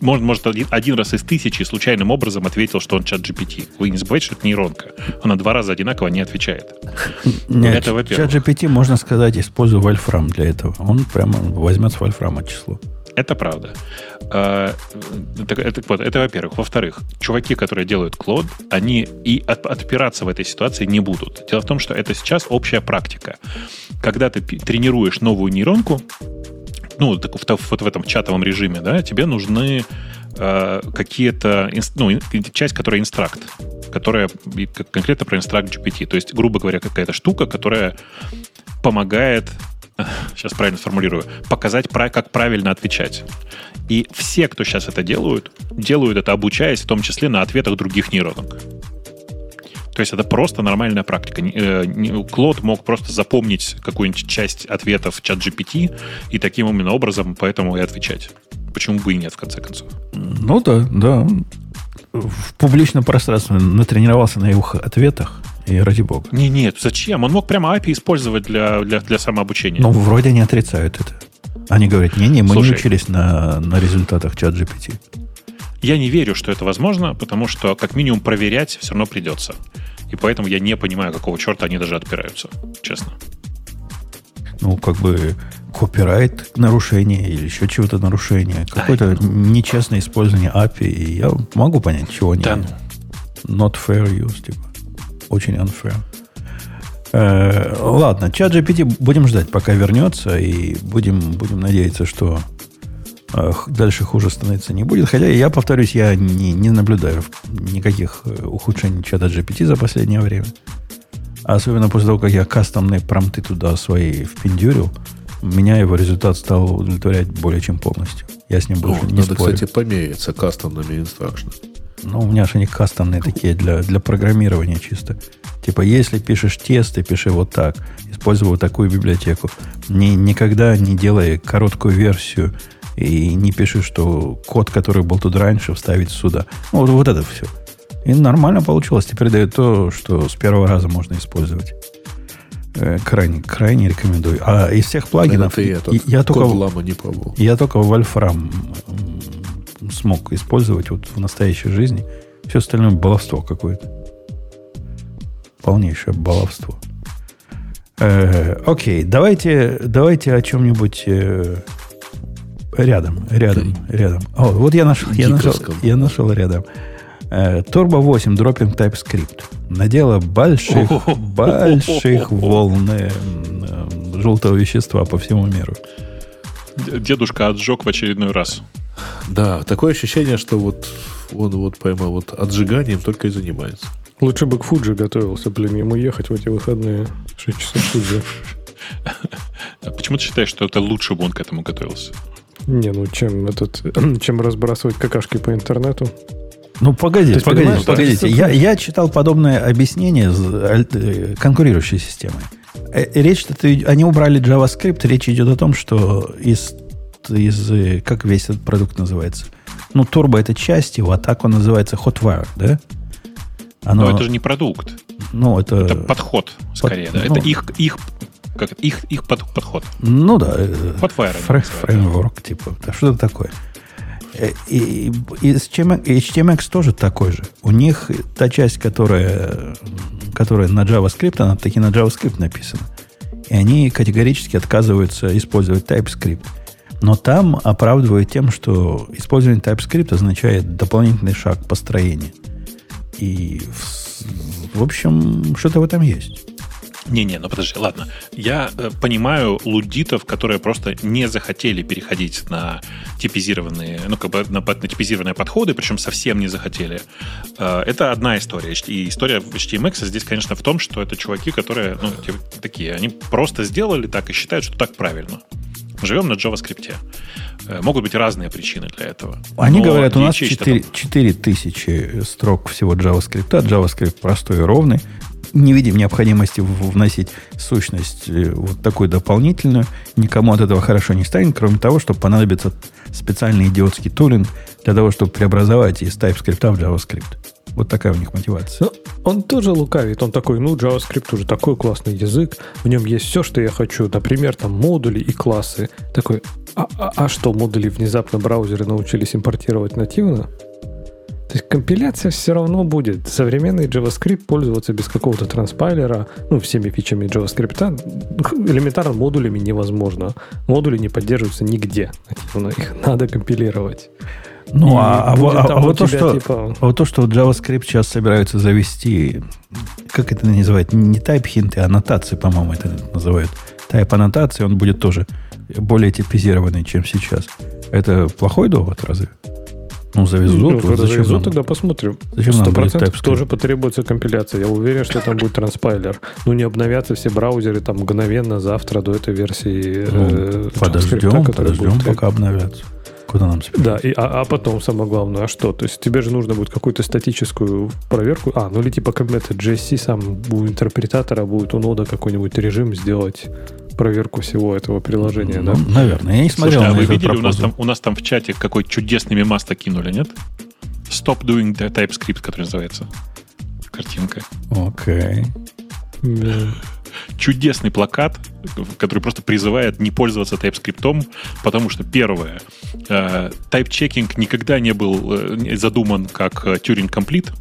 Может, может один, один раз из тысячи случайным образом ответил, что он чат GPT. Вы не забывайте, что это нейронка. Она два раза одинаково не отвечает. Нет, Это чат GPT, можно сказать, использую вольфрам для этого. Он прямо возьмет с вольфрама число. Это правда. А, Это, это, вот, это во-первых. Во-вторых, чуваки, которые делают клод, они и от- отпираться в этой ситуации не будут. Дело в том, что это сейчас общая практика. Когда ты тренируешь новую нейронку, ну, так в, вот в этом чатовом режиме, да, тебе нужны э, какие-то, ну, часть, которая инстракт, которая конкретно про инстракт GPT. То есть, грубо говоря, какая-то штука, которая помогает, сейчас правильно сформулирую, показать, как правильно отвечать. И все, кто сейчас это делают, делают это, обучаясь в том числе на ответах других нейронок. То есть это просто нормальная практика. Э, Клод мог просто запомнить какую-нибудь часть ответов чат GPT и таким именно образом поэтому и отвечать. Почему бы и нет, в конце концов? Ну да, да. В публичном пространстве натренировался на его ответах, и ради бога. Не, нет, зачем? Он мог прямо API использовать для, для, для самообучения. Но вроде они отрицают это. Они говорят, не-не, мы Слушай. не учились на, на результатах чат GPT. Я не верю, что это возможно, потому что как минимум проверять все равно придется. И поэтому я не понимаю, какого черта они даже отпираются, честно. Ну, как бы копирайт нарушение или еще чего-то нарушение. Какое-то нечестное использование API. И я могу понять, чего они... Да. Not fair use, типа. Очень unfair. Э, ладно, чат GPT будем ждать, пока вернется, и будем, будем надеяться, что дальше хуже становиться не будет. Хотя, я повторюсь, я не, не наблюдаю никаких э, ухудшений чата GPT за последнее время. Особенно после того, как я кастомные промты туда свои впендюрил, меня его результат стал удовлетворять более чем полностью. Я с ним больше О, не надо, спорю. кстати, помериться кастомными инстракшн. Ну, у меня же они кастомные такие для, для программирования чисто. Типа, если пишешь тесты, пиши вот так. Используй вот такую библиотеку. Ни, никогда не делай короткую версию и не пиши, что код, который был тут раньше, вставить сюда. Ну, вот, вот это все. И нормально получилось. Теперь дает то, что с первого раза можно использовать. Э, крайне, крайне рекомендую. А из всех плагинов я, я только лама не пробовал. я только Вольфрам смог использовать вот в настоящей жизни. Все остальное баловство какое-то. Полнейшее баловство. Э, окей, давайте, давайте о чем-нибудь э, рядом, рядом, рядом. О, вот я нашел, я нашел, я нашел рядом. Э, Turbo 8 Dropping TypeScript. Надела больших, больших волн э, м, желтого вещества по всему миру. Дедушка отжег в очередной раз. Да, такое ощущение, что вот он вот прямо вот отжиганием только и занимается. Лучше бы к Фуджи готовился, блин, ему ехать в эти выходные. 6 часов Фуджи. А Почему ты считаешь, что это лучше бы он к этому готовился? Не, ну чем этот, чем разбрасывать какашки по интернету. Ну, погодите, есть, погодите, погодите. Я, я читал подобное объяснение с э, конкурирующей системой. Э, Речь, это, они убрали JavaScript, речь идет о том, что из, из э, как весь этот продукт называется? Ну, Turbo это часть его, а так он называется Hotwire, да? Оно, Но это же не продукт. ну, это, Это подход, скорее. да. ну. Это их, их, как, их, их под- подход. ну да, э, называют. фреймворк, типа, да, что-то такое. Э, И, и HTML, HTMX тоже такой же. У них та часть, которая, которая на JavaScript, она таки на JavaScript написана. И они категорически отказываются использовать TypeScript. Но там оправдывают тем, что использование TypeScript означает дополнительный шаг построения. И, в, в общем, что-то в этом есть. Не-не, ну подожди, ладно. Я э, понимаю лудитов, которые просто не захотели переходить на типизированные, ну, как бы на, на типизированные подходы, причем совсем не захотели. Э, это одна история. И история HTMX здесь, конечно, в том, что это чуваки, которые, ну, типа, такие, они просто сделали так и считают, что так правильно. Живем на JavaScript. Э, Могут быть разные причины для этого. Они Но говорят, у нас ячейка 4, там- 4000 строк всего JavaScript. JavaScript простой и ровный. Не видим необходимости вносить сущность э, вот такую дополнительную. Никому от этого хорошо не станет, кроме того, что понадобится специальный идиотский тулинг для того, чтобы преобразовать из TypeScript в JavaScript. Вот такая у них мотивация. Ну, он тоже лукавит. Он такой, ну, JavaScript уже такой классный язык. В нем есть все, что я хочу. Например, там модули и классы. Такой, а, а- а что, модули внезапно браузеры научились импортировать нативно? То есть компиляция все равно будет. Современный JavaScript пользоваться без какого-то транспайлера, ну, всеми фичами JavaScript, элементарно модулями невозможно. Модули не поддерживаются нигде. нативно. Их надо компилировать. Ну, И а, а а- а вот то, тебя, что, типа- а вот то, что JavaScript сейчас собираются завести, как это называют, не type-хинты, а аннотации, по-моему, это называют. Type-аннотации, он будет тоже более типизированный, чем сейчас. Это плохой довод, разве? Ну, завезут. Ну, вот когда зачем завезут, нам? тогда посмотрим. Зачем нам Сто будет тоже потребуется компиляция. Я уверен, что там будет транспайлер. Ну, не обновятся все браузеры там мгновенно завтра до этой версии Ну, э, подождем, подождем, будет. пока обновятся. Куда нам спешить? Да, и, а, а потом самое главное, а что? То есть тебе же нужно будет какую-то статическую проверку. А, ну или типа как это JSC сам у интерпретатора будет у нода какой-нибудь режим сделать проверку всего этого приложения, Ну, да? наверное. Я не смотрел Слушайте, а вы видели, у нас, там, у нас там в чате какой чудесный мемас кинули, нет? Stop doing the TypeScript, который называется. Картинка. Окей. Да. Чудесный плакат, который просто призывает не пользоваться TypeScript, потому что, первое, э, тайп-чекинг никогда не был э, задуман как э, Turing Complete.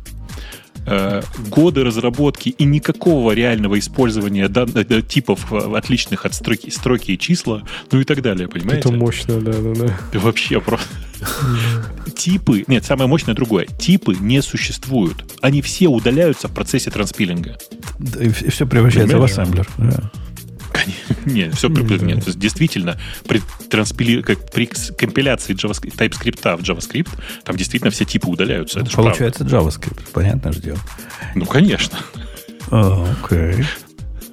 Э, годы разработки и никакого реального использования дан- э, типов э, отличных от строки, строки и числа, ну и так далее, понимаете? Это мощно, да, да, да. Вообще просто. Типы, нет, самое мощное другое. Типы не существуют. Они все удаляются в процессе транспилинга. И все превращается в ассемблер. Да. Нет, все нет, то есть действительно при, транспили, как, при компиляции JavaScript, TypeScript в JavaScript там действительно все типы удаляются. Это Получается JavaScript, понятно же дело. Ну, конечно. А, Окей.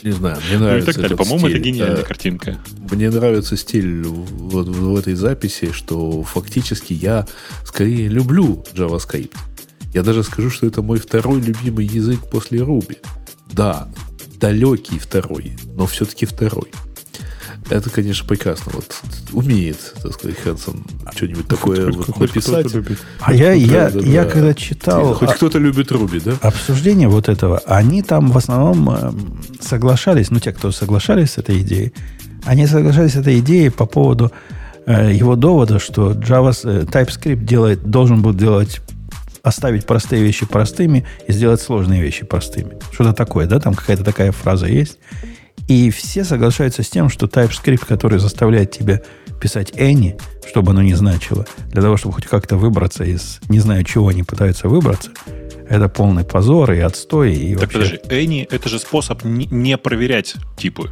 Не знаю, мне Ну и нравится так далее. этот По-моему, это гениальная Э, картинка. Мне нравится стиль вот в этой записи, что фактически я скорее люблю JavaScript. Я даже скажу, что это мой второй любимый язык после Ruby. Да, далекий второй, но все-таки второй. Это, конечно, прекрасно. Вот умеет, так сказать, Хэнсон что-нибудь такое вот Хоть написать. любит. А я, я, Да, я да. когда читал Хоть а- кто-то любит Руби, да? обсуждение вот этого, они там в основном эм, соглашались, ну, те, кто соглашались с этой идеей, они соглашались с этой идеей по поводу э, его довода, что Java, э, TypeScript делает, должен был делать, оставить простые вещи простыми и сделать сложные вещи простыми. Что-то такое, да? Там какая-то такая фраза есть. И все соглашаются с тем, что TypeScript, который заставляет тебя писать any, чтобы оно не значило, для того, чтобы хоть как-то выбраться из не знаю чего они пытаются выбраться, это полный позор и отстой. И Так вообще, подожди, Any это же способ не, не проверять типы.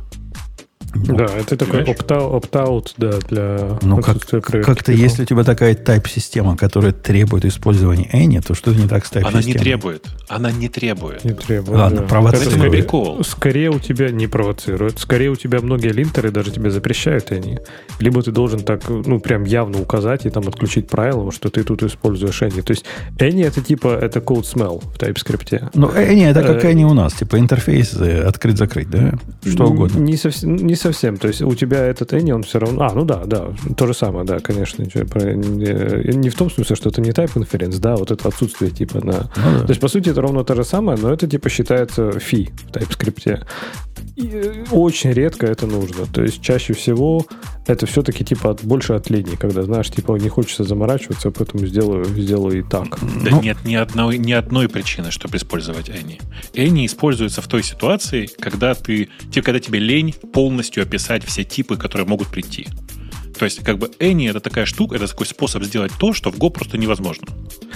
Да, это такой opt-out, да, для Ну, как, как-то если у тебя такая type-система, которая требует использования any, то что-то не так с type-системой. Она не требует. Она не требует. Не требует. Ладно, да. провоцирует. Прикол. Скорее у тебя не провоцирует. Скорее у тебя многие линтеры даже тебе запрещают они. Либо ты должен так, ну, прям явно указать и там отключить правило, что ты тут используешь any. То есть any это типа, это code smell в TypeScript. Ну, any это как Э, они у нас, типа интерфейс э, открыть-закрыть, да? Что угодно. Не совсем, не совсем. То есть у тебя этот any, он все равно... А, ну да, да. То же самое, да, конечно. Не в том смысле, что это не type inference, да, вот это отсутствие типа на... Ну да. То есть, по сути, это ровно то же самое, но это типа считается фи в TypeScript. И, э, очень редко это нужно. То есть, чаще всего это все-таки типа от, больше от лени, когда, знаешь, типа не хочется заморачиваться, поэтому сделаю, сделаю и так. Да Ну. нет ни одной, ни одной причины, чтобы использовать Any. Any используется в той ситуации, когда ты, когда тебе лень полностью описать все типы, которые могут прийти. То есть, как бы Any это такая штука, это такой способ сделать то, что в Go просто невозможно.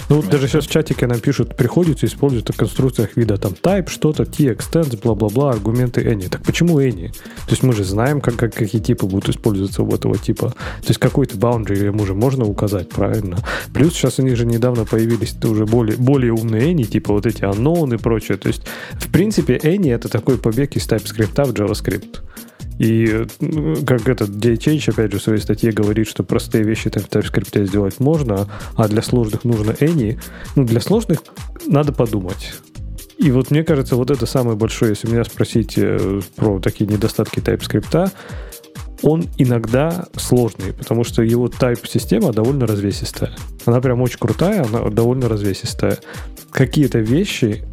Ну, вот даже сейчас в чатике нам пишут, приходится использовать в конструкциях вида там type, что-то, t-extends, бла-бла-бла, аргументы any. Так почему any? То есть мы же знаем, как, как, какие типы будут использоваться у этого типа. То есть какой-то boundary ему же можно указать, правильно? Плюс сейчас у них же недавно появились уже более, более умные any, типа вот эти unknown и прочее. То есть, в принципе, any это такой побег из TypeScript в JavaScript. И как этот DHH, опять же, в своей статье говорит, что простые вещи там в TypeScript сделать можно, а для сложных нужно any. Ну, для сложных надо подумать. И вот мне кажется, вот это самое большое, если меня спросить э, про такие недостатки TypeScript, он иногда сложный, потому что его type-система довольно развесистая. Она прям очень крутая, она довольно развесистая. Какие-то вещи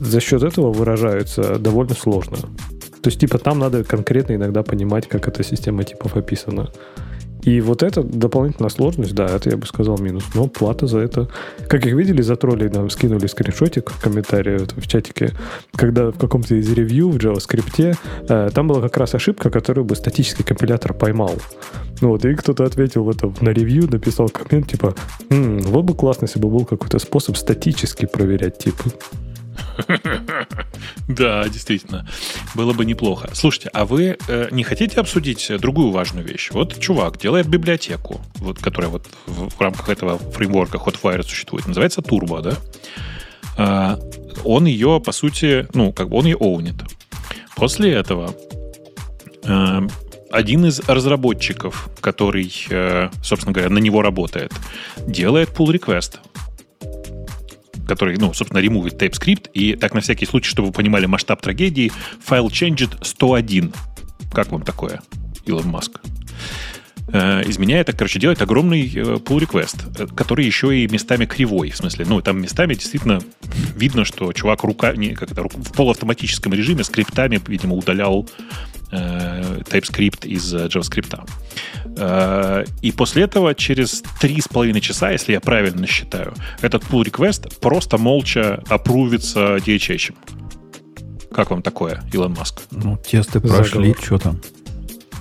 за счет этого выражаются довольно сложно. То есть, типа, там надо конкретно иногда понимать, как эта система типов описана. И вот это дополнительная сложность, да, это я бы сказал минус. Но плата за это... Как их видели, за тролли нам скинули скриншотик в комментарии в чатике, когда в каком-то из ревью в JavaScript э, там была как раз ошибка, которую бы статический компилятор поймал. Ну вот, и кто-то ответил это на ревью, написал коммент, типа, «М, вот бы классно, если бы был какой-то способ статически проверять типы. Да, действительно. Было бы неплохо. Слушайте, а вы э, не хотите обсудить другую важную вещь? Вот чувак делает библиотеку, вот, которая вот в, в рамках этого фреймворка Hotfire существует. Называется Turbo, да? А, он ее, по сути, ну, как бы он ее оунит. После этого э, один из разработчиков, который, э, собственно говоря, на него работает, делает pull request который, ну, собственно, ремувит TypeScript, и так на всякий случай, чтобы вы понимали масштаб трагедии, файл changed 101. Как вам такое, Илон Маск? Э, изменяет, короче, делает огромный э, pull request, э, который еще и местами кривой, в смысле, ну, там местами действительно видно, что чувак рука, не, как это, в полуавтоматическом режиме скриптами, видимо, удалял э, TypeScript из JavaScript. Э, и после этого через три с половиной часа, если я правильно считаю, этот pull request просто молча опрувится DHH. Как вам такое, Илон Маск? Ну, тесты прошли, что там?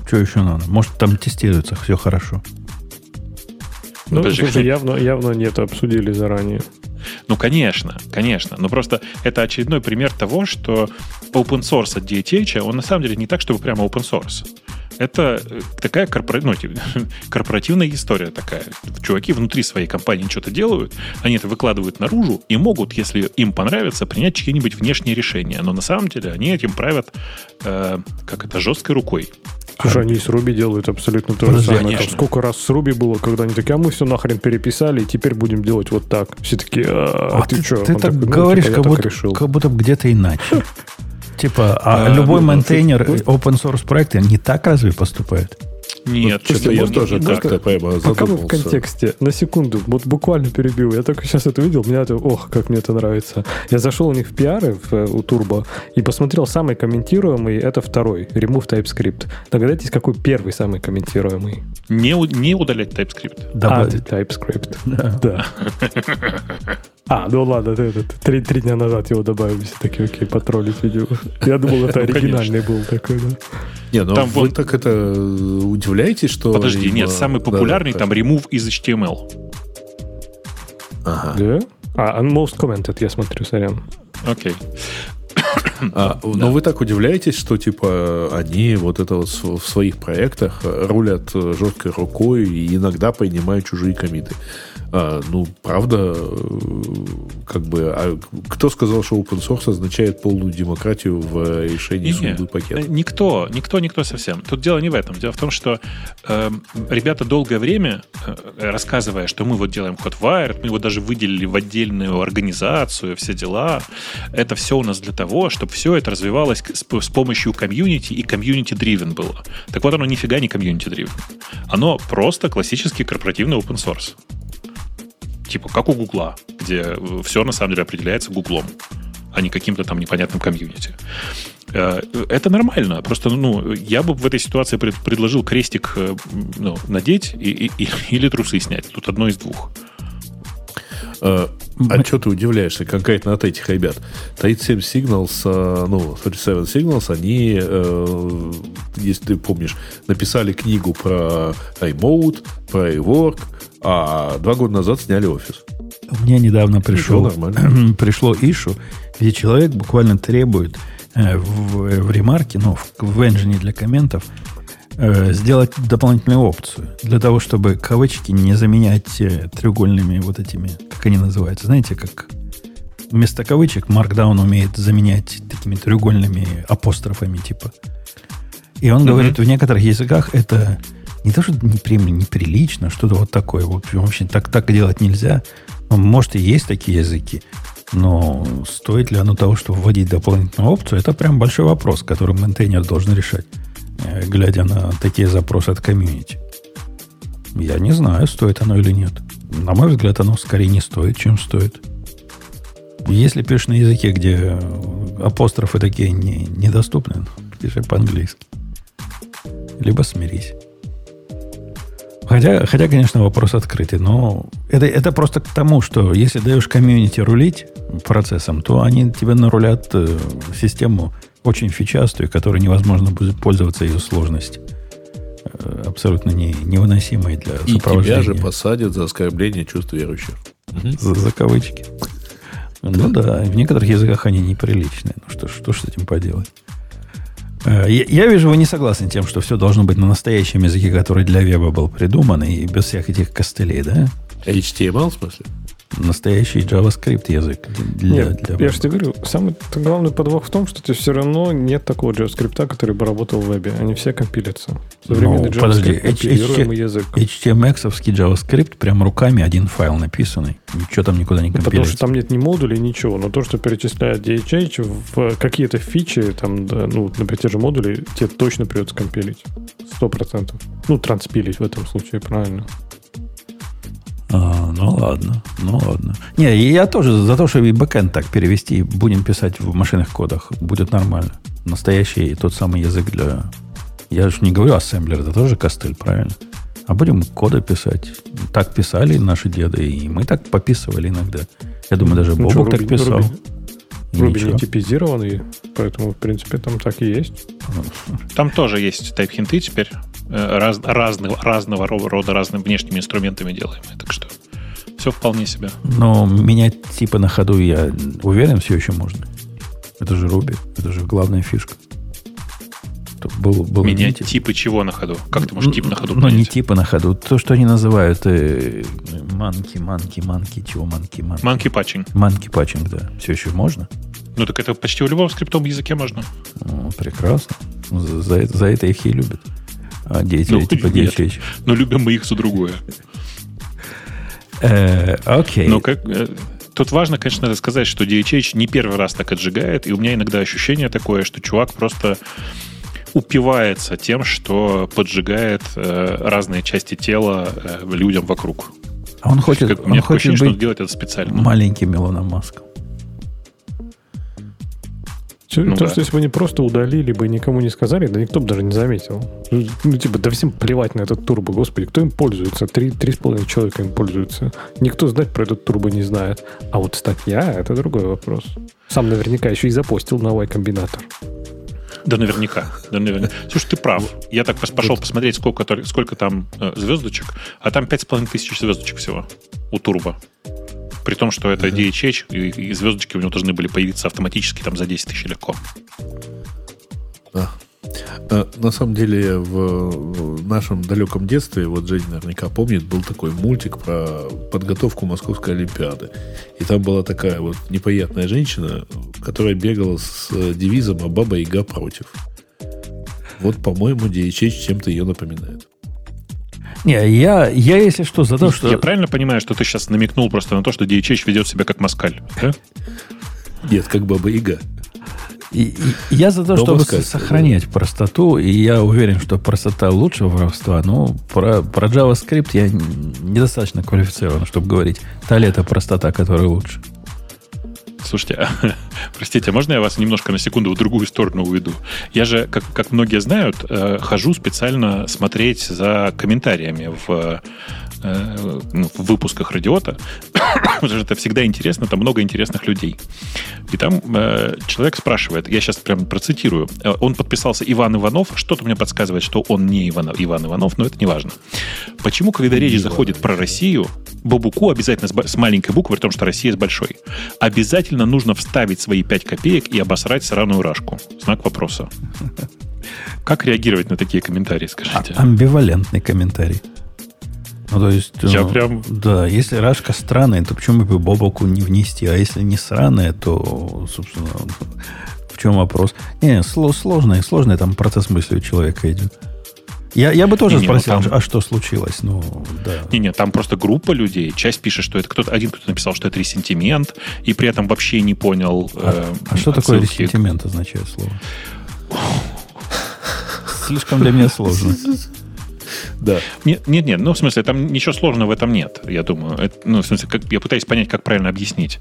Что еще надо? Может, там тестируется, все хорошо. Ну, Подожди, слушай, явно, явно нет, обсудили заранее. Ну, конечно, конечно. Но просто это очередной пример того, что open source от DTH, он на самом деле не так, чтобы прямо open source. Это э, такая корпора... ну, типа, корпоративная история такая. Чуваки внутри своей компании что-то делают, они это выкладывают наружу и могут, если им понравится, принять чьи-нибудь внешние решения. Но на самом деле они этим правят, э, как это, жесткой рукой. Слушай, они с Руби делают абсолютно то же Подожди, самое. Там сколько раз с Руби было, когда они такие, а мы все нахрен переписали, и теперь будем делать вот так. Все такие, а, А ты, ты, что? ты так говоришь, как, будто, решил. как будто где-то иначе. Типа, а А, любой ну, мейнтейнер open source проекта не так разве поступает? Нет, Что-то что-то я тоже как-то прямо Пока мы в контексте, на секунду, вот буквально перебил. Я только сейчас это видел, меня это, ох, как мне это нравится. Я зашел у них в пиары, в, э, у Turbo, и посмотрел самый комментируемый, это второй, Remove TypeScript. Догадайтесь, какой первый самый комментируемый? Не, не удалять TypeScript. Добавить. А, TypeScript. Да. Да. А, ну ладно, ты этот, три, три дня назад его добавили, все такие, окей, потроллить видео. Я думал, это Ну, оригинальный был такой, да. Не, ну Там вы вон- так это э, удивляетесь, что... Подожди, нет, э, самый да, популярный да, там remove из HTML. Ага. Да? А, most commented, я смотрю, сорян. Окей. А, Но вы так удивляетесь, что типа они вот это вот в своих проектах рулят э, жесткой рукой и иногда принимают чужие комиты. А, ну, правда, э, как бы, а кто сказал, что open source означает полную демократию в решении судьбы э, пакета? Никто, никто, никто совсем. Тут дело не в этом. Дело в том, что э, ребята долгое время, э, рассказывая, что мы вот делаем Hotwire, мы его даже выделили в отдельную организацию, все дела, это все у нас для того, чтобы все это развивалось с, с помощью комьюнити и комьюнити-дривен было. Так вот, оно нифига не комьюнити-дривен. Оно просто классический корпоративный open source. Типа, как у Гугла, где все на самом деле определяется Гуглом, а не каким-то там непонятным комьюнити. Э, Это нормально. Просто, ну, я бы в этой ситуации пред- предложил крестик э, ну, надеть и, и- или трусы снять. Тут одно из двух. А, а что ты удивляешься конкретно от этих ребят? 37 Signals, э, ну, 37 Signals, они, э, если ты помнишь, написали книгу про remote, про rework, а два года назад сняли офис. Мне недавно пришел, нормально. пришло ишу, где человек буквально требует э, в, в ремарке, ну, в, в engine для комментов, э, сделать дополнительную опцию для того, чтобы кавычки не заменять э, треугольными вот этими, как они называются, знаете, как вместо кавычек Markdown умеет заменять такими треугольными апострофами типа. И он говорит, в некоторых языках это не то, что непри- неприлично, что-то вот такое. В общем, вообще так, так делать нельзя. Ну, Может, и есть такие языки, но стоит ли оно того, чтобы вводить дополнительную опцию, это прям большой вопрос, который мейнтейнер должен решать, э, глядя на такие запросы от комьюнити. Я не знаю, стоит оно или нет. На мой взгляд, оно скорее не стоит, чем стоит. Если пишешь на языке, где апострофы такие не, недоступны, пиши по-английски. Либо смирись. Хотя, хотя, конечно, вопрос открытый, но это, это просто к тому, что если даешь комьюнити рулить процессом, то они тебе нарулят э, систему очень фичастую, которой невозможно будет пользоваться ее сложностью. Э, абсолютно не, невыносимой для И тебя сопровождения. же посадят за оскорбление чувств верующих. За, за кавычки. Ну да, в некоторых языках они неприличные. Ну что, что ж с этим поделать? Э, Я, вижу, вы не согласны тем, что все должно быть на настоящем языке, который для веба был придуман, и без всех этих костылей, да? HTML, в смысле? Настоящий JavaScript язык для, Нет, для я же тебе говорю, самый главный подвох в том, что ты все равно нет такого JavaScript, который бы работал в вебе. Они все компилятся. Современный Ну, подожди, компилируемый язык. HTMX-овский JavaScript прям руками один файл написанный. Ничего там никуда не Ну, Потому компилируется. что там нет ни модулей, ничего. Но то, что перечисляет DHH в какие-то фичи, там, да, ну, например, те же модули, тебе точно придется компилить. Сто процентов. Ну, транспилить в этом случае, правильно. А, ну ладно, ну ладно. Не, я тоже за то, чтобы и бэкэнд так перевести, будем писать в машинных кодах, будет нормально. Настоящий тот самый язык для... Я же не говорю ассемблер, это тоже костыль, правильно? А будем коды писать. Так писали наши деды, и мы так пописывали иногда. Я думаю, даже Ну, Бобок чё, так писал. Ruby- И Ruby ничего. не типизированный, поэтому, в принципе, там так и есть. Там тоже есть тайп-хинты теперь. э, Раз, разного, разного ро- рода, разными внешними инструментами делаемые. Так что все вполне себе. Но менять типы на ходу, я уверен, все еще можно. Это же Руби, это же главная фишка. Был, был Менять типы чего на ходу? Как ты можешь тип на ходу Ну, не типы на ходу. То, что они называют э, манки, манки, манки, чего манки, манки. Monkey patching. Манки патчинг, да. Все еще можно? Ну так это почти в любом скриптовом языке можно. Ну, прекрасно. За, за это- их и любят. А деятели Ну, типа. DHH. Но любим мы их за другое. Э, окей. Но как, э, тут важно, конечно, надо сказать, что DHH не первый раз так отжигает, и у меня иногда ощущение такое, что чувак просто упивается тем, что поджигает э, разные части тела э, людям вокруг. А он хочет, Как, он такое хочет ощущение, что он быть делает это специально. маленьким Илоном Маском. Чё- Ну то, да. что если бы они просто удалили бы и никому не сказали, да никто бы даже не заметил. Ну, типа, да всем плевать на этот турбо, господи, кто им пользуется? Три, три с половиной человека им пользуются. Никто знать про этот турбо не знает. А вот статья — это другой вопрос. Сам наверняка еще и запостил на Y-комбинатор. Да, наверняка. Да, наверняка. Слушай, ты прав. Я так пошел посмотреть, сколько, сколько там э, звездочек, а там 5,5 тысяч звездочек всего у Турбо. При том, что это DHH, и, и звездочки у него должны были появиться автоматически там за 10 тысяч легко. А, На самом деле, в нашем далеком детстве, вот Женя наверняка помнит, был такой мультик про подготовку Московской Олимпиады. И там была такая вот неприятная женщина, которая бегала с э, девизом «А баба Яга против». Вот, по-моему, DHH чем-то ее напоминает. Не, я, я если что, за то, что... Я правильно понимаю, что ты сейчас намекнул просто на то, что DHH ведет себя как москаль? да? Нет, как баба Яга. И- и- я за то, чтобы пускай, сохранять простоту, и я уверен, что простота лучше воровства, но про, про JavaScript я недостаточно квалифицирован, чтобы говорить, та ли это простота, которая лучше. Слушайте, а, простите, а можно я вас немножко на секунду в другую сторону уведу? Я же, как, как многие знают, э, хожу специально смотреть за комментариями в, э, ну, в выпусках радиота, потому что это всегда интересно, там много интересных людей. И там э, человек спрашивает, я сейчас прям процитирую, э, он подписался Иван Иванов, что-то мне подсказывает, что он не Иван, Иван Иванов, но это не важно. Почему, когда речь заходит про Россию, Бобуку обязательно с, с маленькой буквы, при том, что Россия с большой, обязательно нужно вставить свои 5 копеек и обосрать сраную рашку? Знак вопроса. Как реагировать на такие комментарии, скажите? А- амбивалентный комментарий. Ну, то есть, Я ну, прям- Да, если рашка странная, то почему бы Бобоку не внести? А если не сраная, то, собственно, в чем вопрос? Не, сло- сложный, сложный там процесс мысли у человека идет. Я, я бы тоже ну спросил, там- а что случилось? Ну, да. Не-не, там просто группа людей. Часть пишет, что это кто-то один кто-то написал, что это ресентимент, и при этом вообще не понял. А, э, а что такое отсылки. ресентимент означает слово? Слишком для меня сложно. Да. Нет, нет, нет, ну, в смысле, там ничего сложного в этом нет, я думаю. Это, ну, в смысле, как, я пытаюсь понять, как правильно объяснить.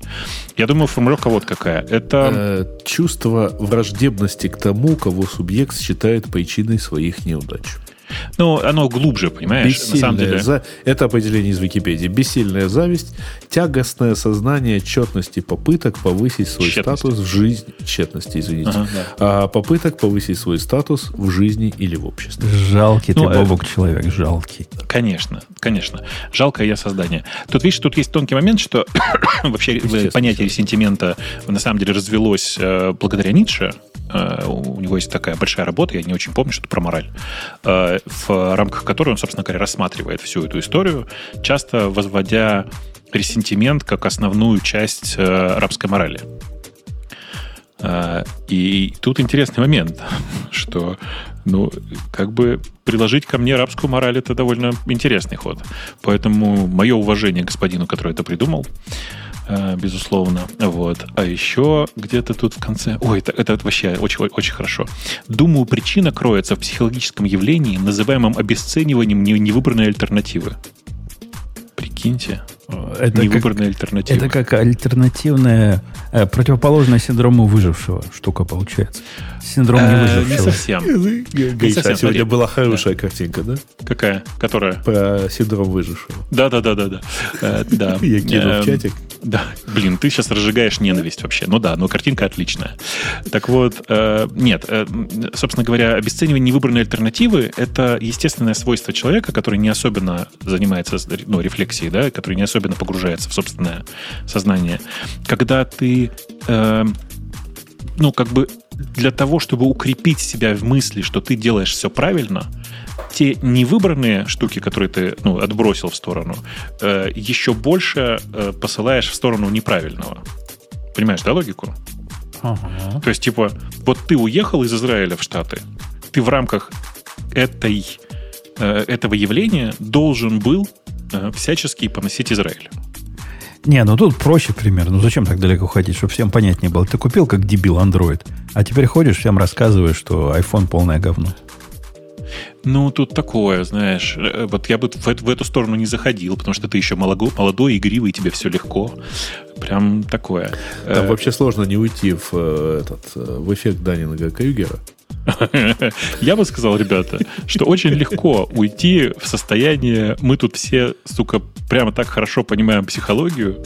Я думаю, формулировка вот какая. Это... Э, чувство враждебности к тому, кого субъект считает причиной своих неудач. Ну, оно глубже, понимаешь? На самом Бессильная деле. за- Это определение из Википедии. Бессильная зависть, тягостное сознание тщетности попыток повысить свой Тщетности. статус в жизни... Тщетности, извините. Ага, да. А попыток повысить свой статус в жизни или в обществе. Жалкий ты, Ну, э, Бобок, человек, жалкий. Конечно, конечно. Жалкое я создание. Тут, видишь, тут есть тонкий момент, что вообще понятие ресентимента на самом деле развелось э, благодаря Ницше. Э, у него есть такая большая работа, я не очень помню, что-то про мораль, э, в рамках которой он, собственно говоря, рассматривает всю эту историю, часто возводя ресентимент как основную часть э, арабской морали. Э, И тут интересный момент, что, ну, как бы приложить ко мне арабскую мораль это довольно интересный ход. Поэтому мое уважение господину, который это придумал, э, безусловно. Вот. А еще где-то тут в конце... Ой, это, это вообще очень, очень хорошо. Думаю, причина кроется в психологическом явлении, называемом обесцениванием не- невыбранной альтернативы. Прикиньте. Это как, невыбранная альтернатива. это как альтернативная, э, противоположная синдрому выжившего штука получается. Синдром Э, не не выжившего. совсем. Гриша, совсем, а сегодня смотри. была хорошая картинка, да? Какая? Которая? Про синдром выжившего. Да, да, да, да, да. Э, да. Я кинул Эм, в чатик. Да, блин, ты сейчас разжигаешь ненависть вообще. Ну да, но картинка отличная. Так вот, э, нет, собственно говоря, обесценивание невыбранной альтернативы – это естественное свойство человека, который не особенно занимается ну, рефлексией, да, который не особенно погружается в собственное сознание. Когда ты, э, ну, как бы для того, чтобы укрепить себя в мысли, что ты делаешь все правильно, те невыбранные штуки, которые ты ну, отбросил в сторону, э, еще больше э, посылаешь в сторону неправильного. Понимаешь, да, логику? Ага. То есть, типа, вот ты уехал из Израиля в Штаты, ты в рамках этой, э, этого явления должен был э, всячески поносить Израиль. Не, ну тут проще пример. Ну зачем так далеко ходить, чтобы всем понятнее было. Ты купил как дебил Android, а теперь ходишь, всем рассказываешь, что iPhone полное говно. Ну, тут такое, знаешь, э, вот я бы в, эту- в эту сторону не заходил, потому что ты еще молодой, молодой игривый, тебе все легко. Прям такое. Там Э, вообще сложно не уйти в, э, этот, в эффект Даннинга Крюгера. Я бы сказал, ребята, что очень легко уйти в состояние, мы тут все, сука, прямо так хорошо понимаем психологию.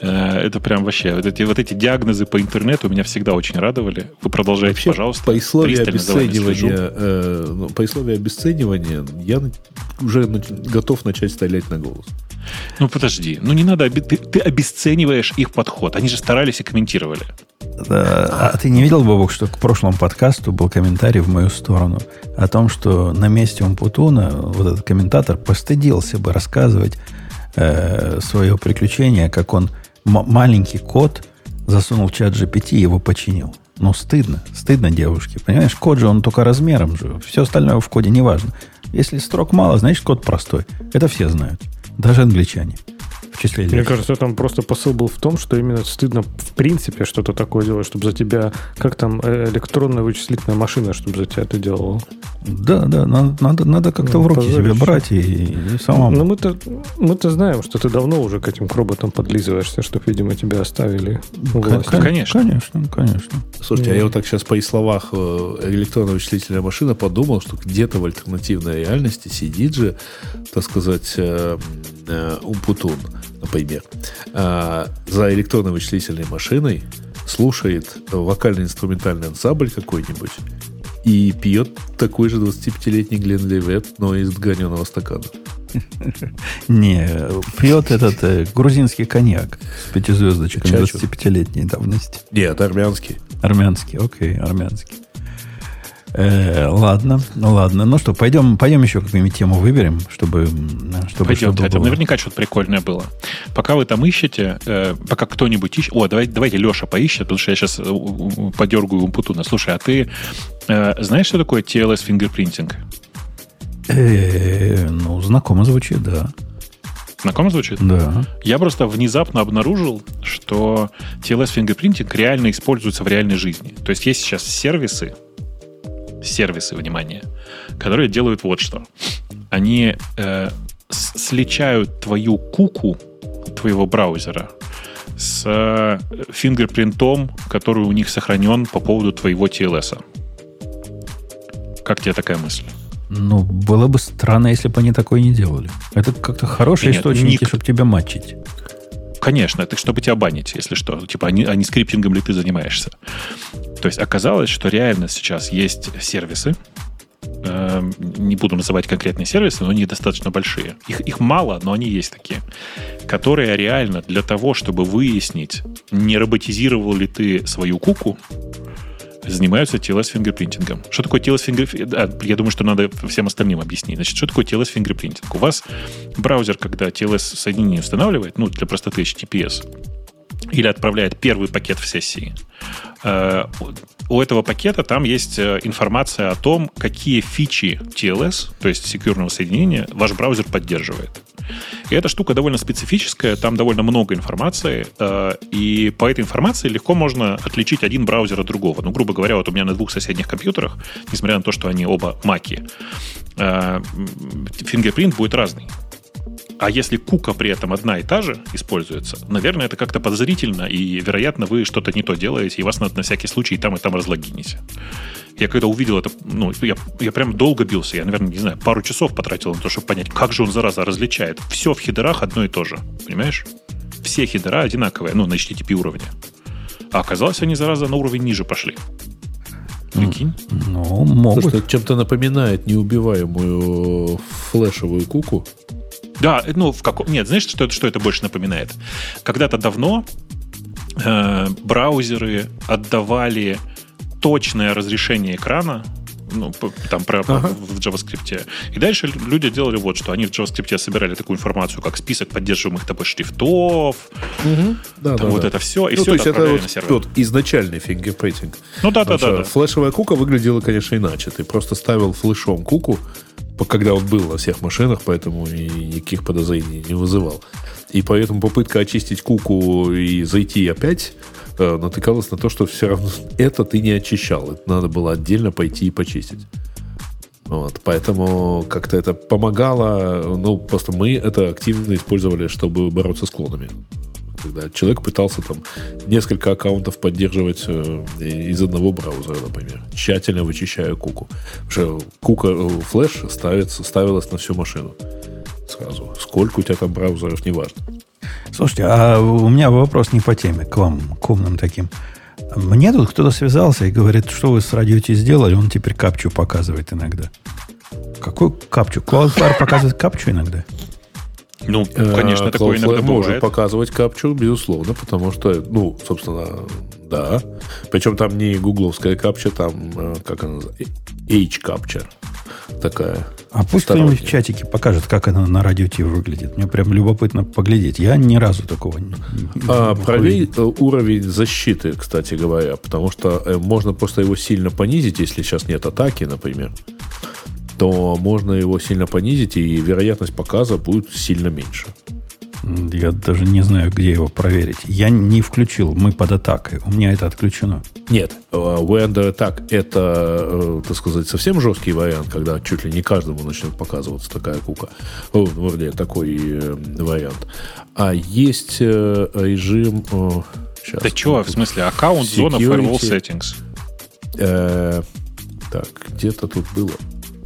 Э, Это прям вообще, вот эти, вот эти диагнозы по интернету меня всегда очень радовали. Вы продолжайте, Вообще, пожалуйста. по условию обесценивания, э, ну, по условию обесценивания я уже готов начать стрелять на голос. Ну подожди, ну не надо, ты, ты обесцениваешь их подход. Они же старались и комментировали. Да, А ты не видел, Бобок, что к прошлому подкасту был комментарий в мою сторону о том, что на месте Умпутуна вот этот комментатор постыдился бы рассказывать э, свое приключение, как он маленький код засунул в чат GPT и его починил. Ну, стыдно. Стыдно девушке. Понимаешь, код же он только размером же. Все остальное в коде не важно. Если строк мало, значит код простой. Это все знают. Даже англичане. В числе Мне кажется, там просто посыл был в том, что именно стыдно в принципе что-то такое делать, чтобы за тебя, как там, э, электронная вычислительная машина, чтобы за тебя это делала. Да, да, надо, надо, надо как-то Ну, в руки себе брать и, и самому. Но мы-то, мы-то знаем, что ты давно уже к этим к роботам подлизываешься, чтобы, видимо, тебя оставили. Кон- Конечно. Конечно, конечно. Слушайте, а Не. я вот так сейчас по и словах э, электронная вычислительная машина подумал, что где-то в альтернативной реальности сидит же, так сказать, э, Умпутун, например, а, за электронной вычислительной машиной слушает вокально-инструментальный ансамбль какой-нибудь и пьет такой же 25-летний Глен Левет, но из ганеного стакана. Не, пьет этот э, грузинский коньяк с пятизвездочками Чачу. 25-летней давности. Нет, армянский. Армянский, окей, армянский. Э, ладно, ну ладно. Ну что, пойдем, пойдем еще какую-нибудь тему выберем, чтобы, чтобы, Пойдемте, чтобы там было. наверняка что-то прикольное было. Пока вы там ищете, э, пока кто-нибудь ищет... О, давайте, давайте Леша поищет, потому что я сейчас подергаю Умпутуна. Слушай, а ты э, знаешь, что такое TLS фингерпринтинг? Э, ну, знакомо звучит, да. Знакомо звучит? Да. Я просто внезапно обнаружил, что TLS фингерпринтинг реально используется в реальной жизни. То есть есть сейчас сервисы, сервисы, внимание, которые делают вот что. Они э, сличают твою куку твоего браузера с э, фингерпринтом, который у них сохранен по поводу твоего TLS. Как тебе такая мысль? Ну, было бы странно, если бы они такое не делали. Это как-то хорошие Нет, источники, ник- чтобы тебя матчить. Конечно, это чтобы тебя банить, если что. Типа, а не, а не скриптингом ли ты занимаешься. То есть оказалось, что реально сейчас есть сервисы, эм, не буду называть конкретные сервисы, но они достаточно большие. Их, их мало, но они есть такие, которые реально для того, чтобы выяснить, не роботизировал ли ты свою куку, занимаются TLS fingerprinting ом. Что такое TLS fingerprinting? я думаю, что надо всем остальным объяснить. Значит, что такое TLS fingerprinting? У вас браузер, когда TLS соединение устанавливает, ну, для простоты HTTPS, или отправляет первый пакет в сессии, э, у этого пакета там есть э, информация о том, какие фичи TLS, то есть секьюрного соединения, ваш браузер поддерживает. И эта штука довольно специфическая, там довольно много информации, э, и по этой информации легко можно отличить один браузер от другого. Ну, грубо говоря, вот у меня на двух соседних компьютерах, несмотря на то, что они оба маки, fingerprint будет разный. А если кука при этом одна и та же используется, наверное, это как-то подозрительно, и, вероятно, вы что-то не то делаете, и вас надо на всякий случай и там, и там разлогинить. Я когда увидел это, ну, я, я прям долго бился. Я, наверное, не знаю, пару часов потратил на то, чтобы понять, как же он, зараза, различает. Все в хедерах одно и то же. Понимаешь? Все хедера одинаковые, ну, на HTTP уровне. А оказалось, они, зараза, на уровень ниже пошли. Прикинь? Ну, могут. Слушай, это чем-то напоминает неубиваемую флешевую куку. Да, ну, в каком... Нет, знаешь, что это, что это больше напоминает? Когда-то давно э, браузеры отдавали точное разрешение экрана, ну, там про, Ага. в JavaScript. И дальше люди делали вот что. Они в JavaScript собирали такую информацию, как список поддерживаемых тобой шрифтов, Да, там вот это все, и ну, все то есть это это отправляли вот на сервер. изначальный фингерпринтинг. Ну да, да, да, да. Флешевая кука выглядела, конечно, иначе. Ты просто ставил флешом куку, когда он был на всех машинах, поэтому и никаких подозрений не вызывал. И поэтому попытка очистить куку и зайти опять э, натыкалась на то, что все равно это ты не очищал. Это надо было отдельно пойти и почистить. Вот, поэтому как-то это помогало. Ну, просто мы это активно использовали, чтобы бороться с клонами. Когда человек пытался там несколько аккаунтов поддерживать э, из одного браузера, например, тщательно вычищая куку. Потому что кука э, флеш ставится, ставилась на всю машину сразу. Сколько у тебя там браузеров, неважно. Слушайте, а у меня вопрос не по теме, к вам, к умным таким. Мне тут кто-то связался и говорит, что вы с радио Ти сделали, он теперь капчу показывает иногда. Какой капчу? Cloudflare показывает капчу иногда? Ну, конечно, Э, такое иногда Cloudflare может бывает. показывать капчу, безусловно, потому что, ну, собственно, да. Причем там не гугловская капча, там, э, как она называется, H-капча такая. А пусть кто-нибудь в чатике покажет, как она на радио Ти выглядит. Мне прям любопытно поглядеть. Я ни разу такого не... А, проверь э, уровень защиты, кстати говоря, потому что э, можно просто его сильно понизить, если сейчас нет атаки, например, то можно его сильно понизить, и вероятность показа будет сильно меньше. Я даже не знаю, где его проверить. Я не включил. Мы под атакой. У меня это отключено. Нет, э, Way Under Attack это, э, так сказать, совсем жесткий вариант, когда чуть ли не каждому начнет показываться такая кука. О, ну, вернее, такой э, вариант. А есть режим... щас, Да чего, в смысле, аккаунт, зона, firewall settings. Э, так, где-то тут было.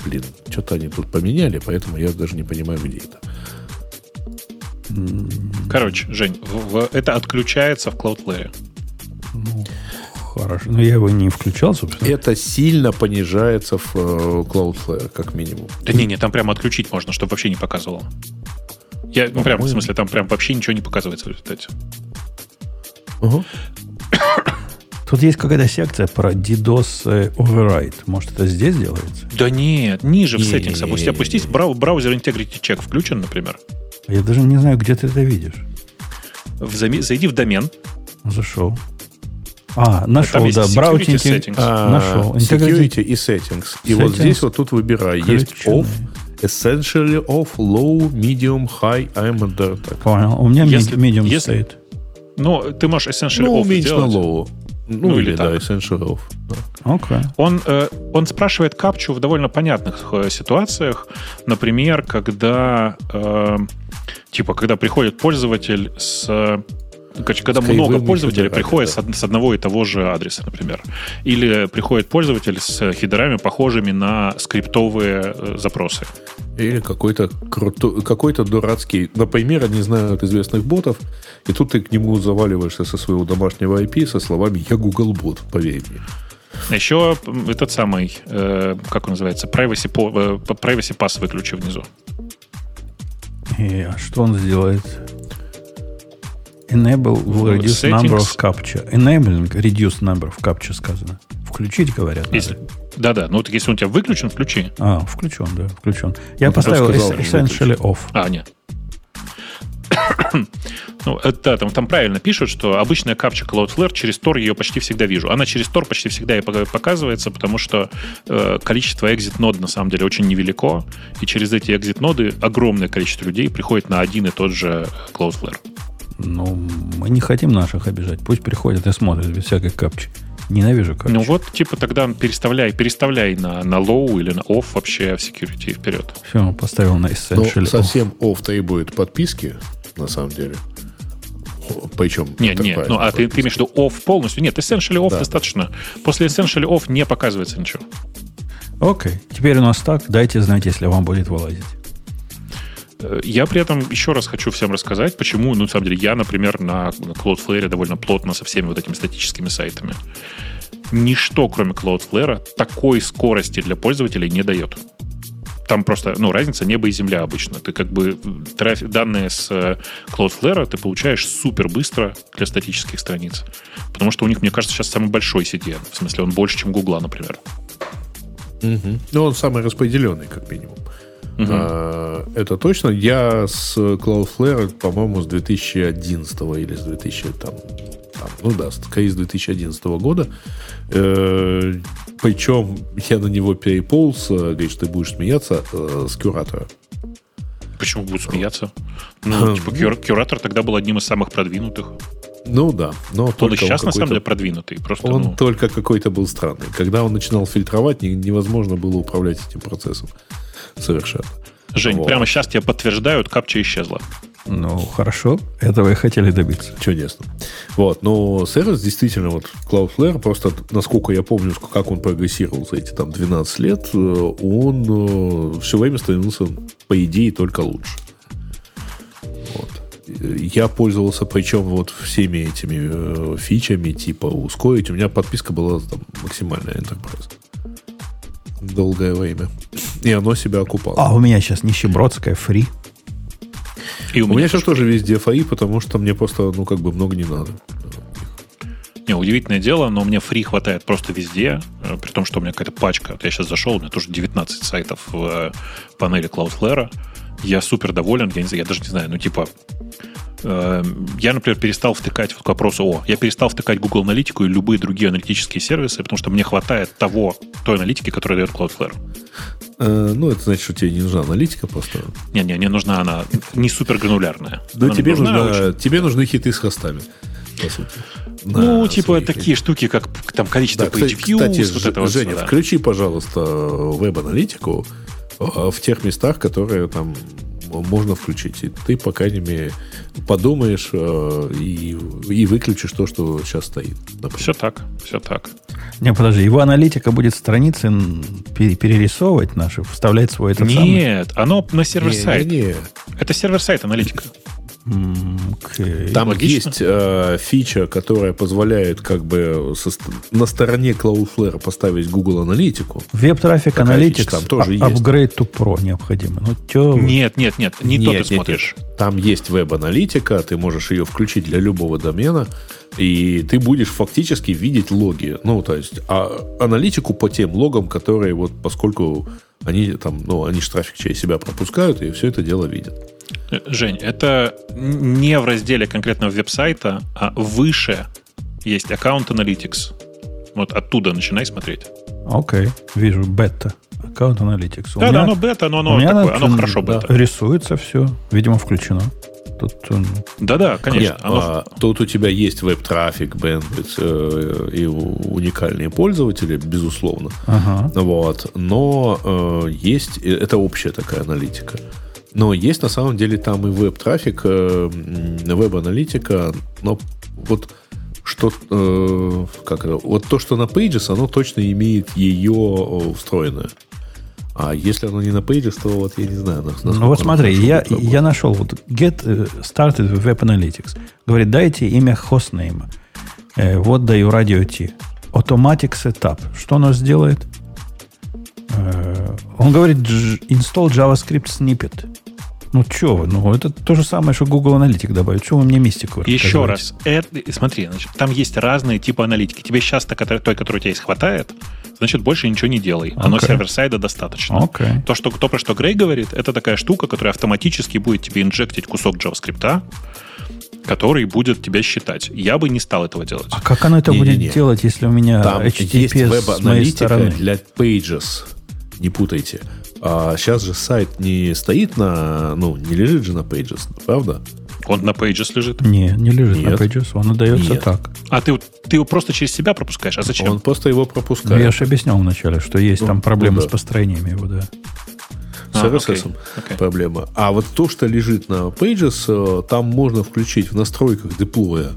Блин, что-то они тут поменяли, поэтому я даже не понимаю, где это. Короче, Жень, в- в- это отключается в Cloudflare. Ну, хорошо. Но я его не включал, собственно. Это сильно понижается в э, Cloudflare, как минимум. Да не, не, там прямо отключить можно, чтобы вообще не показывало. Я, ну, прям, в смысле, там прям вообще ничего не показывается в результате. Ага. Тут есть какая-то секция про DDoS override. Может, это здесь делается? Да нет, ниже в не, Опусти, опустись, Browser Integrity Check включен, например. Я даже не знаю, где ты это видишь. В зайди в домен. Зашел. А, нашел, да. security Браутинг. Settings. А, Нашел. Security и settings. И вот Settings здесь вот тут выбирай. Есть off, essentially off, low, medium, high, I'm under attack. Понял. У меня Если- medium если- стоит. Ну, ты можешь Essentially Ну, Off сделать. low. Ну, Ну, или, или да, так. essentially off. да. Окей. Он, э, он спрашивает капчу в довольно понятных э, ситуациях. Например, когда э, типа, когда приходит пользователь с короче, когда много пользователей приходит да. с, од- с одного и того же адреса, например. Или приходит пользователь с хедерами, похожими на скриптовые э, запросы. Или какой-то крутой, какой-то дурацкий, например, они знают известных ботов, и тут ты к нему заваливаешься со своего домашнего IP со словами «Я Google бот», поверь мне. Еще м, этот самый, э, как он называется, privacy, по- э, privacy pass выключи внизу. И, а что он сделает? Enable will reduce settings. number of captcha. Enabling reduce number of captcha сказано. Включить, говорят. Если, да-да, ну вот если он у тебя выключен, включи. А, включен, да, включен. Я Ну, поставил сказал, es- essentially off. А, нет. ну, это, да, там, там правильно пишут, что обычная капча Cloudflare через Tor ее почти всегда вижу. Она через Tor почти всегда и пока- показывается, потому что э, количество exit нод на самом деле очень невелико, и через эти exit ноды огромное количество людей приходит на один и тот же Cloudflare. Ну, мы не хотим наших обижать. Пусть приходят и смотрят без всякой капчи. Ненавижу капчи. Ну вот, типа, тогда переставляй, переставляй на, на low или на off вообще в security вперед. Все, поставил на Но essentially off. совсем off требует подписки, на самом деле. Причем... Не, не, ну а ты, ты имеешь в виду off полностью? Нет, essentially off Да. достаточно. После essentially off не показывается ничего. Окей. Теперь у нас так. Дайте знать, если вам будет вылазить. Э, Я при этом еще раз хочу всем рассказать, почему, ну, на самом деле, я, например, на Cloudflare довольно плотно со всеми вот этими статическими сайтами. Ничто, кроме Cloudflare, такой скорости для пользователей не дает. там просто, ну, разница небо и земля обычно. Ты как бы трафик, данные с э, Cloudflare ты получаешь супер быстро для статических страниц. Потому что у них, мне кажется, сейчас самый большой CDN. В смысле, он больше, чем Гугла, например. Угу. Ну, он самый распределенный, как минимум. Угу. А, это точно. Я с Cloudflare, по-моему, с 2011 или с 2000, там, там, ну да, скорее с 2011 года. Э, причем я на него переполз, э, говоришь, ты будешь смеяться э, с куратора. Почему будет смеяться? Ну, типа, кюр, куратор тогда был одним из самых продвинутых. Ну да, но он только сейчас он на самом деле продвинутый. Просто, он ну... только какой-то был странный. Когда он начинал фильтровать, невозможно было управлять этим процессом совершенно. Жень, вот. прямо сейчас тебе подтверждают, капча исчезла. Ну, хорошо. Этого и хотели добиться. Чудесно. Вот. Но сервис действительно, вот Cloudflare, просто, насколько я помню, как он прогрессировал за эти там 12 лет, э, он э, все время становился, по идее, только лучше. Вот. Я пользовался, причем вот всеми этими э, фичами, типа ускорить. У меня подписка была там максимальная Enterprise долгое время. И оно себя окупало. А у меня сейчас нищебродская фри. И у, у меня сейчас тоже везде фри, потому что мне просто, ну, как бы много не надо. Не, удивительное дело, но мне фри хватает просто везде, э, при том, что у меня какая-то пачка. Вот я сейчас зашел, у меня тоже 19 сайтов в э, панели Cloudflare. Я супер доволен, я, не знаю, я даже не знаю, ну, типа, я, например, перестал втыкать вот к вопросу о, я перестал втыкать Google аналитику и любые другие аналитические сервисы, потому что мне хватает того, той аналитики, которую дает Cloudflare. Э, ну, это значит, что тебе не нужна аналитика просто. Не-не, не нужна она не супер гранулярная. Да тебе, нужна, нужна, тебе нужны хиты с хостами, по сути. Ну, типа такие штуки, как там количество да, page views, кстати, вот это Женя, вот, включи, пожалуйста, веб-аналитику э, в тех местах, которые там можно включить. И ты, по крайней мере, подумаешь э, и, и выключишь то, что сейчас стоит. Например. Все так, все так. Не, подожди, его аналитика будет страницы перерисовывать наши, вставлять свой этот Нет, самый? оно на server-side. Это server-side аналитика. Okay. Там Логично. есть э, фича, которая позволяет как бы со, на стороне Cloudflare поставить Google аналитику. Web Traffic Analytics там тоже а, есть. Upgrade to Pro необходимо. Ну, тё... Нет, нет, нет, не нет, то ты нет, смотришь. Нет. Там есть веб-аналитика, ты можешь ее включить для любого домена, и ты будешь фактически видеть логи. Ну, то есть а, аналитику по тем логам, которые вот поскольку они там, ну, они же трафик через себя пропускают, и все это дело видят. Жень, это не в разделе конкретного веб-сайта, а выше есть аккаунт Analytics. Вот оттуда начинай смотреть. Окей, okay. вижу, бета. Аккаунт Analytics. Да, да, оно бета, но оно, такое, оно хорошо да, бета. Рисуется все, видимо, включено. Тут, Да-да, конечно. Нет, оно... а, тут у тебя есть веб-трафик, бендвит э, и уникальные пользователи, безусловно. Ага. Вот. Но э, есть, э, это общая такая аналитика. Но есть на самом деле там и веб-трафик, э, веб-аналитика, но вот что, э, как это, вот то, что на Pages, оно точно имеет ее встроенное. А если оно не на Pages, то вот я не знаю. Ну вот смотри, я, я нашел вот get э, started with Web Analytics. Говорит, дайте имя хостнейма. Э, вот даю Radio T. Automatic Setup. Что оно сделает? Э, он говорит, install JavaScript snippet. Ну что, ну это то же самое, что Google Аналитик добавить. Чего вы мне мистику Еще раз. Это, смотри, значит, там есть разные типы аналитики. Тебе сейчас той, которая у тебя есть, хватает, значит, больше ничего не делай. Okay. Оно сервер-сайда достаточно. Okay. То, что, то, про что Грей говорит, это такая штука, которая автоматически будет тебе инжектить кусок JavaScript, который будет тебя считать. Я бы не стал этого делать. А как оно это не, будет не, не. делать, если у меня Там HTTPS есть веб-аналитика для Pages. Не путайте. А сейчас же сайт не стоит на... Ну, не лежит же на Pages, правда? Он на Pages лежит? Не, не лежит Нет. на Pages, он отдается Нет. так. А ты, ты его просто через себя пропускаешь? А зачем? Он просто его пропускает. Я же объяснял вначале, что есть ну, там проблемы ну, да. с построениями его, да. С а, RSS okay, okay. проблема. А вот то, что лежит на Pages, э, там можно включить в настройках деплоя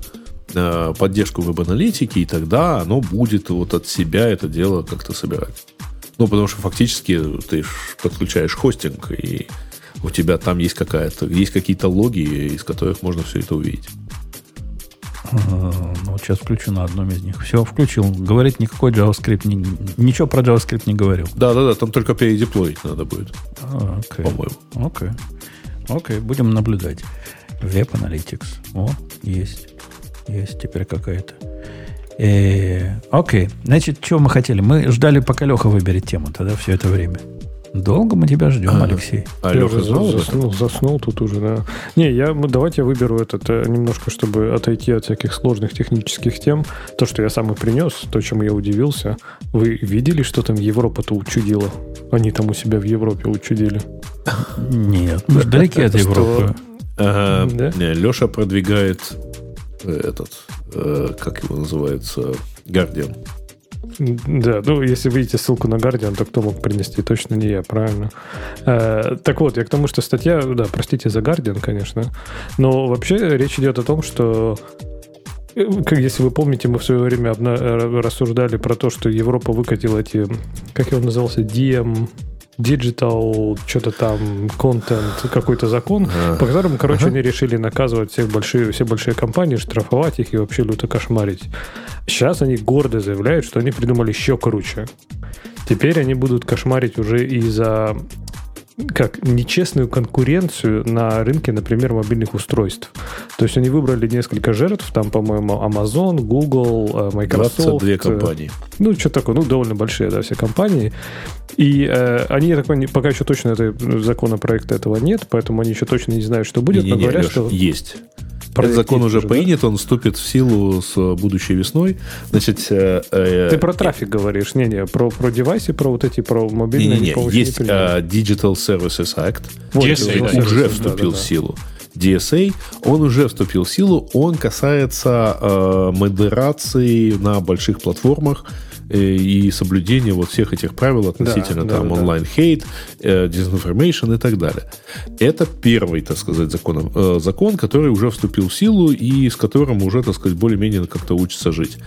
э, поддержку веб-аналитики, и тогда оно будет вот от себя это дело как-то собирать. Ну, потому что фактически ты подключаешь хостинг, и у тебя там есть какая-то, есть какие-то логи, из которых можно все это увидеть. Ну, вот сейчас включу на одном из них. Все, включил. Говорит, никакой JavaScript, ни- ничего про JavaScript не говорил. Да-да-да, там только передеплоить надо будет, А, окей. по-моему. Окей. Окей, будем наблюдать. Web Analytics. О, есть. Есть теперь какая-то. Э, Окей. Значит, что мы хотели? Мы ждали, пока Леха выберет тему тогда все это время. Долго мы тебя ждем, Ага. Алексей. А я уже знал заснул, заснул тут уже, да. Не, я, ну, давайте я выберу этот э, немножко, чтобы отойти от всяких сложных технических тем. То, что я сам и принес, то, чем я удивился. Вы видели, что там Европа-то учудила? Они там у себя в Европе учудили. Нет, мы же далеки от? Европы. Леша продвигает э, этот, э, как его называется, Guardian. Да, ну, если видите ссылку на Guardian, то кто мог принести? Точно не я, правильно. Э, так вот, я к тому, что статья, да, простите за Guardian, конечно, но вообще речь идет о том, что э, как если вы помните, мы в свое время обна- э, рассуждали про то, что Европа выкатила эти, как его назывался, DM, Digital, что-то там, контент, какой-то закон, по которому, короче, Ага. они решили наказывать всех большие, все большие компании, штрафовать их и вообще люто кошмарить. Сейчас они гордо заявляют, что они придумали еще круче. Теперь они будут кошмарить уже и за как нечестную конкуренцию на рынке, например, мобильных устройств. То есть они выбрали несколько жертв, там, по-моему, Amazon, Google, э, Microsoft. 22 э, компании. ну, что такое, ну, довольно большие, да, все компании. И э, они, я так понимаю, пока еще точно это, законопроекта этого нет, поэтому они еще точно не знают, что будет, но Не-не-не, говорят, Леша, что... есть. Этот закон уже уже, да? принят, он вступит в силу с э, будущей весной. Значит, э, э, Ты про трафик говоришь, не-не, про, про девайсы, про вот эти, про мобильные, еще не есть э, Digital Services Act, Вот, DSA, да, уже вступил да, в да. силу. DSA, он уже вступил в силу, он касается э, модерации на больших платформах э, и соблюдения вот всех этих правил относительно да, там да, да. онлайн-хейт, э, disinformation и так далее. Это первый, так сказать, закон, э, закон, который уже вступил в силу и с которым уже, так сказать, более-менее как-то учится жить.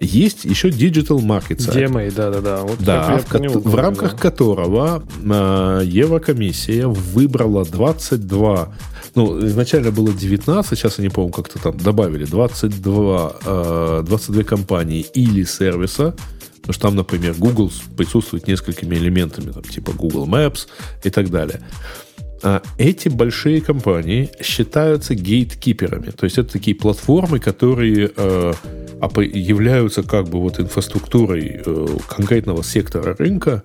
Есть еще Digital Markets Act. DMA, да-да-да. Вот Да, я в, него кото- в рамках да. которого э, Еврокомиссия выбрала 22, ну, изначально было 19, сейчас я не помню, как-то там добавили 22, э, 22 компании или сервиса, потому что там, например, Google присутствует несколькими элементами, там, типа Google Maps и так далее. А эти большие компании считаются гейткиперами. То есть это такие платформы, которые э, являются как бы вот инфраструктурой э, конкретного сектора рынка.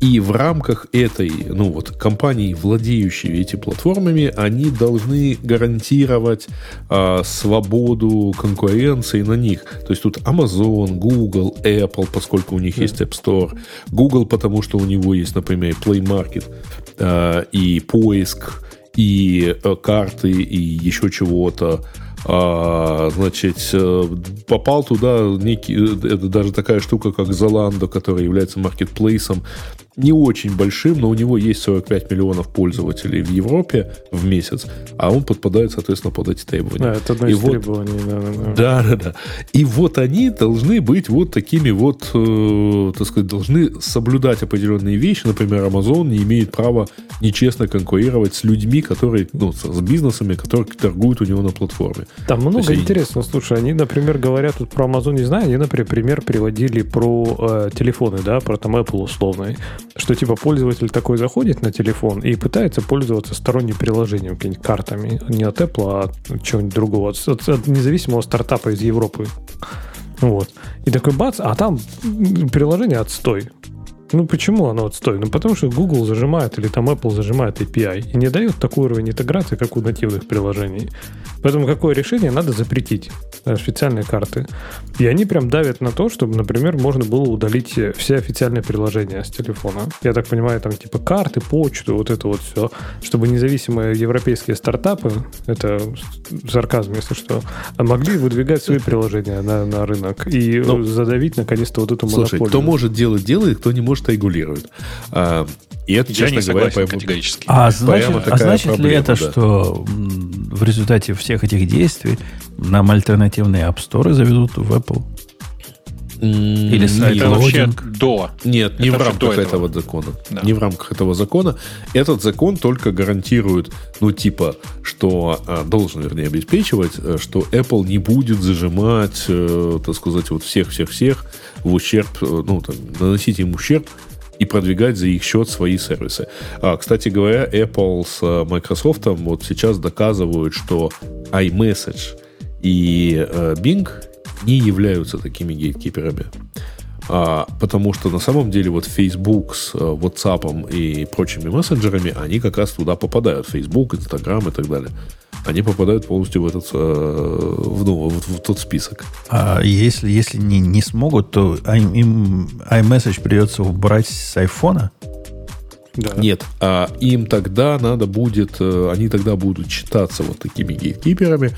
И в рамках этой, ну вот, компании, владеющей эти платформами, они должны гарантировать а, свободу конкуренции на них. То есть тут Amazon, Google, Apple, поскольку у них есть App Store, Google, потому что у него есть, например, Play Market а, и поиск, и э, карты, и еще чего-то. А, значит, э, попал туда некий, э, это даже такая штука, как Zalando, которая является маркетплейсом, не очень большим, но у него есть 45 миллионов пользователей в Европе в месяц, а он подпадает, соответственно, под эти требования. Да, это одно И из вот- требований. Да, да, да. Да, да, да. И вот они должны быть вот такими вот, э, так сказать, должны соблюдать определенные вещи. Например, Amazon не имеет права нечестно конкурировать с людьми, которые, ну, с бизнесами, которые торгуют у него на платформе. Там много есть интересного. Слушай, они, например, говорят тут про Amazon, не знаю, они, например, пример приводили про э, телефоны, да, про там Apple условный, что типа пользователь такой заходит на телефон и пытается пользоваться сторонним приложением, какими-нибудь картами, не от Apple, а от чего-нибудь другого, от, от- от независимого стартапа из Европы. Вот. И такой бац, а там приложение отстой. Ну, почему оно отстой? Ну, потому что Google зажимает или там Apple зажимает API и не дает такой уровень интеграции, как у нативных приложений. Поэтому какое решение надо запретить? э, Специальные карты. И они прям давят на то, чтобы, например, можно было удалить э, все официальные приложения с телефона. Я так понимаю, там типа карты, почту, вот это вот все. Чтобы независимые европейские стартапы, это сарказм, если что, могли выдвигать свои приложения на, на рынок и Ну, э, задавить наконец-то вот эту Слушай, монополию. кто может делать, делает, кто не может, регулирует. А, и это, Я честно не говоря, согласен по- категорически. А значит, Прямо а значит ли проблема, это, да. что в результате всех этих действий нам альтернативные App Store заведут в Apple? Или сайт Это вообще до. Нет, не Это в вообще рамках этого. этого. закона. Да. Не в рамках этого закона. Этот закон только гарантирует, ну, типа, что а, должен, вернее, обеспечивать, э, что Apple не будет зажимать, э, так сказать, вот всех-всех-всех в ущерб, э, ну, там, наносить им ущерб и продвигать за их счет свои сервисы. А, кстати говоря, Apple с э, Microsoft вот сейчас доказывают, что iMessage и э, Bing не являются такими гейткиперами. А, потому что на самом деле вот Facebook с WhatsApp и прочими мессенджерами, они как раз туда попадают. Facebook, Instagram и так далее. Они попадают полностью в этот, э, в, ну, в, в тот список. А если, если не, не смогут, то им, им iMessage придется убрать с айфона. Да. Нет, а им тогда надо будет, э, они тогда будут считаться вот такими гейткиперами,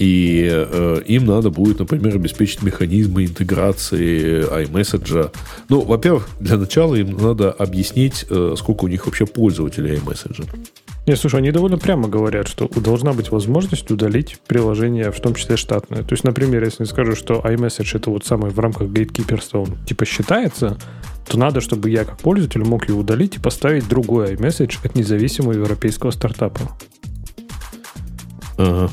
и э, им надо будет, например, обеспечить механизмы интеграции iMessage. Ну, во-первых, для начала им надо объяснить, э, сколько у них вообще пользователей iMessage. Не, слушай, они довольно прямо говорят, что должна быть возможность удалить приложение, в том числе штатное. То есть, например, если я скажу, что iMessage это вот самый в рамках гейткиперства, он типа считается, то надо, чтобы я как пользователь мог его удалить и поставить другой iMessage от независимого европейского стартапа. Ага.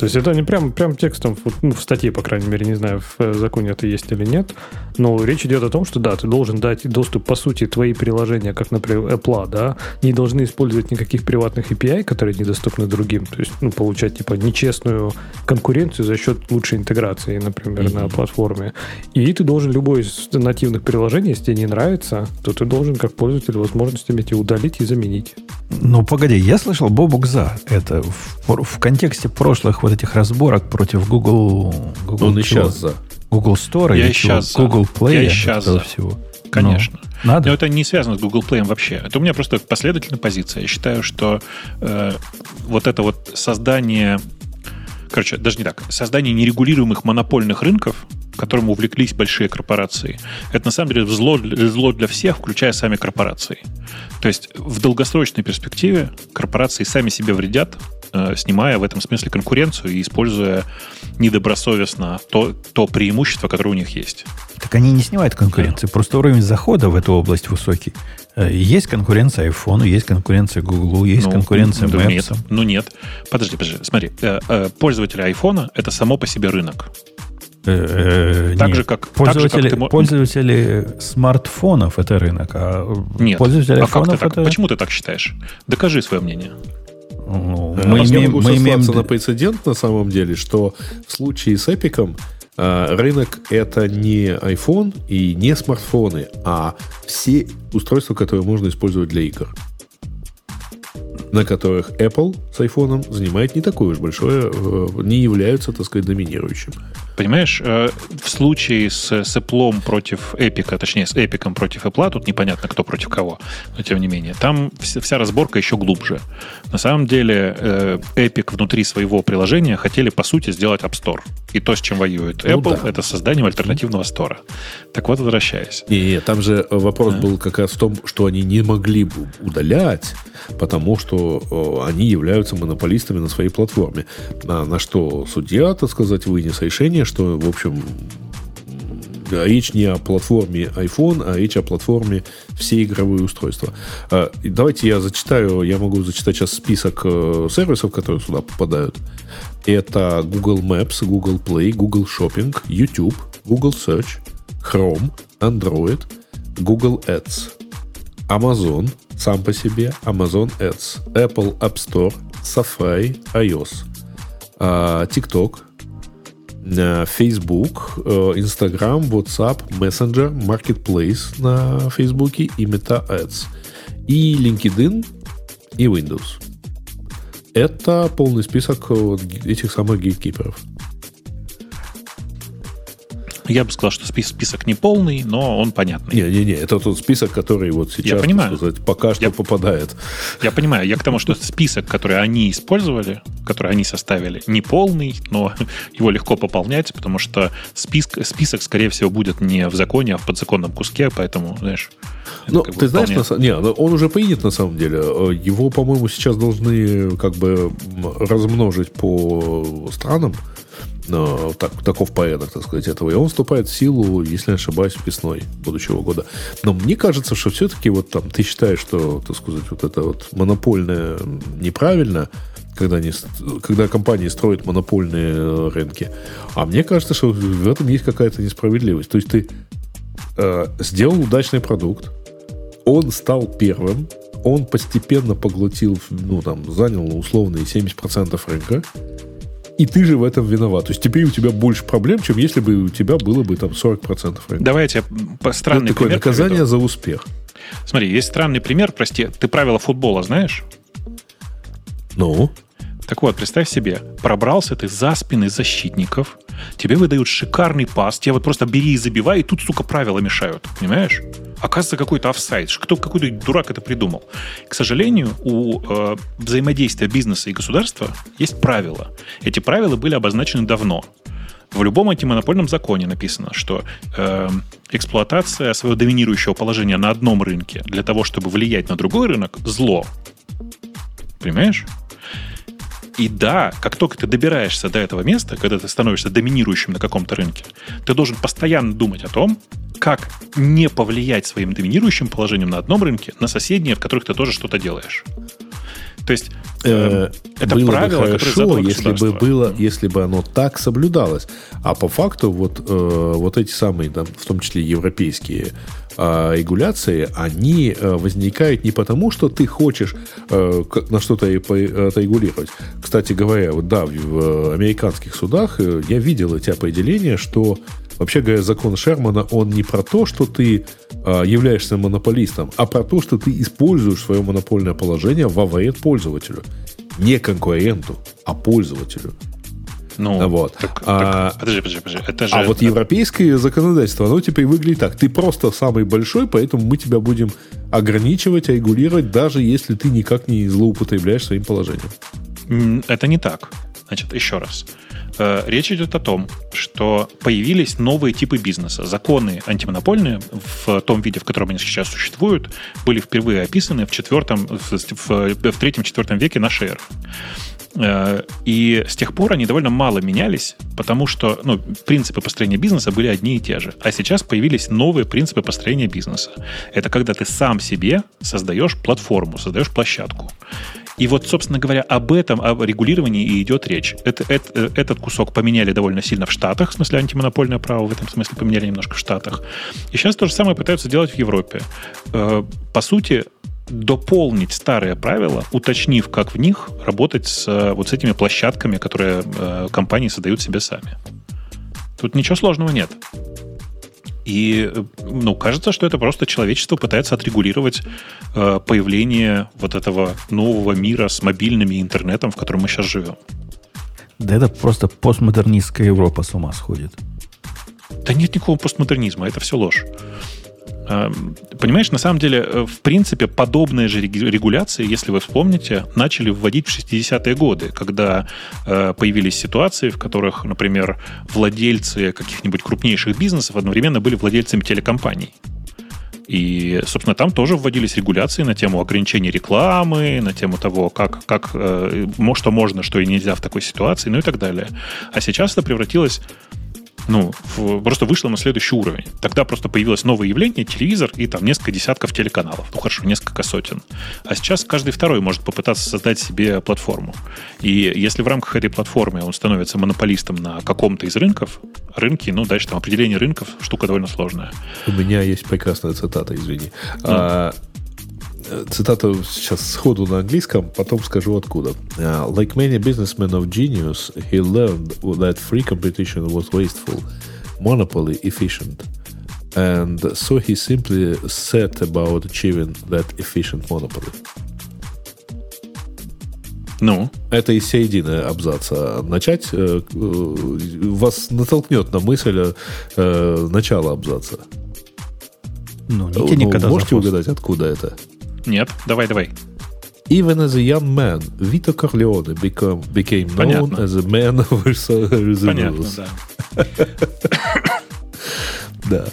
То есть это не прям, прям текстом, ну, в статье, по крайней мере, не знаю, в э, законе это есть или нет, но речь идет о том, что да, ты должен дать доступ, по сути, твои приложения, как, например, Apple, да, не должны использовать никаких приватных API, которые недоступны другим, то есть, ну, получать, типа, нечестную конкуренцию за счет лучшей интеграции, например, на платформе. И ты должен любой из нативных приложений, если тебе не нравится, то ты должен, как пользователь, возможность иметь и удалить, и заменить. Ну, погоди, я слышал Бобук за это в, в контексте прошлых вот этих разборок против Google... Google Он и чего? сейчас за. Google Store Я и чего? щас за. Google Play. Я и вот этого за. всего. Конечно. Ну, надо? Но это не связано с Google Play вообще. Это у меня просто последовательная позиция. Я считаю, что э, вот это вот создание... Короче, даже не так. Создание нерегулируемых монопольных рынков, которым увлеклись большие корпорации, это на самом деле зло, зло для всех, включая сами корпорации. То есть в долгосрочной перспективе корпорации сами себе вредят, снимая в этом смысле конкуренцию и используя недобросовестно то, то преимущество, которое у них есть. Так они не снимают конкуренции. Просто уровень захода в эту область высокий. Э, Есть конкуренция iPhone, есть конкуренция Google, есть Ну, конкуренция да Maps. Нет, ну нет. Подожди, подожди. Смотри, э, э, пользователи айфона это само по себе рынок. Э, Так нет. же, как- так же, как пользователи, ты пользователи смартфонов это рынок, а Нет. пользователи а как ты айфонов так? это... Почему ты так считаешь? Докажи свое мнение. Ну, Э, мы я имеем, могу мы имеем на прецедент на самом деле, что в случае с Эпиком э, рынок это не iPhone и не смартфоны, а все устройства, которые можно использовать для игр. На которых Apple с iPhone занимает не такое уж большое, э, не являются, так сказать, доминирующим. Понимаешь, э, в случае с, с Apple против Эпика, точнее, с Эпиком против Apple, тут непонятно, кто против кого, но тем не менее, там вся, разборка еще глубже. На самом деле, э, Epic внутри своего приложения хотели, по сути, сделать App Store. И то, с чем воюет Ну Apple, да. это созданием альтернативного стора. Так вот, возвращаясь. Не, там же вопрос был как раз в том, что они не могли бы удалять, потому что э, они являются монополистами на своей платформе. На, на что судья, так сказать, вынес решение, что, в общем, речь не о платформе iPhone, а речь о платформе все игровые устройства. А, Давайте я зачитаю, я могу зачитать сейчас список э, сервисов, которые сюда попадают. Это Google Maps, Google Play, Google Shopping, YouTube, Google Search, Chrome, Android, Google Ads, Amazon сам по себе, Amazon Ads, Apple App Store, Safari, iOS, а, TikTok, Facebook, э, Instagram, WhatsApp, Messenger, Marketplace на Facebook и Meta Ads. И LinkedIn, и Windows. Это полный список э, этих самых гейткиперов. Я бы сказал, что спис- список не полный, но он понятный. Не-не-не, это тот список, который вот сейчас, так понимаю. сказать, пока что Я- попадает. Я понимаю, я к тому, что список, который они использовали, который они составили, не полный, но его легко пополнять, потому что список, список, скорее всего, будет не в законе, а в подзаконном куске, поэтому, знаешь... Ну, как бы ты знаешь, вполне- на не, ну, он уже принят на самом деле. Э, Его, по-моему, сейчас должны как бы размножить по странам. Э, так, таков порядок, так сказать, этого. И он вступает в силу, если не ошибаюсь, весной будущего года. Но мне кажется, что все-таки вот там ты считаешь, что, так сказать, вот это вот монопольное неправильно, когда, они, когда компании строят монопольные э, рынки. А мне кажется, что в этом есть какая-то несправедливость. То есть ты э, сделал удачный продукт, он стал первым, он постепенно поглотил, ну, там, занял условные 70% рынка, и ты же в этом виноват. То есть теперь у тебя больше проблем, чем если бы у тебя было бы там 40% рынка. Давайте по странный Это такое пример наказание приведу. за успех. Смотри, есть странный пример, прости. Ты правила футбола знаешь? Ну? Так вот, представь себе, пробрался ты за спины защитников, тебе выдают шикарный пас, тебе вот просто бери и забивай, и тут, сука, правила мешают, понимаешь? Оказывается, какой-то офсайд. Кто, какой-то дурак это придумал. К сожалению, у э, взаимодействия бизнеса и государства есть правила. Эти правила были обозначены давно. В любом антимонопольном законе написано, что э, эксплуатация своего доминирующего положения на одном рынке для того, чтобы влиять на другой рынок, зло. Понимаешь? И да, как только ты добираешься до этого места, когда ты становишься доминирующим на каком-то рынке, ты должен постоянно думать о том, как не повлиять своим доминирующим положением на одном рынке на соседние, в которых ты тоже что-то делаешь. То есть э, Э, это было правило, бы хорошо, если бы было, если бы оно так соблюдалось. А по факту вот, э, вот эти самые, там, в том числе европейские э, регуляции, они э, возникают не потому, что ты хочешь э, на что-то э, отрегулировать. Кстати говоря, вот да, в, в американских судах я видел эти определения, что Вообще говоря, закон Шермана, он не про то, что ты э, являешься монополистом, а про то, что ты используешь свое монопольное положение во вред пользователю. Не конкуренту, а пользователю. Ну, Вот. так- А- так, подожди, подожди, подожди. Это же... А вот европейское законодательство, оно теперь выглядит так. Ты просто самый большой, поэтому мы тебя будем ограничивать, регулировать, даже если ты никак не злоупотребляешь своим положением. Это не так. Значит, еще раз. Э, Речь идет о том, что появились новые типы бизнеса. Законы антимонопольные в том виде, в котором они сейчас существуют, были впервые описаны в четвертом, в, третьем-четвертом веке нашей эры. Э, И с тех пор они довольно мало менялись, потому что ну, принципы построения бизнеса были одни и те же. А сейчас появились новые принципы построения бизнеса. Это когда ты сам себе создаешь платформу, создаешь площадку. И вот, собственно говоря, об этом, об регулировании и идет речь. Это, это- э, этот кусок поменяли довольно сильно в Штатах, в смысле антимонопольное право в этом смысле поменяли немножко в Штатах. И сейчас то же самое пытаются делать в Европе. Э, По сути, дополнить старые правила, уточнив, как в них работать с э, вот с этими площадками, которые компании создают себе сами. Тут ничего сложного нет. И, ну, кажется, что это просто человечество пытается отрегулировать э, появление вот этого нового мира с мобильными и интернетом, в котором мы сейчас живем. Да это просто постмодернистская Европа с ума сходит. Да нет никакого постмодернизма, это все ложь. Эм, Понимаешь, на самом деле, э, в принципе, подобные же регуляции, если вы вспомните, начали вводить в 60-е годы, когда э, появились ситуации, в которых, например, владельцы каких-нибудь крупнейших бизнесов одновременно были владельцами телекомпаний. И, собственно, там тоже вводились регуляции на тему ограничения рекламы, на тему того, как, как, э, что можно, что и нельзя в такой ситуации, ну и так далее. А сейчас это превратилось ну, в- просто вышло на следующий уровень. Тогда просто появилось новое явление, телевизор и там несколько десятков телеканалов. Ну, хорошо, несколько сотен. А сейчас каждый второй может попытаться создать себе платформу. И если в рамках этой платформы он становится монополистом на каком-то из рынков, рынки, ну, дальше там определение рынков, штука довольно сложная. У меня есть прекрасная цитата, извини. А, э, цитата сейчас сходу на английском, потом скажу откуда. А, Like many businessmen of genius, he learned that free competition was wasteful, monopoly efficient. And so he simply set about achieving that efficient monopoly. Ну, Это из середины абзаца начать э, э, вас натолкнет на мысль э, начала абзаца. Ну, не Ну, тяни никогда за можете хвост. угадать, откуда это? Нет, давай, давай. Even as a young man, Vito Corleone become, became known Понятно. as a man of the Понятно, да. Да.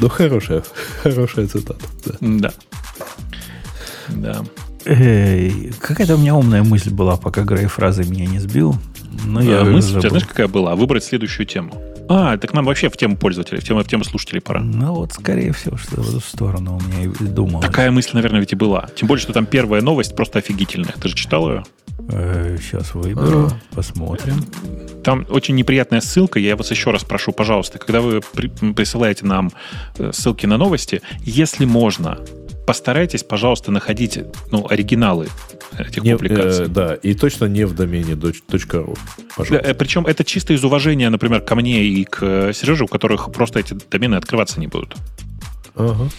Ну, хорошая, хорошая цитата. да. Да. Да. Эй, какая-то у меня умная мысль была, пока Грей фразы меня не сбил. Но я А, уже мысль у тебя знаешь, какая была? Выбрать следующую тему. А, так нам вообще в тему пользователей, в тему, в тему слушателей пора. Ну вот, скорее всего, что в эту сторону у меня и думалось. Такая мысль, наверное, ведь и была. Тем более, что там первая новость просто офигительная. Ты же читал ее? сейчас выберу, посмотрим. Там очень неприятная ссылка. Я вас еще раз прошу, пожалуйста, когда вы при- присылаете нам э, ссылки на новости, если можно, постарайтесь, пожалуйста, находить ну, оригиналы этих Не- публикаций. э, да, и точно не в домене .ru. Да, Пожалуйста. э, Причем это чисто из уважения, например, ко мне и к э, Сереже, у которых просто эти домены открываться не будут. Ага.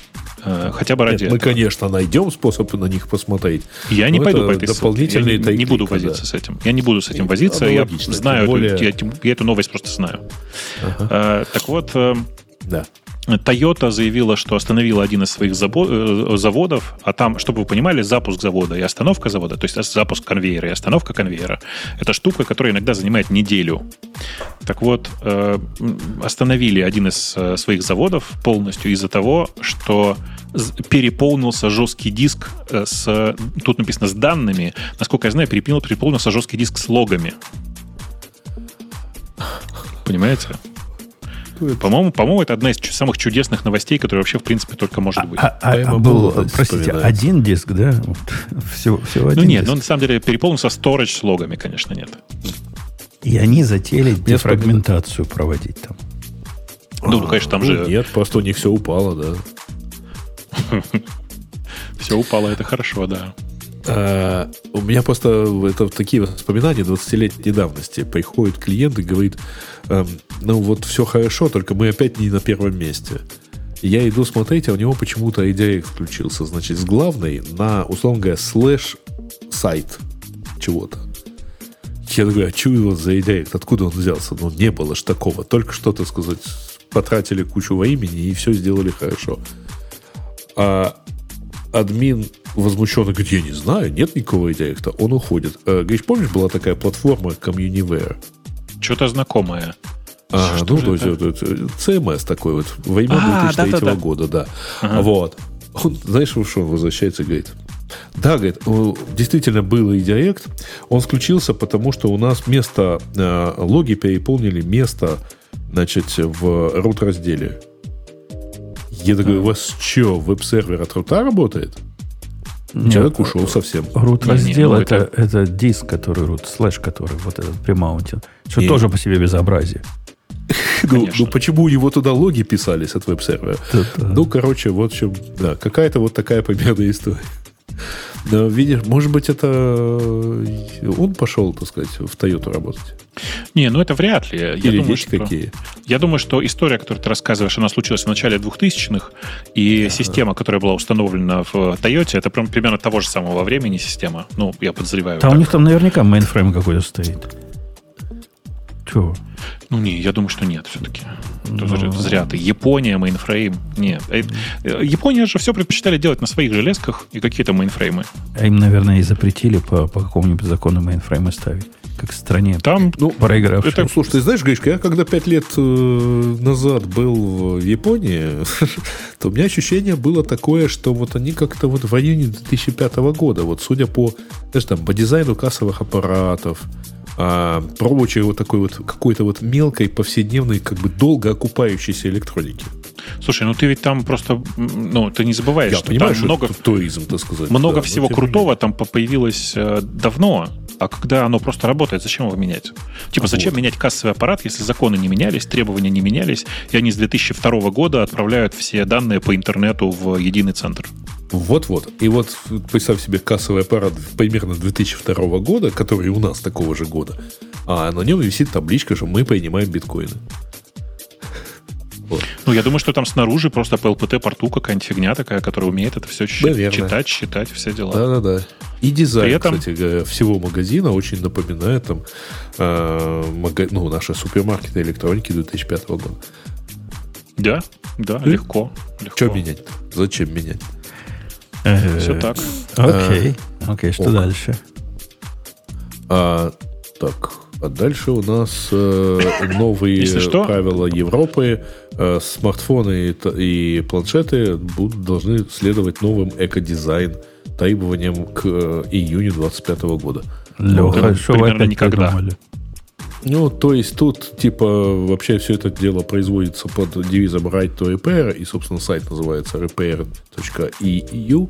Э, Хотя бы ради Нет, мы, этого. конечно, найдем способ на них посмотреть. Я не пойду по этой дополнительные Я не, не буду да. возиться с этим. Я не буду с этим И возиться. Я знаю, тем эту- более- я, я эту новость просто знаю. Ага. Э, Так вот, э, Да. Toyota заявила, что остановила один из своих э, заводов, а там, чтобы вы понимали, запуск завода и остановка завода, то есть запуск конвейера и остановка конвейера, это штука, которая иногда занимает неделю. Так вот, э, остановили один из э, своих заводов полностью из-за того, что переполнился жесткий диск с, тут написано с данными, насколько я знаю, переполнил- переполнился жесткий диск с логами. Понимаете? По-моему, по-моему, это одна из самых чудесных новостей, которая вообще, в принципе, только может быть. А, а- а был, простите, один диск, да? Вот, всего, всего один ну нет, диск. ну на самом деле переполнился сторож с логами, конечно, нет. И они затеяли дефрагментацию проводить там. Ну, конечно, там Ну, же Нет, просто у них все упало, да. все упало, это хорошо, да. А, у меня просто это такие воспоминания 20-летней давности. Приходит клиент и говорит, эм, ну вот все хорошо, только мы опять не на первом месте. Я иду смотреть, а у него почему-то IDX включился. Значит, с главной на, условно говоря, слэш сайт чего-то. Я такой, а что его за IDX? Откуда он взялся? Ну, не было ж такого. Только что, так сказать, потратили кучу во имени и все сделали хорошо. А админ возмущенно говорит, я не знаю, нет никакого идеекта, он уходит. Э, Говоришь, помнишь, была такая платформа Communiware? Что-то знакомое. А, Что ну, то есть, это? вот, э, CMS такой вот, во имя А, 2003 да-да-да. года, да. Ага. Вот. Он, знаешь, что он возвращается и говорит, да, говорит, действительно был идиект, он включился, потому что у нас место, э, логи переполнили место, значит, в root разделе. Я такой, у вас что, веб-сервер от рута работает? Человек Нет, ушел совсем. Root Не, раздел ну это, это- это диск, который root, слэш, который вот этот примаунтил. Что тоже по себе безобразие. Ну, ну, почему у него туда логи писались от веб-сервера? Это- Ну, короче, вот в чем, да, какая-то вот такая примерная история. Но, видишь, может быть, это э, он пошел, так сказать, в Тойоту работать? Не, ну это вряд ли. Я Или думаю, дети что, какие? я думаю, что история, которую ты рассказываешь, она случилась в начале 2000-х, и система, которая была установлена в Toyota, это прям примерно того же самого времени система. Ну, я подозреваю. Там у них там наверняка мейнфрейм какой-то стоит. Че? Ну, не, я думаю, что нет все-таки. Ну. Зря ты. Япония, мейнфрейм. Нет. Э, э, Япония же все предпочитали делать на своих железках и какие-то мейнфреймы. А им, наверное, и запретили по, по какому-нибудь закону мейнфреймы ставить. Как в стране. Там Ну, проигравшей. это- слушай, ты знаешь, Гришка, я когда пять лет э, назад был в Японии, то у меня ощущение было такое, что вот они как-то вот в районе 2005 года, вот судя по, знаешь, там, по дизайну кассовых аппаратов, а, прочей вот такой вот какой-то вот мелкой, повседневной, как бы долго окупающейся электроники. Слушай, ну ты ведь там просто, ну, ты не забываешь, Я что понимаю, там что много, туризм, так сказать. много да, всего крутого там по- появилось э, давно, а когда оно просто работает, зачем его менять? Типа, зачем Вот. менять кассовый аппарат, если законы не менялись, требования не менялись, и они с 2002 года отправляют все данные по интернету в единый центр? Вот-вот. И вот представь себе кассовый аппарат примерно 2002 года, который у нас такого же года, а на нем висит табличка, что мы принимаем биткоины. Вот. Ну, я думаю, что там снаружи просто по LPT-порту какая-нибудь фигня такая, которая умеет это все Наверное. читать, считать, все дела. Да-да-да. И дизайн, При этом- кстати всего магазина очень напоминает там, э, мага- ну, наши супермаркеты электроники 2005 года. Да, да, И? легко. легко. Что менять? Зачем менять? Все так. Окей. Окей, что дальше? А, так, а дальше у нас э, новые правила Европы. Э, смартфоны и, планшеты будут, должны следовать новым эко-дизайн требованиям к э, июню 2025 года. Леха, да, что вы примерно опять никогда. придумали? Ну, то есть тут, типа, вообще все это дело производится под девизом Right to Repair, и, собственно, сайт называется repair.eu.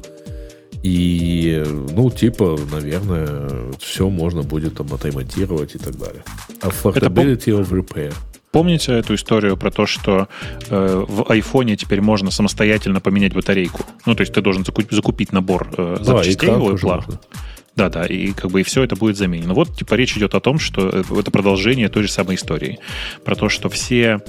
И, ну, типа, наверное, все можно будет там отремонтировать и так далее. Affordability of repair. Помните эту историю про то, что э, в айфоне теперь можно самостоятельно поменять батарейку? Ну, то есть ты должен закупить, закупить набор э, Да, запчастей экран у Apple. Можно. Да, да, и как бы и все это будет заменено. Вот типа речь идет о том, что э, это продолжение той же самой истории. Про то, что все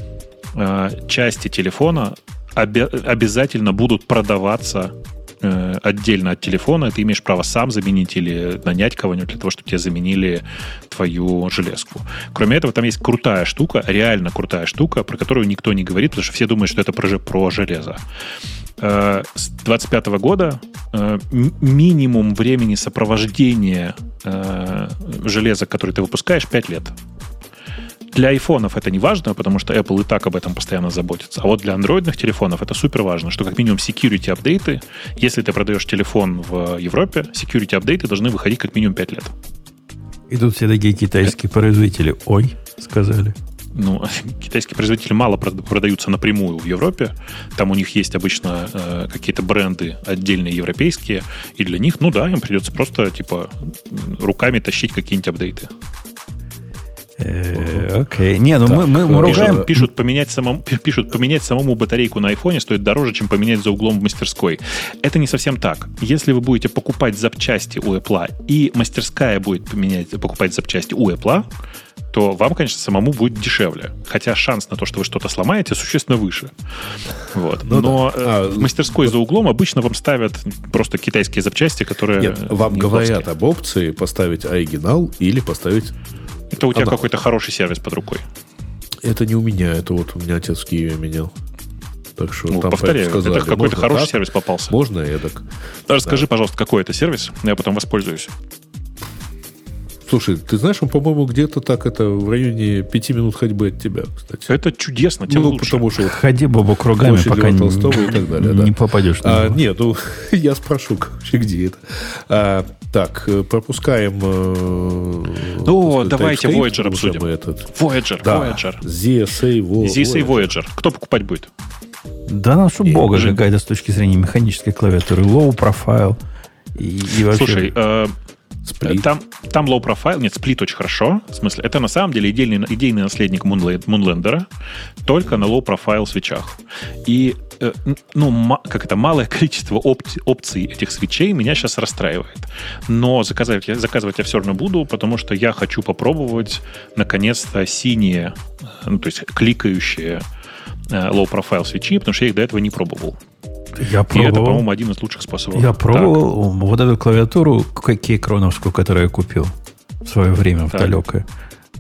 э, части телефона обя- обязательно будут продаваться э, отдельно от телефона. Ты имеешь право сам заменить или нанять кого-нибудь для того, чтобы тебе заменили твою железку. Кроме этого, там есть крутая штука, реально крутая штука, про которую никто не говорит, потому что все думают, что это про, про железо. Э, С 25 года э, минимум времени сопровождения э, железа, который ты выпускаешь, 5 лет. Для айфонов это не важно, потому что Apple и так об этом постоянно заботится. А вот для андроидных телефонов это супер важно, что как минимум security апдейты, если ты продаешь телефон в Европе, security апдейты должны выходить как минимум 5 лет. И тут все такие китайские производители. Ой, сказали. Ну, китайские производители мало прод- продаются напрямую в Европе. Там у них есть обычно э, какие-то бренды отдельные европейские. И для них, ну да, им придется просто, типа, руками тащить какие-нибудь апдейты. Э, Окей. Не, ну мы, мы, мы ругаем... Пишут, пишут, поменять самому, пи- пишут, поменять самому батарейку на айфоне стоит дороже, чем поменять за углом в мастерской. Это не совсем так. Если вы будете покупать запчасти у Apple, и мастерская будет поменять, покупать запчасти у Apple, то вам, конечно, самому будет дешевле. Хотя шанс на то, что вы что-то сломаете, существенно выше. Вот. Ну Но да. э, А, в мастерской за углом обычно вам ставят просто китайские запчасти, которые... Нет, вам не говорят плоские. об опции поставить оригинал или поставить... Это у тебя какой-то хороший сервис под рукой. Это не у меня, это вот у меня отец в Киеве менял. Так что Ну, там повторяю, сказали, это какой-то хороший так, сервис попался. Можно эдак. Расскажи, пожалуйста, какой это сервис, я потом воспользуюсь. Слушай, ты знаешь, он, по-моему, где-то так это в районе пяти минут ходьбы от тебя, кстати. Это чудесно, тем ну, лучше. потому что вот Ходи, Боба, кругами, пока не, Толстого и так далее, да. не попадешь. А, нет, ну, я спрошу, короче, где это. А, так, э, пропускаем... э, Ну, сказать, давайте TypeScript, Voyager обсудим. Этот, Voyager, да, Voyager. ZSA, Vo- Здесь и Voyager. Voyager. Кто покупать будет? Да нашу И бога Жень. какая-то с точки зрения механической клавиатуры. Low profile. И, и вообще... Слушай, э, Сплит. там, там low profile, нет, сплит очень хорошо. В смысле, это на самом деле идейный, идейный наследник Moonla- Moonlander, только на low profile свечах. И э, ну, как это, малое количество опций, опций этих свечей меня сейчас расстраивает. Но заказывать я, заказывать я все равно буду, потому что я хочу попробовать наконец-то синие, э, ну, то есть кликающие э, low profile свечи, потому что я их до этого не пробовал. Я И пробовал. это, по-моему, один из лучших способов. Я Так. пробовал вот эту клавиатуру кейкроновскую, которую я купил в свое время, в Так. далекое.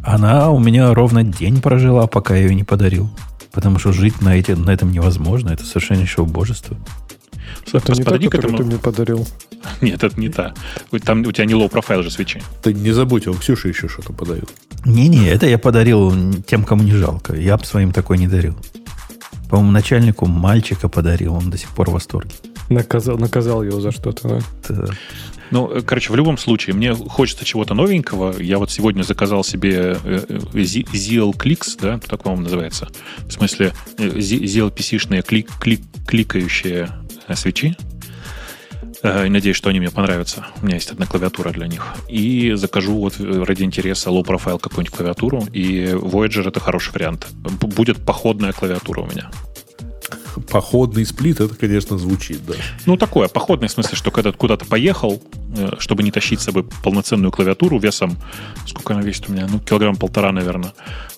Она у меня ровно день прожила, пока я ее не подарил. Потому что жить на, эти, на этом невозможно. Это совершеннейшее убожество. Это не та, к этому. ты мне подарил. Нет, это не та. Там у тебя не profile же свечи. Ты не забудь, он Ксюше еще что-то подает. Не-не, это я подарил тем, кому не жалко. Я бы своим такой не дарил. По-моему, начальнику мальчика подарил, он до сих пор в восторге. Наказал, наказал его за что-то, да? Это- Ну, короче, в любом случае, мне хочется чего-то новенького. Я вот сегодня заказал себе э, э, ZL Clicks, да, так, по-моему, называется. В смысле, э, Z- ZL PC-шные клик, клик, кликающие свечи. Э, И надеюсь, что они мне понравятся. У меня есть одна клавиатура для них. И закажу вот э, ради интереса low profile какую-нибудь клавиатуру. И Voyager это хороший вариант. Будет походная клавиатура у меня. Походный сплит, это, конечно, звучит, да. Ну, такое, походное, в смысле, что когда ты куда-то поехал, э, чтобы не тащить с собой полноценную клавиатуру весом, сколько она весит у меня? Ну, килограмм полтора, наверное.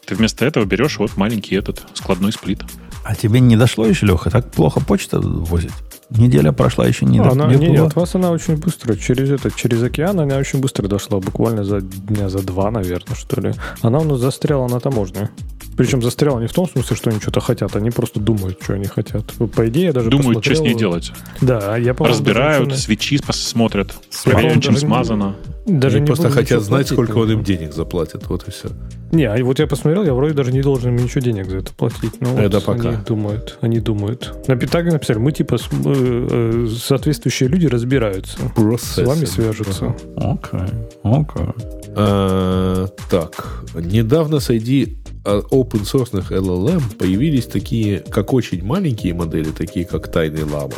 Ты вместо этого берешь вот маленький этот складной сплит. А тебе не дошло еще, Леха? Так плохо почта возит. Неделя прошла, еще не, А, до- она, не не, от вас она очень быстро. Через этот, через океан она очень быстро дошла. Буквально за дня за два, наверное, что ли. Она у нас застряла на таможне. Причем застрял не в том смысле, что они что-то хотят, они просто думают, что они хотят. По идее, я даже Думают, посмотрел- что с ней делать. Да, я по Разбирают, свечи пос- смотрят, проверяют, чем даже не- смазано. Даже Они не просто хотят знать, платить, сколько он им денег заплатит. Вот и все. Не, а вот я посмотрел, я вроде даже не должен им ничего денег за это платить. Ну, Это вот пока. Они думают, они думают. На Питаге написали, мы типа с- э, э, соответствующие люди разбираются. С вами свяжутся. Окей, окей. А, так, недавно среди а, open source LLM появились такие, как очень маленькие модели, такие как Тайный Лама,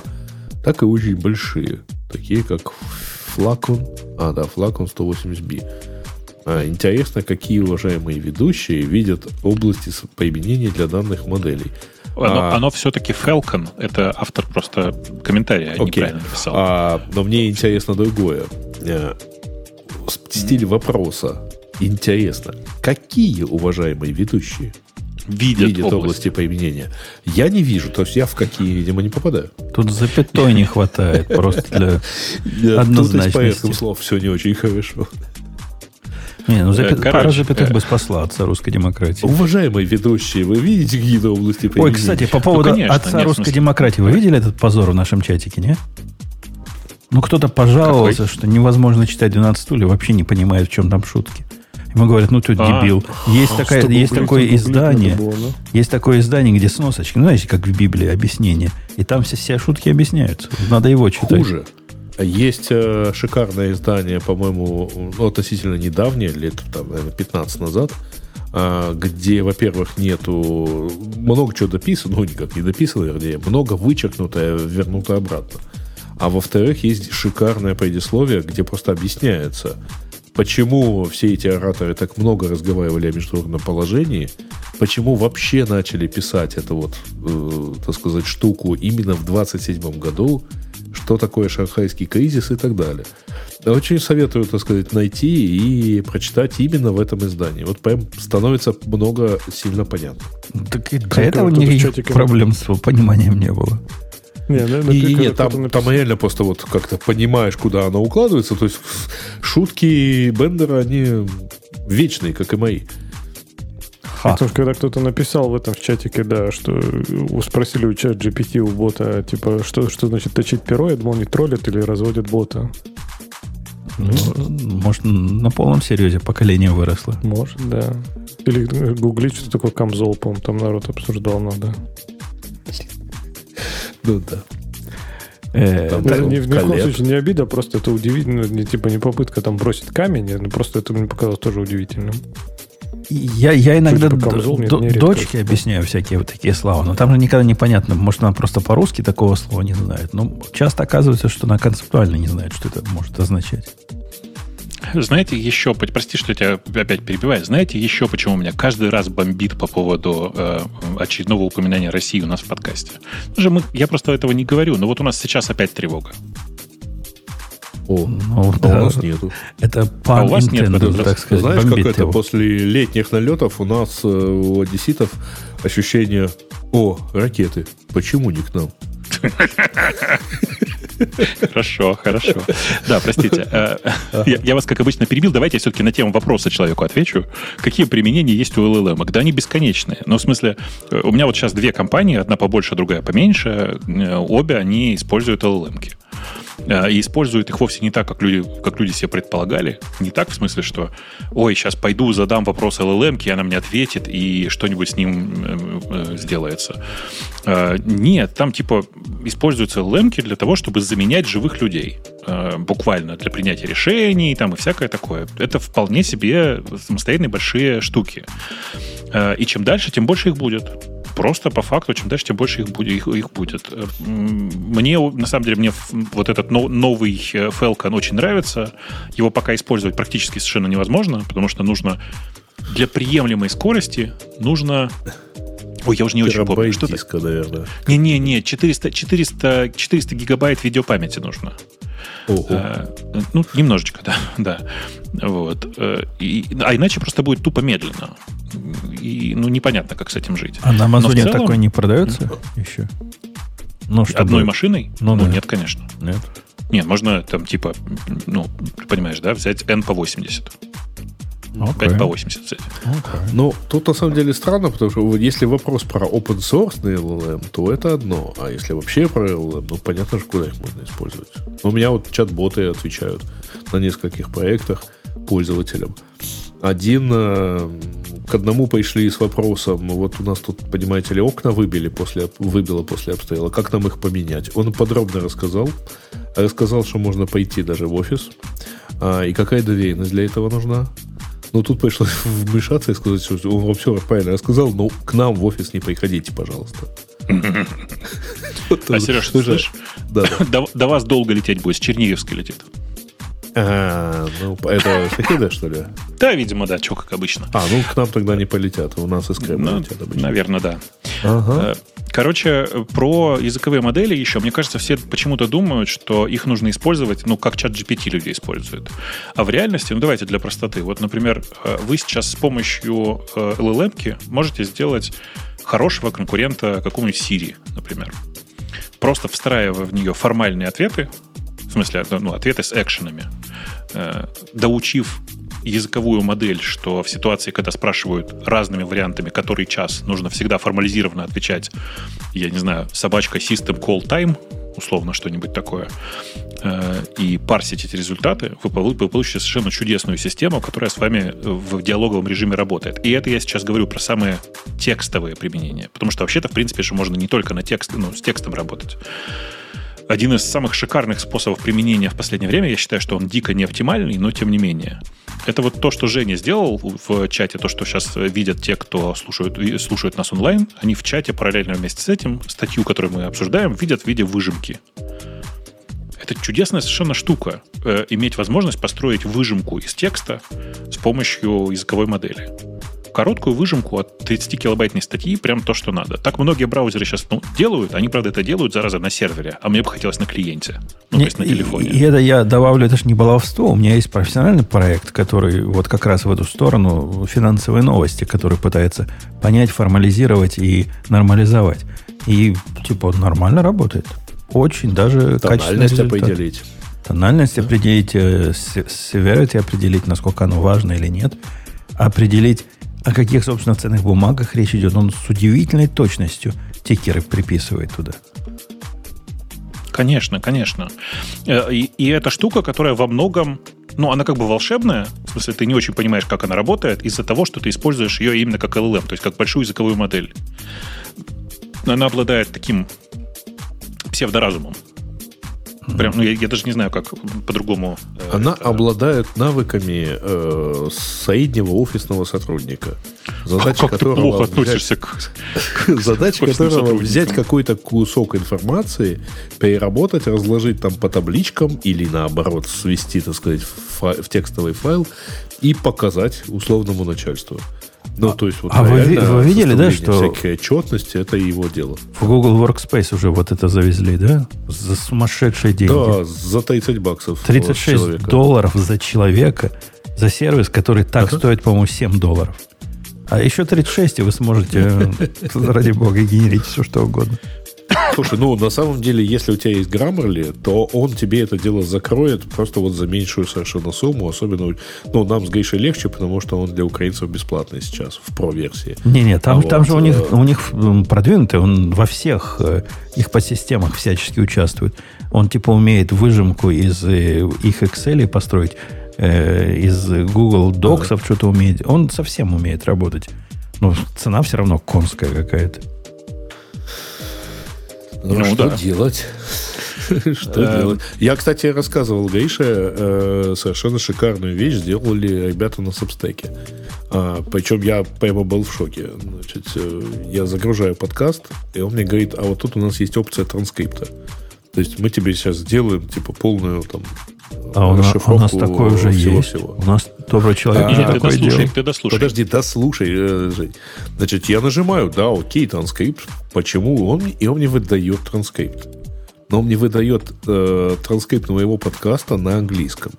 так и очень большие, такие как Flacon, а да, Flacon 180B. А, интересно, какие уважаемые ведущие видят области применения для данных моделей. Оно, А. оно все-таки Falcon. Это автор просто комментария Окей. неправильно написал. А, но мне интересно другое. Э, В стиле вопроса. Интересно, какие уважаемые ведущие видят, видят область. области применения? Я не вижу, то есть я в какие, видимо, не попадаю. Тут запятой не хватает просто для... Тут Однозначности. порядком слов все не очень хорошо. Не, ну запя- Э, короче, пара запятых э. бы спасла отца русской демократии. Уважаемые ведущие, вы видите какие-то области применения? Ой, кстати, по поводу конечно, отца нет, русской смысле. демократии, вы видели этот позор в нашем чатике, не? Ну, кто-то пожаловался, что невозможно читать 12 стульев, вообще не понимает, в чем там шутки. Ему говорят, ну ты А. дебил. Есть, такая, Чтобы есть гуглить, такое гуглить издание, было, да? есть такое издание, где сносочки, ну, знаете, как в Библии объяснение. И там все, все шутки объясняются. Надо его читать. Хуже. Есть э, шикарное издание, по-моему, ну, относительно недавнее, лет там, наверное, 15 назад, а, где, во-первых, нету много чего дописано, ну, никак не дописано, вернее, много вычеркнутое, вернуто обратно. А во-вторых, есть шикарное предисловие, где просто объясняется, почему все эти ораторы так много разговаривали о международном положении, почему вообще начали писать эту вот, э, так сказать, штуку именно в 27 году, что такое шанхайский кризис и так далее. Очень советую, так сказать, найти и прочитать именно в этом издании. Вот прям становится много сильно понятно. Так и для этого никаких проблем с пониманием не было. Не, наверное, Не, ты не, не, когда там, реально просто вот как-то понимаешь, куда она укладывается. То есть шутки Бендера, они вечные, как и мои. Ха. Потому что когда кто-то написал в этом в чатике, да, что спросили у чат GPT у бота, типа, что, что значит точить перо, я думал, не троллят или разводят бота. Ну, может, на полном серьезе поколение выросло. Может, да. Или э, гуглить, что такое камзол, по-моему, там народ обсуждал надо. Ну да. Э, Там это ни, ни в коем случае не обида, просто это удивительно, не, типа не попытка там бросить камень, но просто это мне показалось тоже удивительным. Я, я иногда д- д- редко дочке объясняю всякие вот такие слова, но там же никогда непонятно, может, она просто по-русски такого слова не знает. Но часто оказывается, что она концептуально не знает, что это может означать. Знаете еще, прости, что я тебя опять перебиваю, знаете еще, почему меня каждый раз бомбит по поводу э, очередного упоминания России у нас в подкасте? Потому что мы, я просто этого не говорю, но вот у нас сейчас опять тревога. О, Ну, а да, у нас нету. Это пан А у вас нет так сказать, Знаешь, как это его. после летних налетов у нас э, у одесситов ощущение, о, ракеты, почему не к нам? Хорошо, хорошо. Да, простите. Э, Я, вас, как обычно, перебил. Давайте я все-таки на тему вопроса человеку отвечу. Какие применения есть у LLM? Да они бесконечные. Ну, в смысле, э, у меня вот сейчас две компании, одна побольше, другая поменьше. Э, Обе они используют LLM-ки. Э, И используют их вовсе не так, как люди, как люди себе предполагали. Не так, в смысле, что ой, сейчас пойду, задам вопрос LLM, и она мне ответит, и что-нибудь с ним э, э, сделается. Э, Нет, там типа используются LLM для того, чтобы заменять живых людей. Э, Буквально для принятия решений там и всякое такое. Это вполне себе самостоятельные большие штуки. Э, И чем дальше, тем больше их будет. Просто по факту, чем дальше, тем больше их будет. Их, их будет. Э, Мне, на самом деле, мне вот этот но- новый э, Falcon очень нравится. Его пока использовать практически совершенно невозможно, потому что нужно для приемлемой скорости нужно... Ой, я уже не очень помню. Что диска, наверное. Не-не-не, 400, 400, 400 гигабайт видеопамяти нужно. Э, ну, немножечко, да. да. Вот. Э, и, а иначе просто будет тупо медленно. И, ну, непонятно, как с этим жить. А на Амазоне целом- такое не продается еще? Ну, чтобы- Одной машиной? Ну Ну, да. нет, конечно. Нет. Нет, можно там типа, ну, ты понимаешь, да, взять N по 80. Окей. 5 по 80, кстати. Ну, тут на самом деле странно, потому что если вопрос про open source на LLM, то это одно. А если вообще про LLM, ну, понятно же, куда их можно использовать. У меня вот чат-боты отвечают на нескольких проектах пользователям. Один э, к одному пришли с вопросом, вот у нас тут, понимаете ли, окна выбили после, выбило после обстрела, как нам их поменять? Он подробно рассказал. Рассказал, что можно пойти даже в офис. А, и какая доверенность для этого нужна? Ну, тут пришлось вмешаться и сказать, что он вам все правильно рассказал, но к нам в офис не приходите, пожалуйста. А, Сереж, слышишь? До, вас долго лететь будет, с Черниговска летит. А, ну, это шахида, что ли? Да, видимо, да, что как обычно. А, ну, к нам тогда не полетят, у нас из Крыма Ну, летят обычно. наверное, да. Ага. Короче, про языковые модели еще, мне кажется, все почему-то думают, что их нужно использовать, ну, как чат GPT люди используют. А в реальности, ну, давайте для простоты. Вот, например, э, вы сейчас с помощью э, LLM можете сделать хорошего конкурента какому-нибудь Siri, например. Просто встраивая в нее формальные ответы, в смысле, ну, ответы с экшенами, э, доучив языковую модель, что в ситуации, когда спрашивают разными вариантами, который час, нужно всегда формализированно отвечать, я не знаю, собачка system call time, условно что-нибудь такое, э, и парсить эти результаты, вы полу- вы получите совершенно чудесную систему, которая с вами в диалоговом режиме работает. И это я сейчас говорю про самые текстовые применения. Потому что вообще-то, в принципе, же можно не только на текст, ну, с текстом работать один из самых шикарных способов применения в последнее время. Я считаю, что он дико не оптимальный, но тем не менее. Это вот то, что Женя сделал в чате, то, что сейчас видят те, кто слушают, слушают нас онлайн. Они в чате параллельно вместе с этим статью, которую мы обсуждаем, видят в виде выжимки. Это чудесная совершенно штука. Э, иметь возможность построить выжимку из текста с помощью языковой модели короткую выжимку от 30-килобайтной статьи, прям то, что надо. Так многие браузеры сейчас ну, делают. Они, правда, это делают, зараза, на сервере. А мне бы хотелось на клиенте. Ну, то есть на телефоне. И, и это я добавлю, это же не баловство. У меня есть профессиональный проект, который вот как раз в эту сторону финансовые новости, который пытается понять, формализировать и нормализовать. И типа он нормально работает. Очень даже Тональность определить. Тональность определить, э, с- severity определить, насколько оно важно или нет. Определить, о каких, собственно, ценных бумагах речь идет. Он с удивительной точностью тикеры приписывает туда. Конечно, конечно. Э, И, и эта штука, которая во многом, ну, она как бы волшебная, в смысле, ты не очень понимаешь, как она работает, из-за того, что ты используешь ее именно как LLM, то есть как большую языковую модель. Она обладает таким псевдоразумом. Прям, ну, я, я даже не знаю, как по-другому. э, Она это- обладает навыками э, среднего офисного сотрудника. Задача как ты которого плохо взять- относишься к... Задача которого взять какой-то кусок информации, переработать, разложить там по табличкам или наоборот свести, так сказать, в, в текстовый файл и показать условному начальству. Ну, то есть, вот а вы реально вы видели, да, что- всякой отчетности это его дело. В Google Workspace уже вот это завезли, да? За сумасшедшие деньги. Да, за 30 баксов. от 36 человека. долларов за человека, за сервис, который так Ага. стоит, по-моему, 7 долларов. А еще 36, и вы сможете, э, ради бога, генерить все, что угодно. Слушай, ну на самом деле, если у тебя есть Grammarly, то он тебе это дело закроет просто вот за меньшую совершенно сумму. Особенно, ну, нам с Гришей легче, потому что он для украинцев бесплатный сейчас в про-версии. Не-не, там, А там вот, же у них, э, у них продвинутый, он во всех э, их подсистемах всячески участвует. Он типа умеет выжимку из э, их Excel построить, из Google Docs что-то умеет. Он совсем умеет работать. Но цена все равно конская какая-то. Ну, Ну, что да. делать? Что Э, делать? Я, кстати, рассказывал Грише э, совершенно шикарную вещь сделали ребята на Сабстеке. Причем я прямо был в шоке. Значит, э, я загружаю подкаст, и он мне говорит, а вот тут у нас есть опция транскрипта. То есть мы тебе сейчас сделаем типа полную там А у, на- у нас такое уже есть. всего-всего. У нас добрый человек А, Нет, ты дослушай, ты дослушай. Подожди, да слушай, э, Жень. Значит, я нажимаю, да, окей, транскрипт. Почему? Он, мне- и он мне выдает транскрипт. Но он мне выдает э, транскрипт моего подкаста на английском.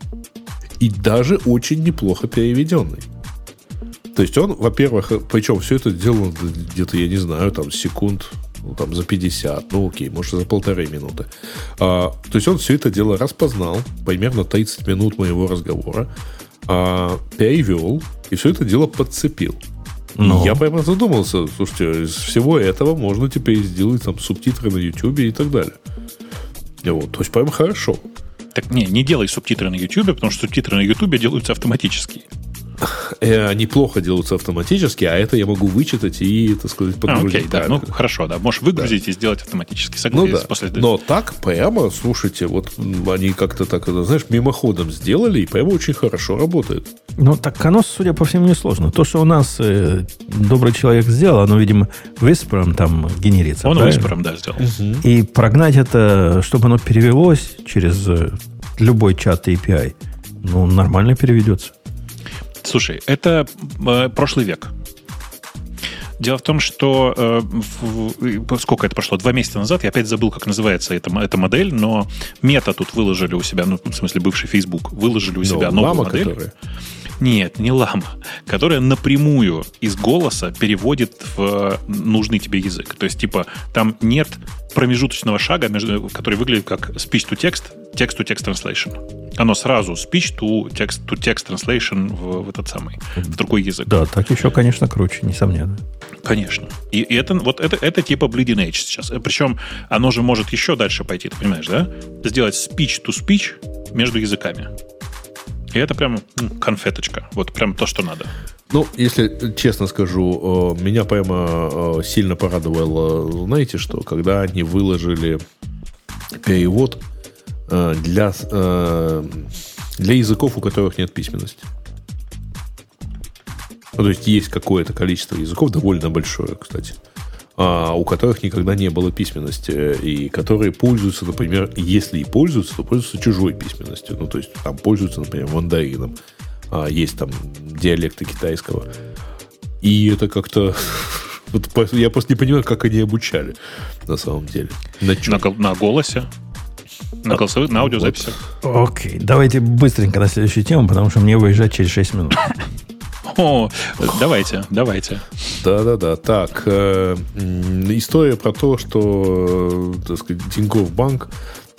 И даже очень неплохо переведенный. То есть он, во-первых, э, причем все это сделано где-то, я не знаю, там секунд, ну, там за 50, ну окей, может за полторы минуты. А, то есть он все это дело распознал, примерно 30 минут моего разговора, а, перевел и все это дело подцепил. Ну. Я прямо задумался, слушайте, из всего этого можно теперь сделать там субтитры на YouTube и так далее. Вот, то есть прям хорошо. Так не, не делай субтитры на YouTube, потому что субтитры на YouTube делаются автоматически. Э, Они плохо делаются автоматически, а это я могу вычитать и, так сказать, А, подгрузить. окей, да, ну хорошо, да. Можешь выгрузить и сделать автоматически. Ну Согласен. да. После... Но так прямо, слушайте, вот они как-то так, это, знаешь, мимоходом сделали, и прямо очень хорошо работает. Ну, так оно, судя по всему, несложно. То, что у нас э, добрый человек сделал, оно, видимо, Whisper там генерится. Он? Whisper, да, сделал. И прогнать это, чтобы оно перевелось через э, любой чат API, ну, нормально переведется. Слушай, это э, прошлый век. Дело в том, что э, в- сколько это прошло? Два месяца назад, я опять забыл, как называется эта, эта модель, но мета тут выложили у себя, ну, в смысле, бывший Facebook, выложили у Но себя новую лама, модель. которая. Нет, не лама, которая напрямую из голоса переводит в э, нужный тебе язык. То есть, типа, там нет промежуточного шага, между, который выглядит как speech-to-text, text-to-text translation. Оно сразу speech-to text, to text translation в, в этот самый, в другой язык. Да, так еще, конечно, круче, несомненно. Конечно. И, и это, вот это, это типа bleeding edge сейчас. Э, Причем оно же может еще дальше пойти, ты понимаешь, да? Сделать speech-to-speech между языками. И это прям конфеточка. Вот прям то, что надо. Ну, если честно скажу, э, меня прямо э, сильно порадовало, знаете что, когда они выложили перевод э, для, для языков, у которых нет письменности. Ну, то есть есть какое-то количество языков, довольно большое, кстати, у которых никогда не было письменности, э, и которые пользуются, например, если и пользуются, то пользуются чужой письменностью. Ну, то есть там пользуются, например, мандарином. А, есть там диалекты китайского. И это как-то... вот я просто не понимаю, как они обучали на самом деле. На? На, на голосе, на голосовых, на аудиозаписях. Окей, давайте быстренько на следующую тему, потому что мне выезжать через 6 минут. О, давайте, давайте. Да-да-да. Так, э, история про то, что, э, так сказать, Тинькофф банк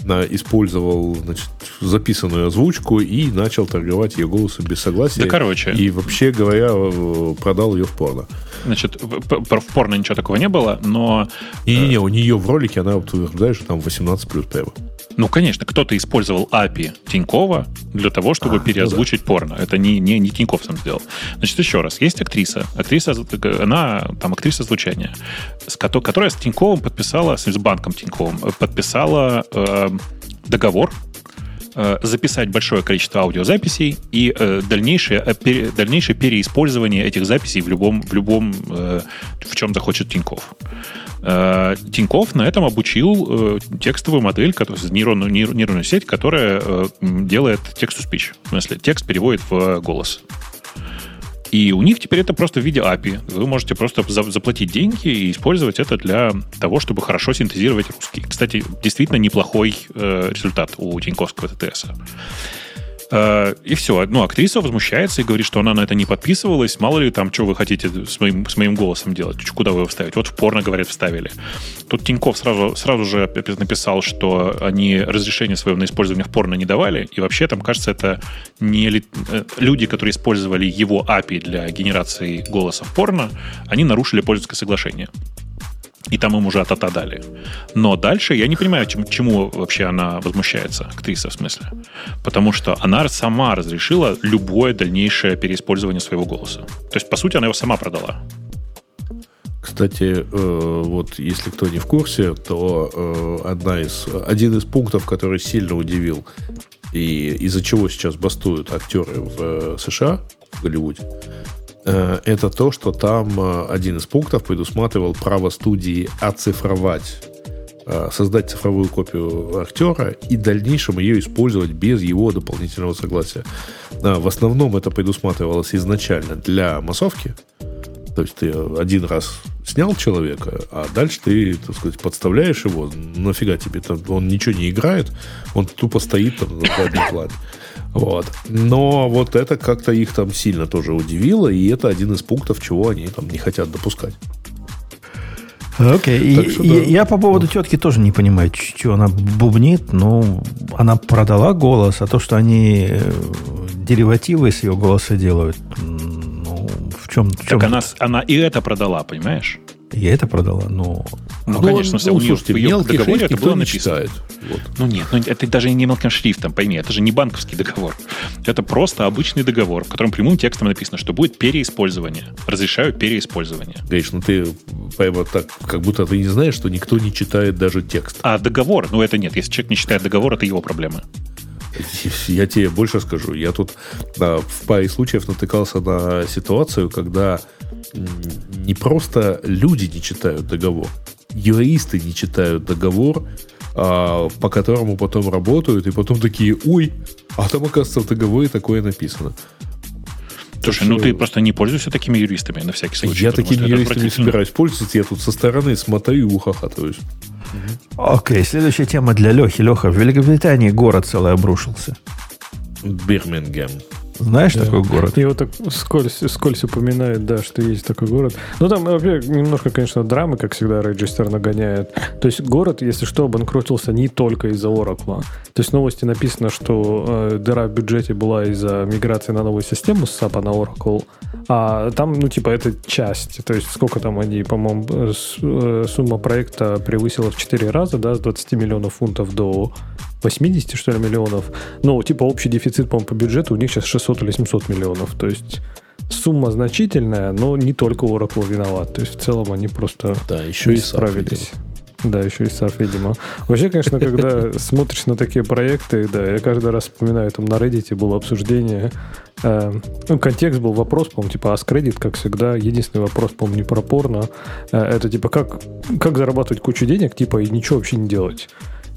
э, использовал значит, записанную озвучку и начал торговать ее голосом без согласия. Да, короче. И вообще говоря, э, продал ее в порно. Значит, в, порно ничего такого не было, но, Не-не-не, у нее в ролике она вот утверждает, что там 18 плюс прямо. Ну, конечно, кто-то использовал API Тинькова для того, чтобы А, переозвучить порно. Это не, не, не Тиньков сам сделал. Значит, еще раз. Есть актриса. Актриса, она там актриса звучания, с кото- которая с Тиньковым подписала, с с банком Тиньковым, э, подписала э, договор э, записать большое количество аудиозаписей и э, дальнейшее, э, пере- дальнейшее переиспользование этих записей в любом, в любом э, в чем захочет Тиньков. Э, Тиньков на этом обучил э, текстовую модель, нейронную, нейр- нейронную сеть, которая э, делает текст-to-speech. В смысле, текст переводит в голос. И у них теперь это просто в виде API. Вы можете просто за- заплатить деньги и использовать это для того, чтобы хорошо синтезировать русский. Кстати, действительно неплохой результат у Тиньковского ТТС. Э, И все. Ну, актриса возмущается и говорит, что она на это не подписывалась. Мало ли там, что вы хотите с моим, с моим голосом делать? Куда вы его вставить? Вот в порно, говорят, вставили. Тут Тиньков сразу, сразу же написал, что они разрешение свое на использование в порно не давали. И вообще, там, кажется, это не э, люди, которые использовали его API для генерации голоса в порно, они нарушили пользовательское соглашение. И там им уже атата дали. Но дальше я не понимаю, чем- чему вообще она возмущается, актриса в смысле. Потому что она сама разрешила любое дальнейшее переиспользование своего голоса. То есть, по сути, она его сама продала. Кстати, э, вот если кто не в курсе, то э, одна из, один из пунктов, который сильно удивил и из-за чего сейчас бастуют актеры в э, США, в Голливуде, это то, что там э, один из пунктов предусматривал право студии оцифровать э, создать цифровую копию актера и в дальнейшем ее использовать без его дополнительного согласия. В основном это предусматривалось изначально для массовки, то есть ты один раз снял человека, а дальше ты, так сказать, подставляешь его. Нафига тебе? Он ничего не играет, он тупо стоит там на заднем плане. Вот. Но вот это как-то их там сильно тоже удивило, и это один из пунктов, чего они там не хотят допускать. Окей. И- что да. Я по поводу тетки тоже не понимаю, что она бубнит. Ну, она продала голос, а то, что они э, деривативы с ее голоса делают. Ну, в чем... В чем Так она, она и это продала, понимаешь? Я это продала, но... Ну, Ну, конечно, ну, у слушайте, в ее договоре это было написано. читает. Вот. Ну нет, ну это даже не мелким шрифтом, пойми, это же не банковский договор. Это просто обычный договор, в котором прямым текстом написано, что будет переиспользование. Разрешаю переиспользование. Гриш, ну ты прямо так, как будто ты не знаешь, что никто не читает даже текст. А договор, ну это нет. Если человек не читает договор, это его проблема. Я тебе больше скажу. Я тут а, в паре случаев натыкался на ситуацию, когда не просто люди не читают договор, юристы не читают договор, а, по которому потом работают, и потом такие, ой, а там, оказывается, в договоре такое написано. Слушай, ну что- ты просто не пользуйся такими юристами на всякий случай. я такими юристами собираюсь пользоваться, я тут со стороны смотрю и ухахатываюсь. Окей, следующая тема для Лехи. Леха, в Великобритании город целый обрушился. Бирмингем. Знаешь Да. такой город? Его так скользь, скользь упоминает, да, что есть такой город. Ну, там, во-первых, немножко, конечно, драмы, как всегда, Register нагоняет. То есть город, если что, обанкротился не только из-за Oracle. То есть в новости написано, что э, дыра в бюджете была из-за миграции на новую систему с SAP на Oracle. А там, ну, типа, это часть. То есть сколько там они, по-моему, э, э, сумма проекта превысила в 4 раза, да, с 20 миллионов фунтов до 80, что ли, миллионов. Ну, типа, общий дефицит, по-моему, по бюджету у них сейчас 600 или 700 миллионов. То есть сумма значительная, но не только Oracle виноват. То есть в целом они просто Да, еще и справились. Да, еще и SAP, видимо. Вообще, конечно, когда смотришь на такие проекты, да, я каждый раз вспоминаю, там на Reddit было обсуждение. э, ну, контекст был вопрос, по-моему, типа Reddit, как всегда. Единственный вопрос, по-моему, не про порно. Э, это типа, как, как зарабатывать кучу денег, типа, и ничего вообще не делать.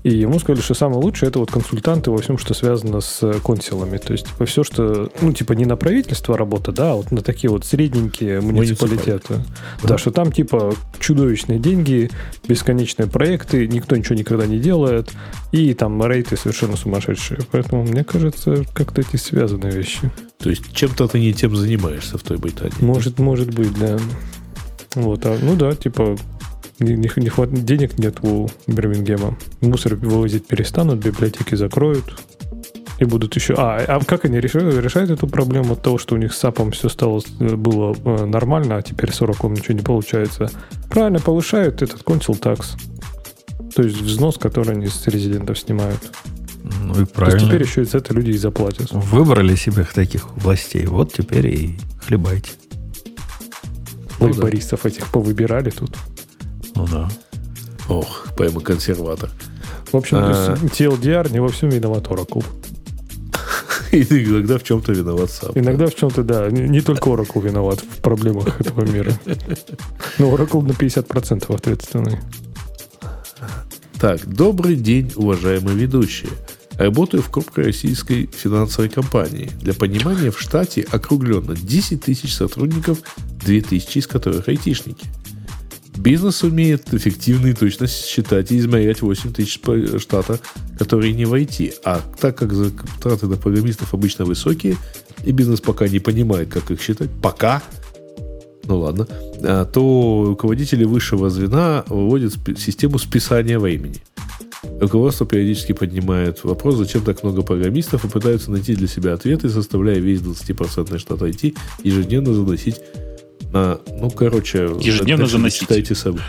И ему сказали, что самое лучшее это вот консультанты во всем, что связано с э, консилами. То есть, типа, все, что, ну, типа, не на правительство работа, да, а вот на такие вот средненькие муниципалитеты. Да, что там, типа, чудовищные деньги, бесконечные проекты, никто ничего никогда не делает, и там рейты совершенно сумасшедшие. Поэтому, мне кажется, как-то эти связанные вещи. То есть чем-то ты не тем занимаешься в той Британии. Может, может быть, да. Вот, а, ну да, типа, не, не, не хват- денег нет у Бирмингема. Мусор вывозить перестанут, библиотеки закроют. И будут еще... А, а как они решают, решают эту проблему от того, что у них с САПом все стало, э, было э, нормально, а теперь с Oracle ничего не получается? Правильно, повышают этот консул такс. То есть взнос, который они с резидентов снимают. Ну и То есть правильно. теперь еще и за это люди и заплатят. Выбрали себе таких властей. Вот теперь и хлебайте. Ну да. Лейбористов этих повыбирали тут. Ну да. Ох, прямо консерватор. В общем, А. TLDR не во всем виноват Oracle. И иногда в чем-то виноват сам. Иногда в чем-то, да, не, не только Oracle виноват в проблемах этого мира. Но Oracle на 50% ответственный. Так, добрый день, уважаемые ведущие. Работаю в крупной российской финансовой компании. Для понимания, в штате округленно 10 тысяч сотрудников, 2 тысячи из которых айтишники. Бизнес умеет эффективно и точно считать и измерять 8 тысяч по- штата, которые не в IT. А так как затраты на программистов обычно высокие, и бизнес пока не понимает, как их считать, пока, ну ладно, а, то руководители высшего звена выводят систему списания времени. Руководство периодически поднимает вопрос, зачем так много программистов, и пытаются найти для себя ответы, заставляя весь 20% штат IT ежедневно заносить на... Ну, короче... Ежедневно заносить. Читайте сами.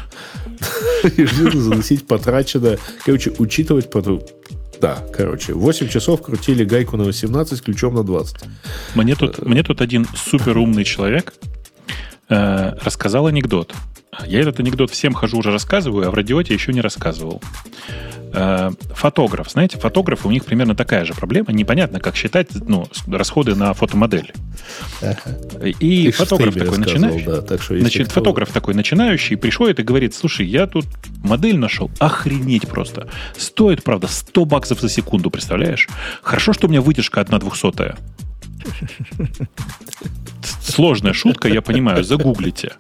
Ежедневно заносить потраченное. Короче, учитывать... потом- Да, короче, 8 часов крутили гайку на 18 с ключом на 20. Мне тут, мне тут один супер умный человек э, рассказал анекдот. Я этот анекдот всем хожу уже рассказываю, а в радиоте еще не рассказывал. Э, фотограф, знаете, фотографы, у них примерно такая же проблема. Непонятно, как считать ну, расходы на фотомодель. И Ты фотограф такой начинающий. Да, так что Значит, кто- фотограф такой начинающий приходит и говорит, слушай, я тут модель нашел, охренеть просто. Стоит, правда, 100 баксов за секунду, представляешь? Хорошо, что у меня вытяжка одна двухсотая. Сложная шутка, я понимаю, загуглите.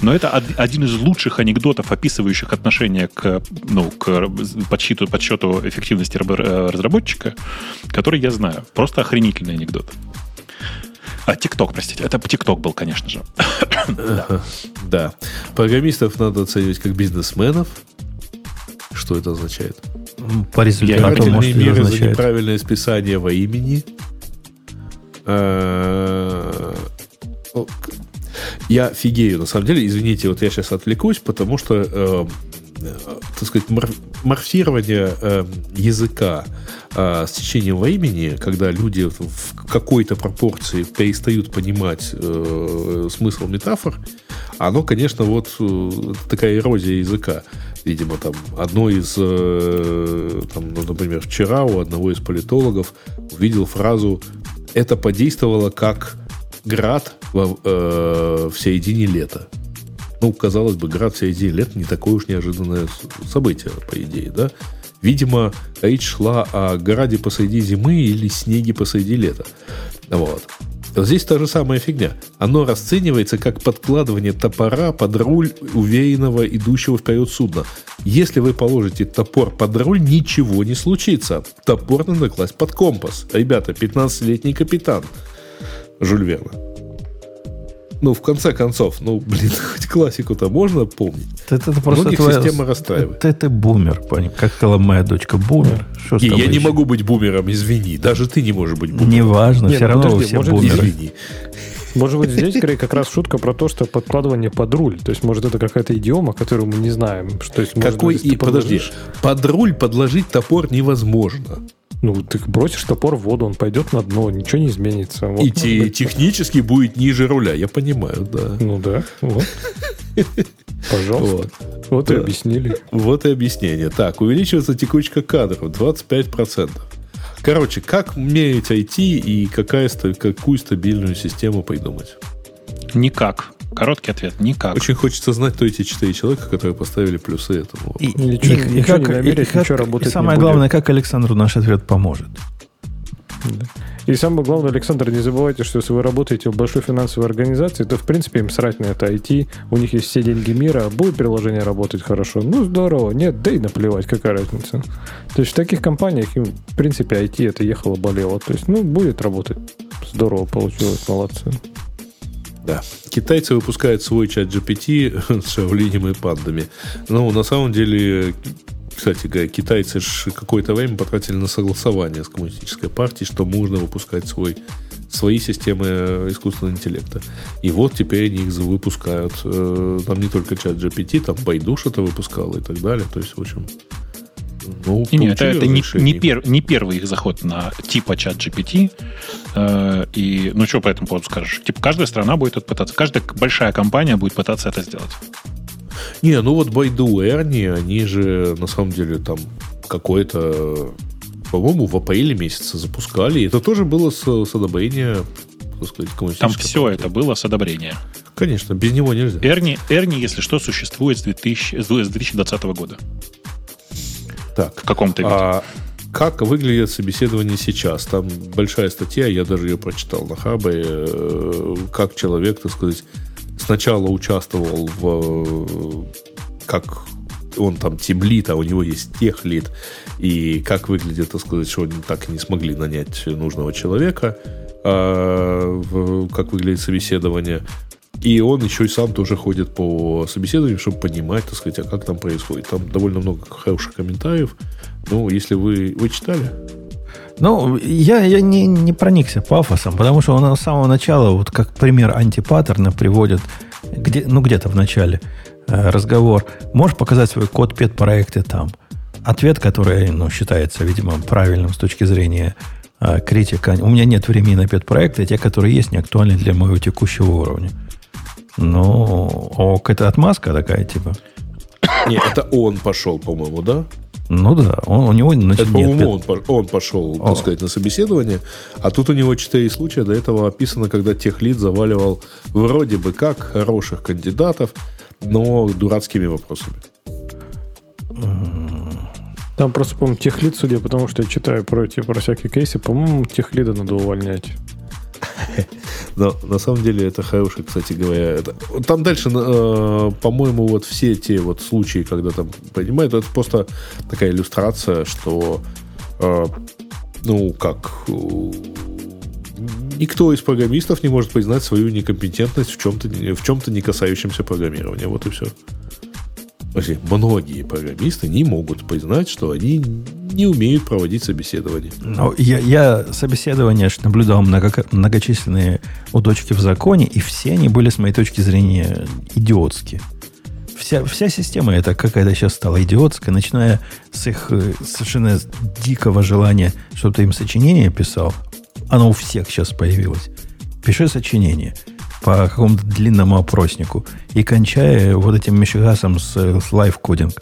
Но это од- один из лучших анекдотов, описывающих отношение к, ну, к подсчету, подсчету эффективности э, разработчика, который я знаю. Просто охренительный анекдот. А, ТикТок, простите. Это ТикТок был, конечно же. Да. Программистов надо оценивать как бизнесменов. Что это означает? По результату, может, меры за означает. неправильное списание во имени. Я фигею, на самом деле. Извините, вот я сейчас отвлекусь, потому что, э, э, так сказать, мор- морфирование э, языка э, с течением времени, когда люди в какой-то пропорции перестают понимать э, смысл метафор, оно, конечно, вот э, такая эрозия языка. Видимо, там одно из, э, там, ну, например, вчера у одного из политологов увидел фразу «это подействовало как град во- э, в середине лета». Ну, казалось бы, град в середине лета не такое уж неожиданное событие, по идее, да? Видимо, речь шла о граде посреди зимы или снеге посреди лета. Вот Здесь та же самая фигня. Оно расценивается как подкладывание топора под руль уверенного идущего вперед судна. Если вы положите топор под руль, ничего не случится. Топор надо класть под компас. Ребята, 15-летний капитан. Жюль Верна. Ну, в конце концов, ну, блин, хоть классику-то можно помнить. Это, это просто Многих твоя- система расстраивает. Это, это бумер, понял? Как сказала моя дочка, бумер. Что Не, я не еще? могу быть бумером, извини. Даже ты не можешь быть бумером. Неважно, Не, все ну равно подожди, все может, бумеры. Извини. Может быть, здесь, скорее, как раз шутка про то, что подкладывание под руль. То есть, может, это какая-то идиома, которую мы не знаем. Что, то есть, может, Какой если и подожди, подложишь- под руль подложить топор невозможно. Ну, ты бросишь топор в воду, он пойдет на дно, ничего не изменится. Вот, и те- быть, технически будет ниже руля, я понимаю, да. Ну да, вот. Пожалуйста. Вот. Вот и Да. объяснили. Вот и объяснение. Так, увеличивается текучка кадров 25%. Короче, как мерить IT и какая, какую стабильную систему придумать? Никак. Короткий ответ. Никак. Очень хочется знать, кто эти четыре человека, которые поставили плюсы этому. И, Ничего- и- и ничего не как- намерить, и как- ничего работать и не самое будет. главное, как Александру наш ответ поможет. Да. И самое главное, Александр, не забывайте, что если вы работаете в большой финансовой организации, то, в принципе, им срать на это IT, у них есть все деньги мира, будет приложение работать хорошо, ну, здорово, нет, да и наплевать, какая разница. То есть в таких компаниях им, в принципе, IT это ехало-болело. То есть, ну, будет работать. Здорово получилось, молодцы. Да. Китайцы выпускают свой чат GPT с шаолинем и пандами. Ну, на самом деле, кстати говоря, китайцы ж какое-то время потратили на согласование с коммунистической партией, что можно выпускать свой, свои системы искусственного интеллекта. И вот теперь они их выпускают. Э, Там не только чат GPT, там Байду что-то выпускал и так далее. То есть, в общем, ну, Не, это, это не, не, пер- не первый их заход на типа чат GPT. Э, и, ну, что по этому поводу скажешь? Типа, каждая страна будет пытаться, каждая большая компания будет пытаться это сделать. Не, ну вот Байду и Эрни, они же на самом деле там какое-то, по-моему, в апреле месяце запускали. И это тоже было с, с одобрения, так сказать, Там все партии. это было с одобрения. Конечно, без него нельзя. Эрни, Эрни, если что, существует с, 2000, с 2020 года. Так, В каком-то виде. а как выглядит собеседование сейчас? Там большая статья, я даже ее прочитал на Хабе, э, как человек, так сказать, сначала участвовал в... э, как он там тимлит, а у него есть техлит, и как выглядит, так сказать, что они так и не смогли нанять нужного человека, а, как выглядит собеседование. И он еще и сам тоже ходит по собеседованию, чтобы понимать, так сказать, а как там происходит. Там довольно много хороших комментариев. Ну, если вы... Вы читали? Ну, я, я не, не проникся пафосом, потому что он с самого начала, вот как пример антипаттерна приводит, где, ну, где-то в начале э, разговор. Можешь показать свой код пет-проекты там? Ответ, который, ну, считается, видимо, правильным с точки зрения э, критика. У меня нет времени на пет-проекты, те, которые есть, не актуальны для моего текущего уровня. Ну, ок, это отмазка такая, типа. Не, это он пошел, по-моему, да? Ну да, он, у него значит, Это, нет по-моему, он, он пошел, О. так сказать, на собеседование. А тут у него четыре случая. До этого описано, когда техлит заваливал вроде бы как хороших кандидатов, но дурацкими вопросами. Там просто, по-моему, техлид, судя по тому, что я читаю про, эти, про всякие кейсы, по-моему, техлида надо увольнять. Но на самом деле это хороший, кстати говоря. Это, там дальше, э, по-моему, вот все те вот случаи, когда там понимают, это просто такая иллюстрация, что э, ну как э, никто из программистов не может признать свою некомпетентность в чем-то в чем-то не касающемся программирования. Вот и все. Вообще, многие программисты не могут признать, что они не умеют проводить собеседование. Ну, я, я собеседование наблюдал много, многочисленные удочки в законе, и все они были, с моей точки зрения, идиотские. Вся, вся система это какая-то сейчас стала идиотская, начиная с их э, совершенно дикого желания, чтобы ты им сочинение писал. Оно у всех сейчас появилось. Пиши сочинение по какому-то длинному опроснику и кончая вот этим мешигасом с, с лайфкодинг,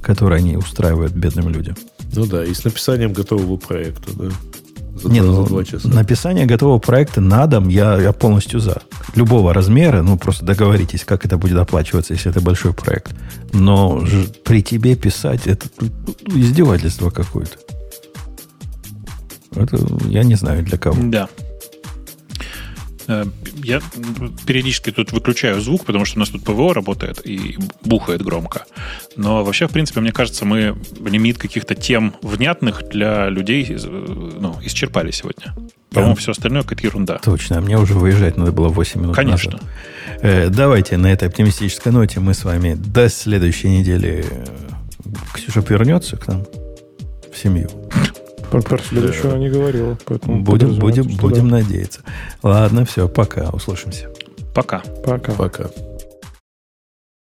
который они устраивают бедным людям. Ну да, и с написанием готового проекта, да. За, Не, ну, за два часа. Написание готового проекта на дом я, я полностью за. Любого размера, ну просто договоритесь, как это будет оплачиваться, если это большой проект. Но ж, при тебе писать это ну, издевательство какое-то. Это я не знаю для кого. Да. Я периодически тут выключаю звук, потому что у нас тут ПВО работает и бухает громко. Но вообще, в принципе, мне кажется, мы лимит каких-то тем внятных для людей э, ну, исчерпали сегодня. По-моему, да. все остальное какая-то ерунда. Точно, а мне уже выезжать надо было 8 минут Конечно. назад. Э, давайте на этой оптимистической ноте мы с вами до следующей недели... Ксюша вернется к нам в семью. Про, следующего не говорил. Поэтому будем будем, будем да. надеяться. Ладно, все, пока. Услышимся. Пока. Пока. Пока.